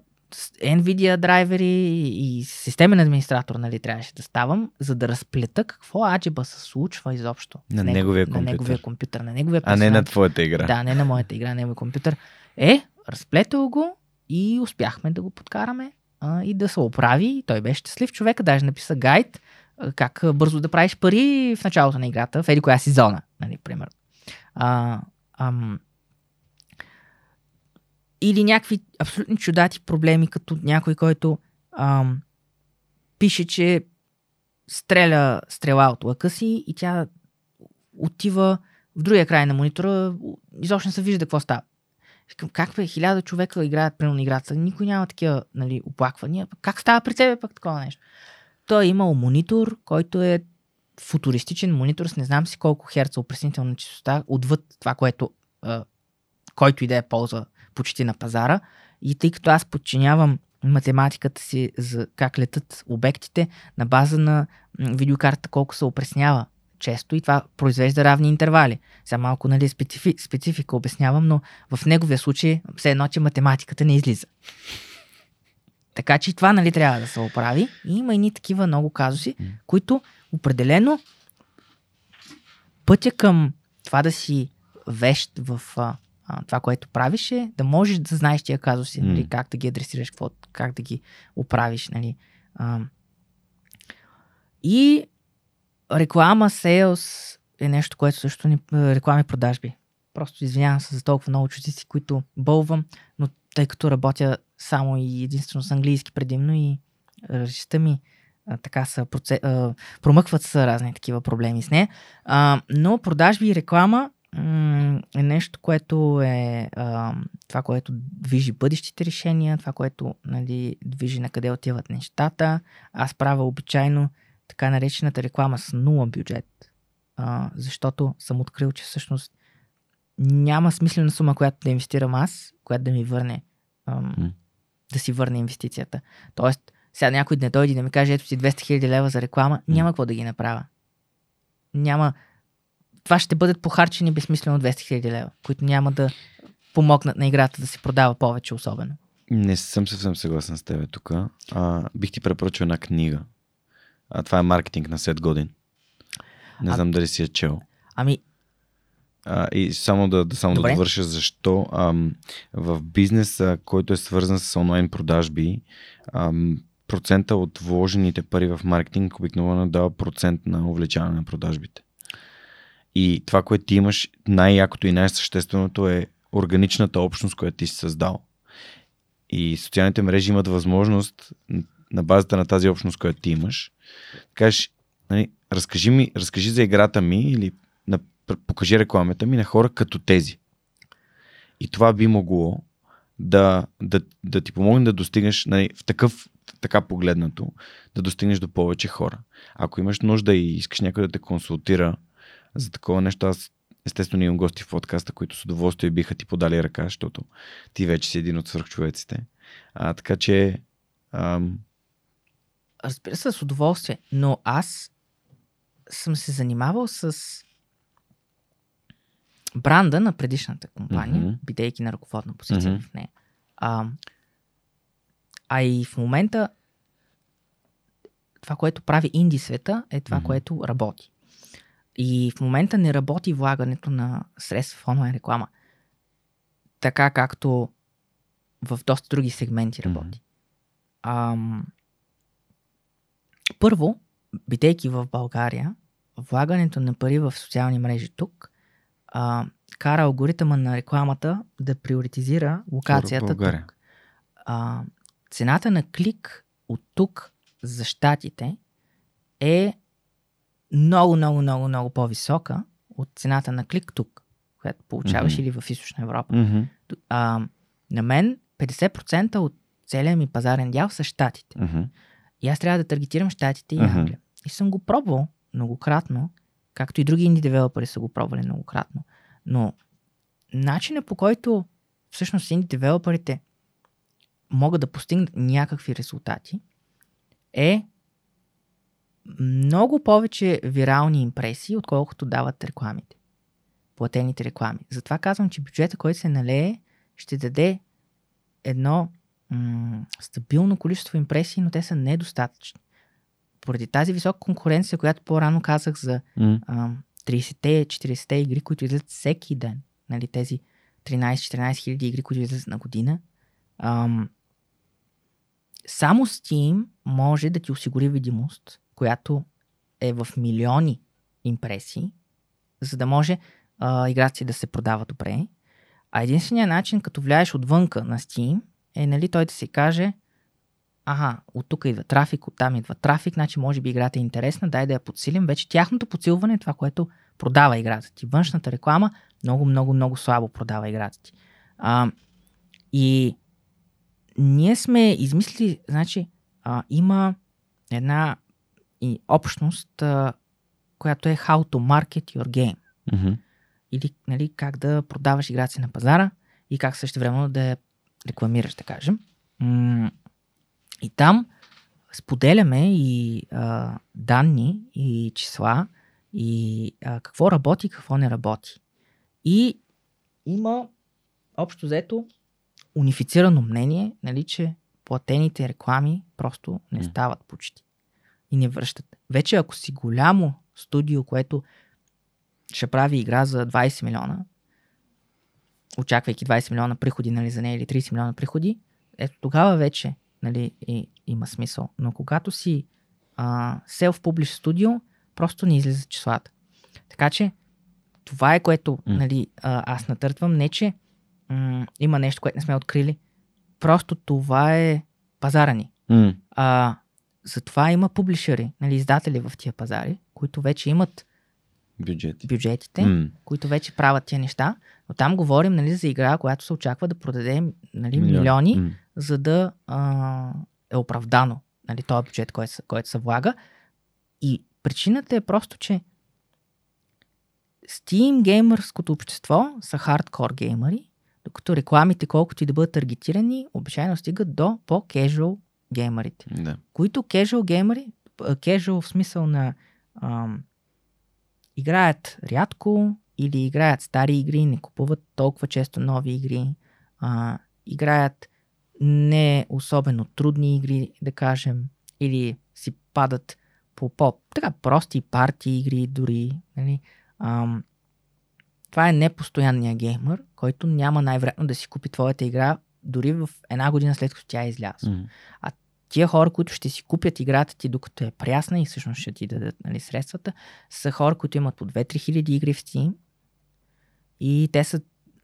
NVIDIA драйвери и системен администратор, нали, трябваше да ставам, за да разплета какво аджиба се случва изобщо. На него, неговия компютър. На неговия компютър, на неговия А не на твоята игра. Да, не на моята игра, на неговия компютър. Е, разплетал го и успяхме да го подкараме а, и да се оправи. Той беше щастлив човек, даже написа гайд как бързо да правиш пари в началото на играта, в еди коя си нали, примерно. А, ам, или някакви абсолютно чудати проблеми, като някой, който ам, пише, че стреля стрела от лъка си и тя отива в другия край на монитора, изобщо не се вижда какво става. Как бе, хиляда човека играят примерно играта, никой няма такива нали, оплаквания. Как става при тебе пък такова нещо? Той е имал монитор, който е футуристичен монитор с не знам си колко херца опреснителна частота, отвъд това, което а, който и да е ползва почти на пазара. И тъй като аз подчинявам математиката си за как летат обектите на база на видеокарта колко се опреснява често и това произвежда равни интервали. Сега малко нали, специфи, специфика обяснявам, но в неговия случай все едно, че математиката не излиза. Така че това нали трябва да се оправи. И има и такива много казуси, mm. които определено пътя към това да си вещ в а, а, това, което правиш е да можеш да знаеш тия казуси, mm. нали, как да ги адресираш, какво, как да ги оправиш. Нали. А, и реклама, сейлс е нещо, което също ни... Реклами продажби. Просто извинявам се за толкова много чудици, които бълвам, но тъй като работя само и единствено с английски предимно и речта ми така са, проце... промъкват са разни такива проблеми с нея. А, но продажби и реклама е нещо, което е а, това, което движи бъдещите решения, това, което нали, движи на къде отиват нещата. Аз правя обичайно така наречената реклама с нула бюджет, а, защото съм открил, че всъщност няма смислена сума, която да инвестирам аз, която да ми върне ам. Да си върне инвестицията. Тоест, сега някой не дойде да ми каже, ето си 200 хиляди лева за реклама, няма какво да ги направя. Няма. Това ще бъдат похарчени безсмислено 200 хиляди лева, които няма да помогнат на играта да се продава повече особено. Не съм съвсем съгласен с теб тук. бих ти препоръчал една книга. А, това е маркетинг на Сет Годин. Не А- знам дали си я чел. Ами, А, и само да, да, само да Добре. довърша защо ам, в бизнеса, който е свързан с онлайн продажби, ам, процента от вложените пари в маркетинг обикновено дава процент на увеличаване на продажбите. И това, което ти имаш, най-якото и най-същественото е органичната общност, която ти си създал. И социалните мрежи имат възможност на базата на тази общност, която ти имаш, да кажеш, нали, разкажи, ми, разкажи за играта ми или покажи рекламата ми на хора като тези. И това би могло да, да, да ти помогне да достигнеш нали, в такъв, така погледнато, да достигнеш до повече хора. Ако имаш нужда и искаш някой да те консултира за такова нещо, аз естествено имам гости в подкаста, които с удоволствие биха ти подали ръка, защото ти вече си един от свърхчовеците. А, така че ам, разбира се, с удоволствие, но аз съм се занимавал с бранда на предишната компания, mm-hmm. бидейки на ръководна позиция mm-hmm. в нея. А, а и в момента това, което прави инди света, е това, mm-hmm. което работи. И в момента не работи влагането на средства в онлайн реклама. Така както в доста други сегменти работи. Ам, първо, бидейки в България, влагането на пари в социални мрежи тук а, кара алгоритъма на рекламата да приоритизира локацията тук. А, цената на клик от тук за щатите е много, много, много, много по-висока от цената на клик тук, която получаваш Мгм. или в Източна Европа. мгм, А, на мен 50% от целия ми пазарен дял са щатите. мгм, И аз трябва да таргетирам щатите и. Англия. И съм го пробвал многократно, както и други инди девелопери са го пробвали многократно. Но начинът по който всъщност инди девелоперите могат да постигнат някакви резултати е много повече вирални импресии, отколкото дават рекламите. Платените реклами. Затова казвам, че бюджета, който се налее, ще даде едно м- стабилно количество импресии, но те са недостатъчни. Поради тази висока конкуренция, която по-рано казах за а, 30-те, 40-те игри, които излизат всеки ден, нали, тези 13-14 хиляди игри, които излизат на година, ам, само Steam може да ти осигури видимост, която е в милиони импресии, за да може а, играта си да се продава добре. А единственият начин, като влияеш отвънка на Steam, е нали, той да си каже Ага, от тук идва трафик, оттам идва трафик, значи може би играта е интересна, дай да я подсилим. Вече тяхното подсилване е това, което продава играта ти. Външната реклама много, много, много слабо продава играта ти. А, и ние сме измислили, значи, а, има една и общност, а, която е How to Market Your Game. мгм. Или нали, как да продаваш играта си на пазара и как също времено да я рекламираш, да кажем. М- и там споделяме и а, данни, и числа, и а, какво работи, какво не работи. И има общо взето унифицирано мнение, нали, че платените реклами просто не стават почти. И не връщат. Вече ако си голямо студио, което ще прави игра за 20 милиона, очаквайки 20 милиона приходи нали, за нея или 30 милиона приходи, ето тогава вече нали, и, има смисъл. Но когато си а, self-publish студио, просто не излизат числата. Така че това е което нали, а, аз натъртвам. Не, че м- има нещо, което не сме открили. Просто това е пазара ни. М, А, затова има публишери, нали, издатели в тия пазари, които вече имат Бюджети. бюджетите, М, които вече правят тия неща, но там говорим нали, за игра, която се очаква да продаде нали, милиони. милиони, М, за да а, е оправдано нали, този бюджет, който се, който се влага. И причината е просто, че Steam геймърското общество са хардкор геймъри, докато рекламите, колкото и да бъдат таргетирани, обичайно стигат до по-кежуал геймърите Да. които casual геймери, casual в смисъл на ам, играят рядко или играят стари игри, не купуват толкова често нови игри, а, играят не особено трудни игри, да кажем, или си падат по по-така прости партии игри дори. Нали? Ам, това е непостоянния геймър, който няма най-вероятно да си купи твоята игра дори в една година след като тя е излязла. М. А тия хора, които ще си купят играта ти докато е прясна и всъщност ще ти дадат нали, средствата, са хора, които имат по 2-3 хиляди игри в Steam и те са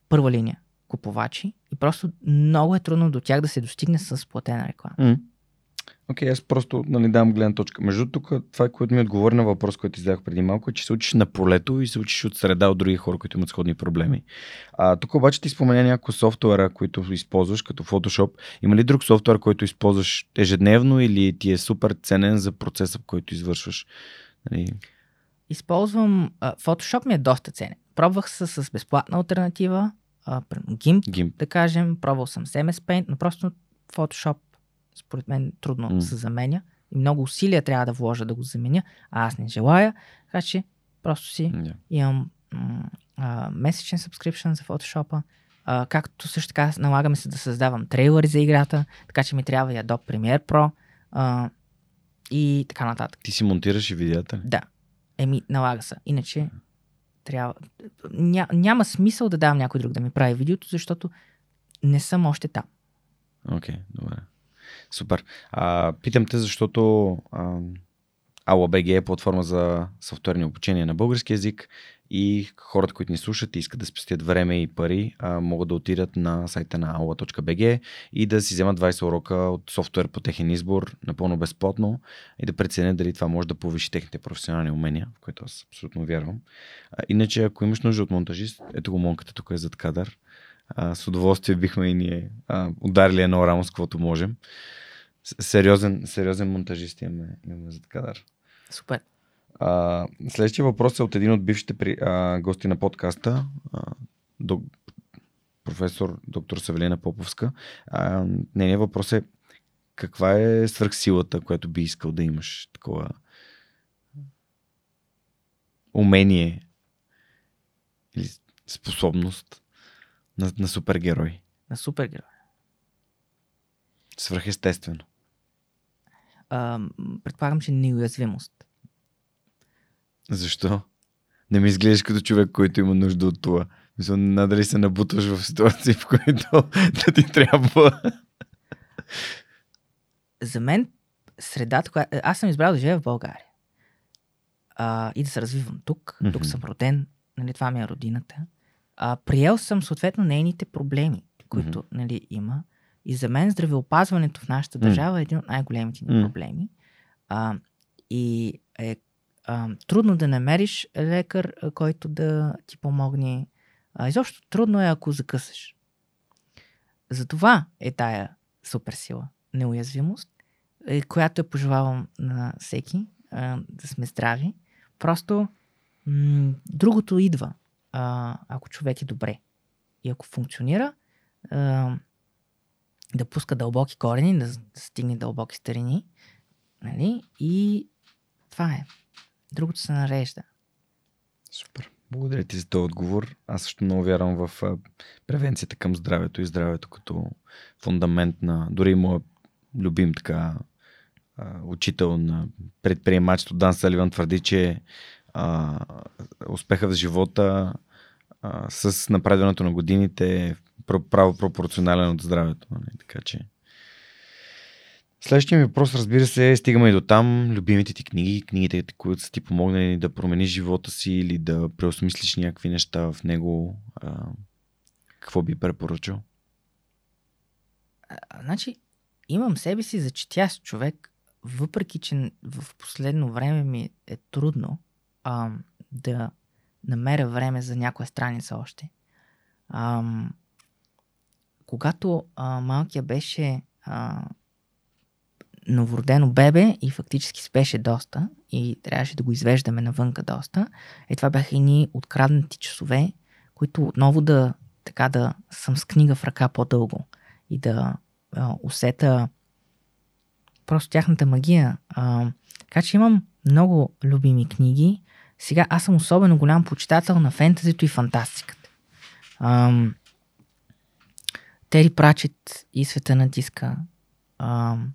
първа линия купувачи и просто много е трудно до тях да се достигне с платена реклама. М. Окей, аз просто нали, давам гледна точка. Между тук, това, което ми отговори на въпрос, който издах преди малко, е, че се учиш на полето и се учиш от среда от други хора, които имат сходни проблеми. А, тук обаче ти спомена няколко софтуера, които използваш, като Photoshop. Има ли друг софтуер, който използваш ежедневно или ти е супер ценен за процеса, който извършваш? Нали, Използвам... Photoshop ми е доста ценен. Пробвах се с безплатна альтернатива, а, GIMP, GIMP. да кажем, пробвал съм с MS Paint, но просто Photoshop според мен трудно М. се заменя и много усилия трябва да вложа да го заменя, а аз не желая, така че просто си Да. имам а, месечен subscription за Photoshop, а, както също така налагаме се да създавам трейлери за играта, така че ми трябва и Adobe Premiere Pro а, и така нататък. Ти си монтираш и видеята? Да. Еми, налага се. Иначе трябва... Ня, няма смисъл да давам някой друг да ми прави видеото, защото не съм още там. Окей, добре. Супер. А, питам те, защото а, AllaBG е платформа за софтуерни обучения на български язик и хората, които ни слушат и искат да спестят време и пари, а, могат да отидат на сайта на alla.bg и да си вземат 20 урока от софтуер по техен избор, напълно безплатно и да преценят дали това може да повиши техните професионални умения, в което аз абсолютно вярвам. А, иначе, ако имаш нужда от монтажист, ето го монката тук е зад кадър. А, с удоволствие бихме и ние а, ударили едно рамо с каквото можем. Сериозен, сериозен монтажист имаме, имаме зад кадър. Супер. А, следващия въпрос е от един от бившите при, а, гости на подкаста, а, до, професор доктор Савелина Поповска. А, нейният въпрос е каква е свръхсилата, която би искал да имаш такова умение или способност на, на супергерой? На супергерой. Свръхестествено. А, предполагам, че неуязвимост. Защо? Не ми изглеждаш като човек, който има нужда от това. Мисля, надали се набутваш в ситуации, в които <laughs> да ти трябва. За мен средата, която... Аз съм избрал да живея в България. А, и да се развивам тук. Мгм. Тук съм роден. Нали, това ми е родината. А, приел съм съответно нейните проблеми, които нали, има. И за мен здравеопазването в нашата държава е един от най-големите ни проблеми. А, и е а, трудно да намериш лекар, който да ти помогне. А, изобщо трудно е, ако закъсаш. Затова е тая суперсила. Неуязвимост, е, която я пожелавам на всеки, а, да сме здрави. Просто м- другото идва, а, ако човек е добре. И ако функционира, а, да пуска дълбоки корени, да, стигне дълбоки старини. Нали? И това е. Другото се нарежда. Супер. Благодаря ти за този отговор. Аз също много вярвам в превенцията към здравето и здравето като фундамент на дори моят любим така учител на предприемачество Дан Саливан твърди, че а, успеха в живота а, с напредването на годините е право пропорционален от здравето. Нали? Така че Следващия ми въпрос, разбира се, стигаме и до там. Любимите ти книги, книгите, които са ти помогнали да промениш живота си или да преосмислиш някакви неща в него. А, какво би препоръчал? А, Значи, имам себе си за четящ човек, въпреки че в последно време ми е трудно а, да намеря време за някоя страница още. А, когато а, малкия беше а, новородено бебе и фактически спеше доста и трябваше да го извеждаме навънка доста, е това бяха едни откраднати часове, които отново да така да съм с книга в ръка по-дълго и да а, усета просто тяхната магия. А, така че имам много любими книги. сега аз съм особено голям почитател на фентазито и фантастиката. Ам, Тери Прачет и Света на диска. Ам,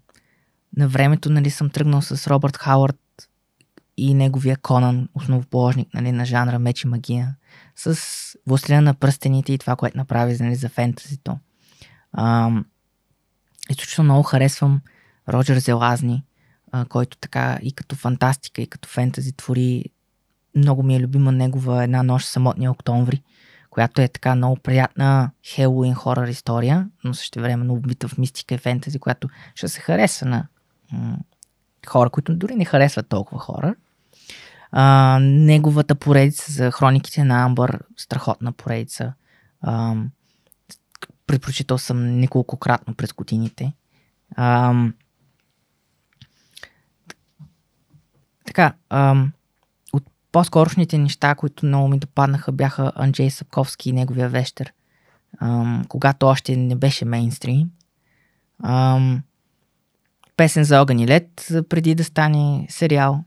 на времето нали, съм тръгнал с Робърт Хауърд и неговия Конан, основоположник нали, на жанра меч и магия, с Властелина на пръстените и това, което направи нали, за фентазито. Ам, изключително много харесвам Роджер Зелазни, а, който така и като фантастика, и като фентази твори много ми е любима негова една нощ самотния октомври, която е така много приятна Хелуин хорър история, но също време убита в мистика и фентази, която ще се хареса на м- хора, които дори не харесват толкова хора. А, неговата поредица за хрониките на Амбър, страхотна поредица. А, предпочитал съм неколкократно през годините. А, така, а, от по-скорошните неща, които много ми допаднаха, бяха Анджей Сапковски и неговия вещер, а, когато още не беше мейнстрим. А, песен за огън и лед, преди да стане сериал,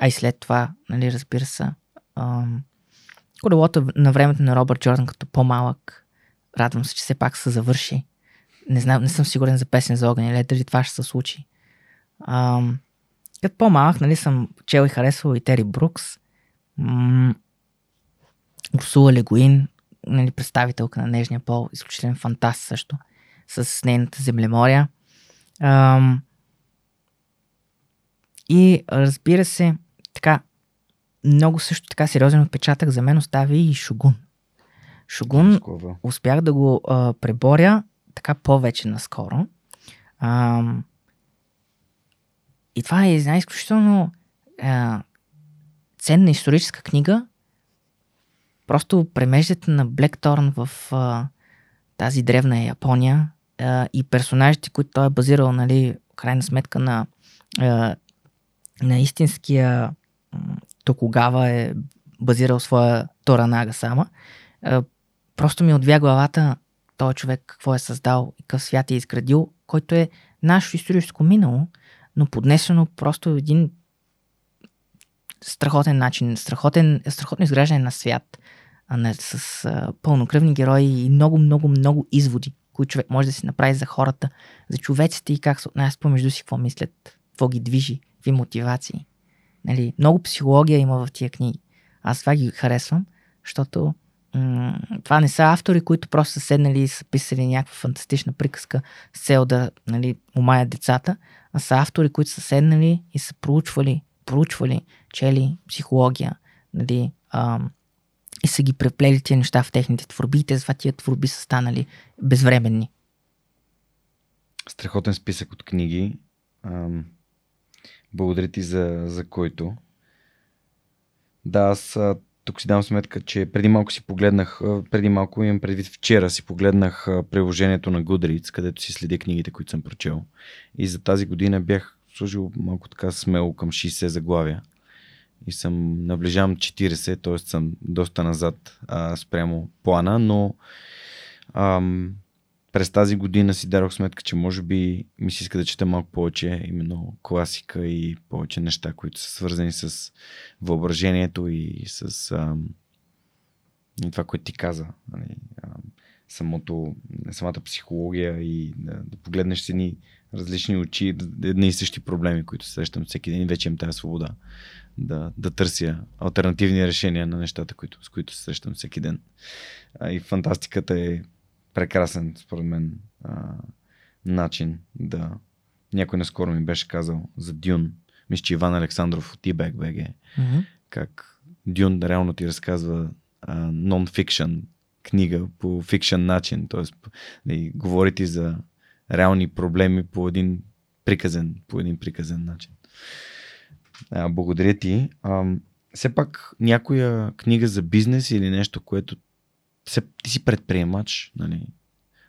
а и след това, нали, разбира се. А, колелото на времето на Робърт Джордан като по-малък. Радвам се, че все пак се завърши. Не, знам, не съм сигурен за песен за огън и лед, дали това ще се случи. А, като по-малък, нали, съм чел и харесвал и Тери Брукс, м- Урсула Легуин, нали, представителка на нежния пол, изключителен фантаст също, с нейната землемория. Ам, и разбира се, така, много също така сериозен отпечатък за мен остави и Шогун. Шогун Скова. успях да го а, преборя така повече наскоро. Ам, и това е една изключително а, ценна историческа книга. Просто премеждате на Блекторн в а, тази древна Япония а, и персонажите, които той е базирал, нали, крайна сметка на, а, на истинския Токугава е базирал своя Торанага сама. А, просто ми отвя главата този човек какво е създал и какъв свят е изградил, който е нашето историческо минало, но поднесено просто един страхотен начин, страхотен, страхотно изграждане на свят, а с а, пълнокръвни герои и много, много, много изводи, които човек може да си направи за хората, за човеците и как се отнасят помежду си, какво мислят, какво ги движи, какви мотивации. Нали, много психология има в тия книги. Аз това ги харесвам, защото м- това не са автори, които просто са седнали и са писали някаква фантастична приказка с цел да нали, умаят децата, а са автори, които са седнали и са проучвали, проучвали, чели психология, нали, ам, и са ги преплели тия неща в техните творби и те затова тия творби са станали безвременни. Страхотен списък от книги. Ам, благодаря ти за, за който. Да, аз а, тук си дам сметка, че преди малко си погледнах, а, преди малко имам предвид вчера си погледнах а, приложението на Goodreads, където си следя книгите, които съм прочел. И за тази година бях сложил малко така смело към 60 заглавия. И съм наближавам 40, т.е. съм доста назад а, спрямо плана, но ам, през тази година си дадох сметка, че може би ми се иска да чета малко повече именно класика и повече неща, които са свързани с въображението и с ам, и това, което ти каза. Нали, ам, самото, самата психология и да, да погледнеш си ни различни очи, едни и същи проблеми, които срещам всеки ден вече имам тази свобода да, да търся альтернативни решения на нещата, които, с които се срещам всеки ден. А, и фантастиката е прекрасен, според мен, а, начин да... Някой наскоро ми беше казал за Дюн. Мисля, че Иван Александров от eBay BG. Mm-hmm. Как Дюн реално ти разказва нон-фикшн книга по фикшен начин. Тоест, нали, говори ти за реални проблеми по един приказен, по един приказен начин. А, благодаря ти. А, все пак някоя книга за бизнес или нещо, което се, ти си предприемач, нали?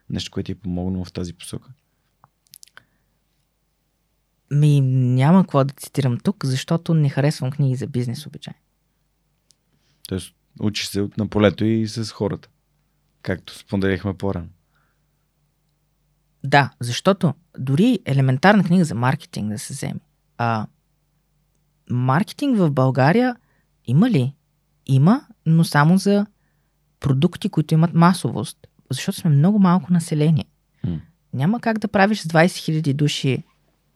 нещо, което ти е помогнало в тази посока. Ми няма какво да цитирам тук, защото не харесвам книги за бизнес обичай. Тоест, учиш се от на полето и с хората. Както споделихме по-рано. Да, защото дори елементарна книга за маркетинг да се вземе. А, маркетинг в България Има ли? Има, но само за продукти, които имат масовост, защото сме много малко население. М. Няма как да правиш с 20 000 души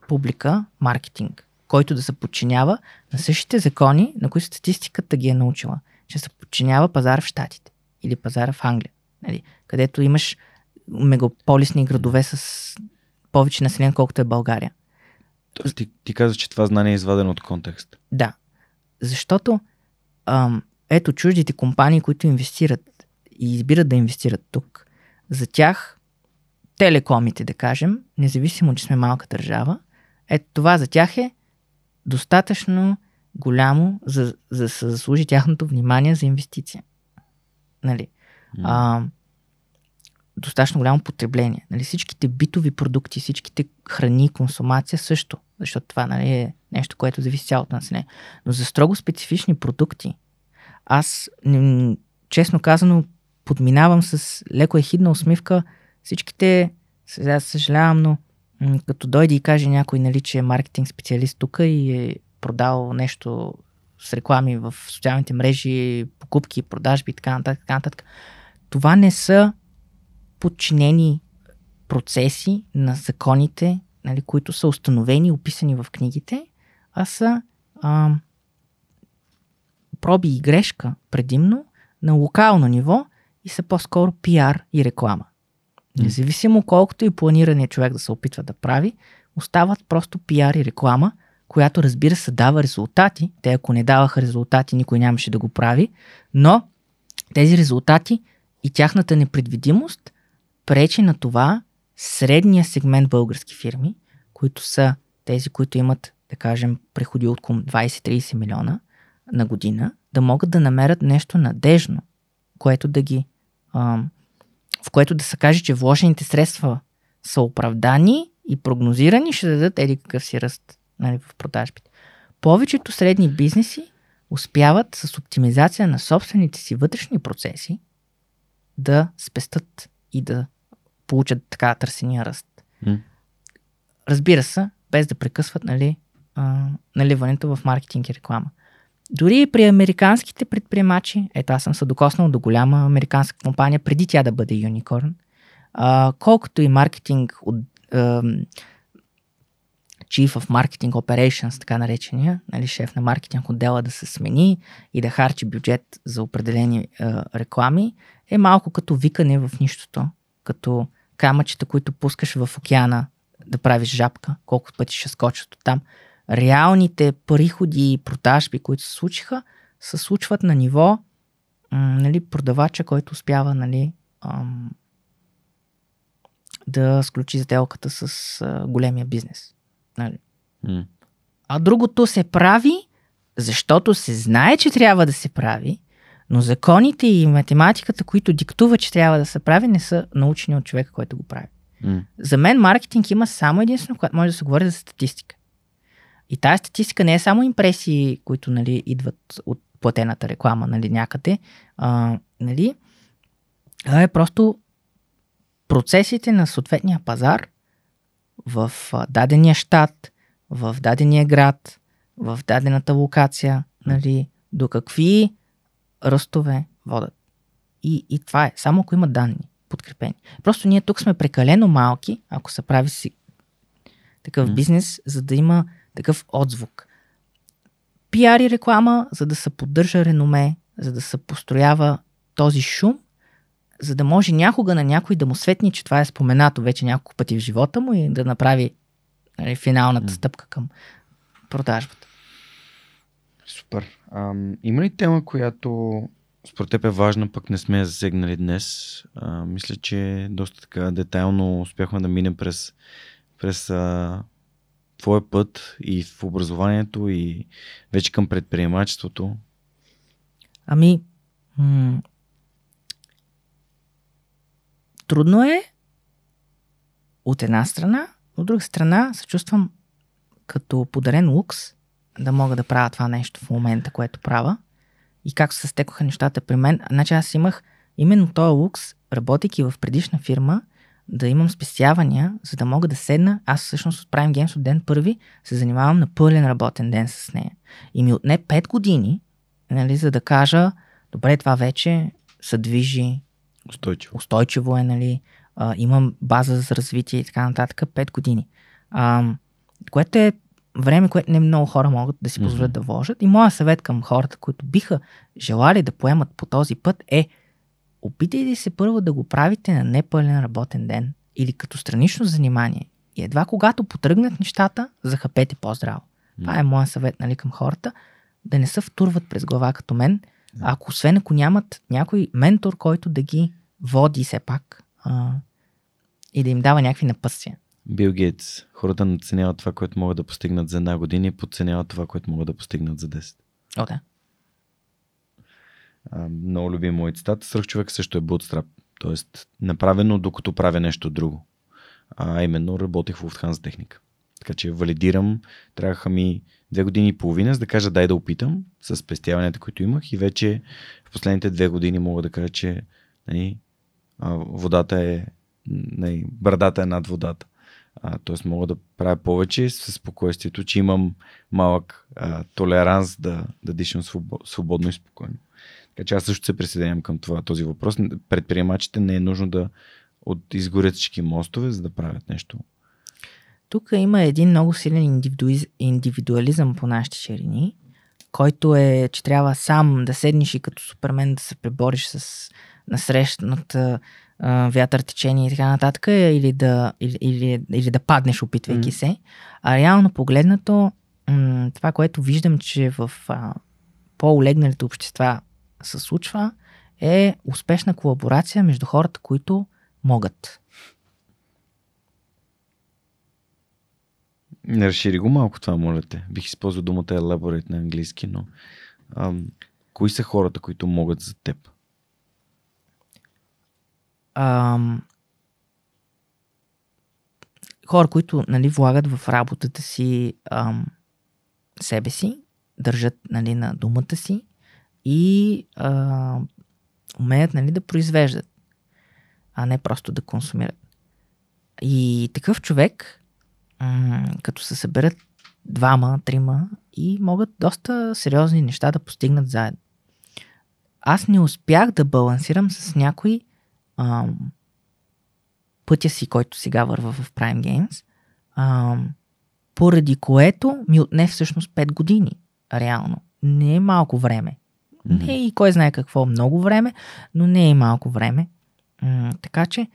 публика маркетинг, който да се подчинява на същите закони, на които статистиката ги е научила, че се подчинява пазар в Штатите или пазара в Англия, нали, където имаш мегаполисни градове с повече население, колкото е България. Тоест, ти, ти казваш, че това знание е извадено от контекст. Да. Защото ам, ето чуждите компании, които инвестират и избират да инвестират тук, за тях телекомите, да кажем, независимо, че сме малка държава, ето това за тях е достатъчно голямо, за, за да се заслужи тяхното внимание за инвестиция. Нали? А, достатъчно голямо потребление. Нали? Всичките битови продукти, всичките храни консумация също, защото това нали, е нещо, което зависи цялото население. Но за строго специфични продукти, аз, честно казано, подминавам с леко ехидна усмивка всичките, сега съжалявам, но като дойде и каже някой, нали, че е маркетинг специалист тук и е продал нещо с реклами в социалните мрежи, покупки, продажби и така нататък, така нататък. Това не са подчинени процеси на законите, нали, които са установени описани в книгите, а са а, проби и грешка предимно на локално ниво и са по-скоро пиар и реклама. Независимо колкото и планиране човек да се опитва да прави, остават просто пиар и реклама, която разбира се дава резултати. Те ако не даваха резултати, никой нямаше да го прави, но тези резултати и тяхната непредвидимост пречи на това средния сегмент български фирми, които са тези, които имат, да кажем, приходи от около 20-30 милиона на година, да могат да намерят нещо надежно, което да ги, в което да се каже, че вложените средства са оправдани и прогнозирани, ще дадат еди какъв си ръст нали, в продажбите. Повечето средни бизнеси успяват с оптимизация на собствените си вътрешни процеси да спестат и да получат така търсения ръст. М. Разбира се, без да прекъсват нали, а, наливането в маркетинг и реклама. Дори и при американските предприемачи, ето аз съм се докоснал до голяма американска компания, преди тя да бъде юникорн, а, колкото и маркетинг от ам, Chief of Marketing Operations, така наречения, нали, шеф на маркетинг отдела да се смени и да харчи бюджет за определени а, реклами, е малко като викане в нищото, като камъчета, които пускаш в океана да правиш жабка, колко пъти ще скочат от там. Реалните приходи и продажби, които се случиха, се случват на ниво м, нали, продавача, който успява нали, ам, да сключи сделката с а, големия бизнес. Нали. А другото се прави, защото се знае, че трябва да се прави, но законите и математиката, които диктуват, че трябва да се прави, не са научени от човека, който го прави. М. За мен маркетинг има само единствено, когато може да се говори за статистика. И тази статистика не е само импресии, които нали, идват от платената реклама нали, някъде, а, нали, а е просто процесите на съответния пазар в дадения щат, в дадения град, в дадената локация, нали, до какви ръстове водят. И, и това е, само ако има данни подкрепени. Просто ние тук сме прекалено малки, ако се прави си такъв М. бизнес, за да има такъв отзвук. Пиар и реклама, за да се поддържа реноме, за да се построява този шум, за да може някога на някой да му светни, че това е споменато вече няколко пъти в живота му и да направи нали, финалната М. стъпка към продажбата. Супер. Ам, има ли тема, която според теб е важна, пък не сме я засегнали днес? А, мисля, че доста така детайлно успяхме да минем през, през а, твоя път и в образованието и вече към предприемачеството. Ами, м- трудно е от една страна, от друга страна се чувствам като подарен лукс да мога да правя това нещо в момента, което правя. И как се стекоха нещата при мен. Значи аз имах именно този лукс, работейки в предишна фирма, да имам спестявания, за да мога да седна. Аз всъщност от Prime Games от ден първи се занимавам на пълен работен ден с нея. И ми отне 5 години нали, за да кажа, добре, това вече се движи, Устойчиво. устойчиво е, нали, а, имам база за развитие и така нататък, 5 години. А, което е време, което не много хора могат да си позволят Мгм. да вложат. И моя съвет към хората, които биха желали да поемат по този път е опитайте се първо да го правите на непълен работен ден или като странично занимание. И едва когато потръгнат нещата, захапете по-здраво. Това е моят съвет нали, към хората. Да не се втурват през глава като мен, ако освен ако нямат някой ментор, който да ги води все пак а, и да им дава някакви напътствия. Бил Гейтс. Хората надценяват това, което могат да постигнат за една година и подценяват това, което могат да постигнат за 10. О, да. А, много любим мой цитат. Свръхчовек също е bootstrap. Тоест, направено докато правя нещо друго. А именно работех в Lufthansa техника. Така че валидирам. Трябваха ми две години и половина, за да кажа дай да опитам с спестяванията, които имах и вече в последните две години мога да кажа, че нали, водата е нали, брадата е над водата. Тоест мога да правя повече с спокойствието, че имам малък а, толеранс да, да дишам свобо- свободно и спокойно. Така че аз също се присъединявам към това, този въпрос. Предприемачите не е нужно да от изгорят всички мостове, за да правят нещо. Тук има един много силен индивидуиз... индивидуализъм по нашите ширини, който е, че трябва сам да седнеш и като супермен да се пребориш с насрещната а, вятър, течение и така нататък, или да, или, или, или да паднеш, опитвайки Мгм. се. А реално погледнато, м- това, което виждам, че в а, по-олегналите общества се случва, е успешна колаборация между хората, които могат. Не разшири го малко това, моля те. Бих използвал думата elaborate на английски, но ам, кои са хората, които могат за теб? Ам, хора, които нали, влагат в работата си ам, себе си, държат нали, на думата си и а, умеят нали, да произвеждат, а не просто да консумират. И такъв човек, м- като се съберат двама, трима и могат доста сериозни неща да постигнат заедно. Аз не успях да балансирам с някой ам, пътя си, който сега върва в Prime Games, ам, поради което ми отне всъщност 5 години, реално. Не е малко време. Не е и кой знае какво много време, но не е и малко време. М- така че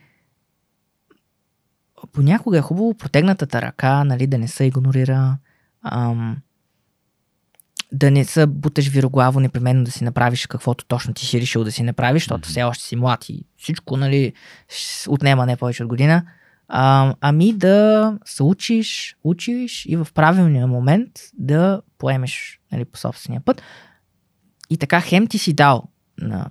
понякога е хубаво протегнатата ръка, нали, да не се игнорира, ам, да не се буташ вироглаво непременно да си направиш каквото точно ти си решил да си направиш, защото все още си млад и всичко нали, отнема не повече от година. А, ами да се учиш, учиш и в правилния момент да поемеш нали, по собствения път. И така хем ти си дал на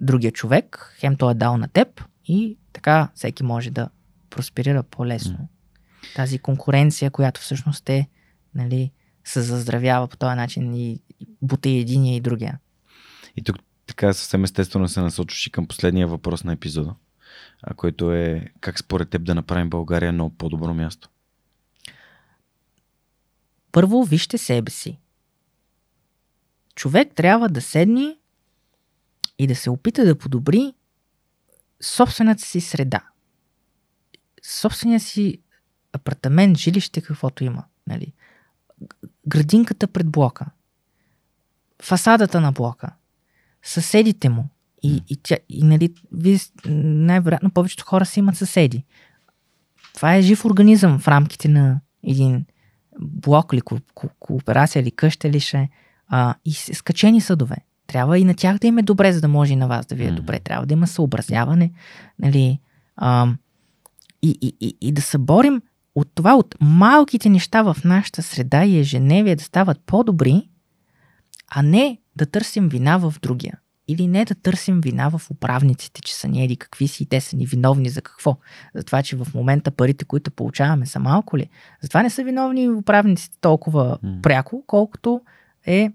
другия човек, хем той е дал на теб и така всеки може да просперира по-лесно. Тази конкуренция, която всъщност е, нали, се заздравява по този начин и бута и единия и другия. И тук така съвсем естествено се насочваш и към последния въпрос на епизода, а който е как според теб да направим България едно по-добро място? Първо вижте себе си. Човек трябва да седне и да се опита да подобри собствената си среда. Собствения си апартамент, жилище, каквото има. Нали? Градинката пред блока. Фасадата на блока. Съседите му. И, и, тя, и нали, вие най-вероятно повечето хора си имат съседи. Това е жив организъм в рамките на един блок или ко- ко- кооперация или къща или ще. А, и скачени съдове. Трябва и на тях да им е добре, за да може и на вас да ви е добре. Трябва да има съобразяване. Нали, а, и, и, и, и да се борим от това, от малките неща в нашата среда и ежедневие да стават по-добри, а не да търсим вина в другия. Или не да търсим вина в управниците, че са ни еди какви си и те са ни виновни за какво. За това, че в момента парите, които получаваме, са малко ли. Затова не са виновни управниците толкова М. пряко, колкото е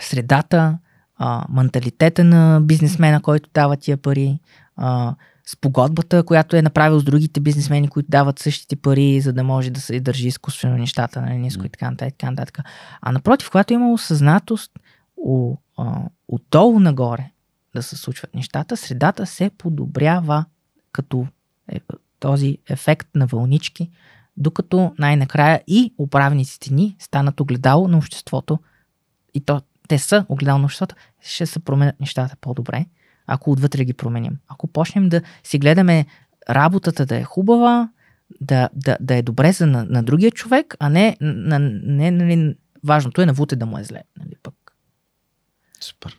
средата, а, менталитета на бизнесмена, който дава тия пари, а, спогодбата, която е направил с другите бизнесмени, които дават същите пари, за да може да се държи изкуствено нещата на ниско и така нататък. така. А напротив, когато има осъзнатост, у, а, отдолу нагоре да се случват нещата, средата се подобрява като е, този ефект на вълнички, докато най-накрая и управниците ни станат огледало на обществото и то, те са огледало на обществото, ще се променят нещата по-добре, ако отвътре ги променим. Ако почнем да си гледаме работата да е хубава, да, да, да е добре за на, на другия човек, а не, на, не нали, важното е на Вуте да му е зле. Нали, пък. Супер.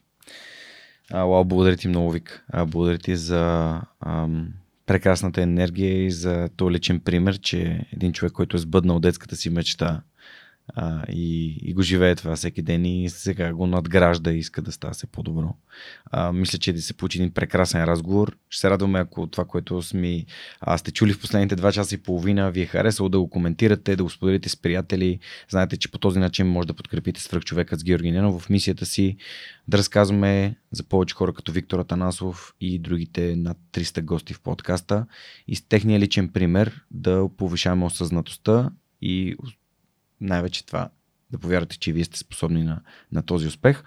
А, уау, благодаря ти много, Вик. А, благодаря ти за ам, прекрасната енергия и за този личен пример, че един човек, който е сбъднал детската си мечта, а, и, и го живее това всеки ден и сега го надгражда и иска да става се по-добро. А, мисля, че да се получи един прекрасен разговор. Ще се радваме, ако това, което сме, а, сте чули в последните два часа и половина, ви е харесало да го коментирате, да го споделите с приятели. Знаете, че по този начин може да подкрепите свръхчовекът с Георги Ненов в мисията си да разказваме за повече хора като Виктор Атанасов и другите над 300 гости в подкаста и с техния личен пример да повишаваме осъзнатостта и най-вече това да повярвате, че вие сте способни на, на този успех.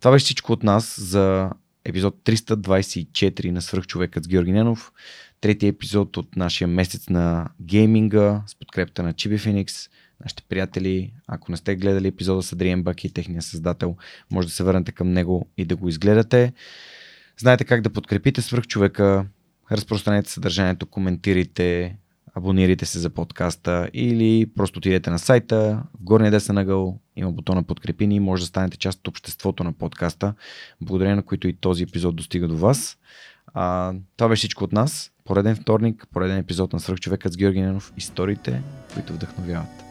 Това беше всичко от нас за епизод 324 на Свръхчовекът с Георги Ненов. Третия епизод от нашия месец на гейминга с подкрепата на Chibi Phoenix. Нашите приятели, ако не сте гледали епизода с Адриен Баки, техния създател, може да се върнете към него и да го изгледате. Знаете как да подкрепите свръхчовека, разпространете съдържанието, коментирайте, абонирайте се за подкаста или просто отидете на сайта, в горния десен ъгъл има бутона подкрепи ни и може да станете част от обществото на подкаста, благодарение на които и този епизод достига до вас. А, това беше всичко от нас. Пореден вторник, пореден епизод на Свърхчовекът с Георги Ненов. Историите, които вдъхновяват.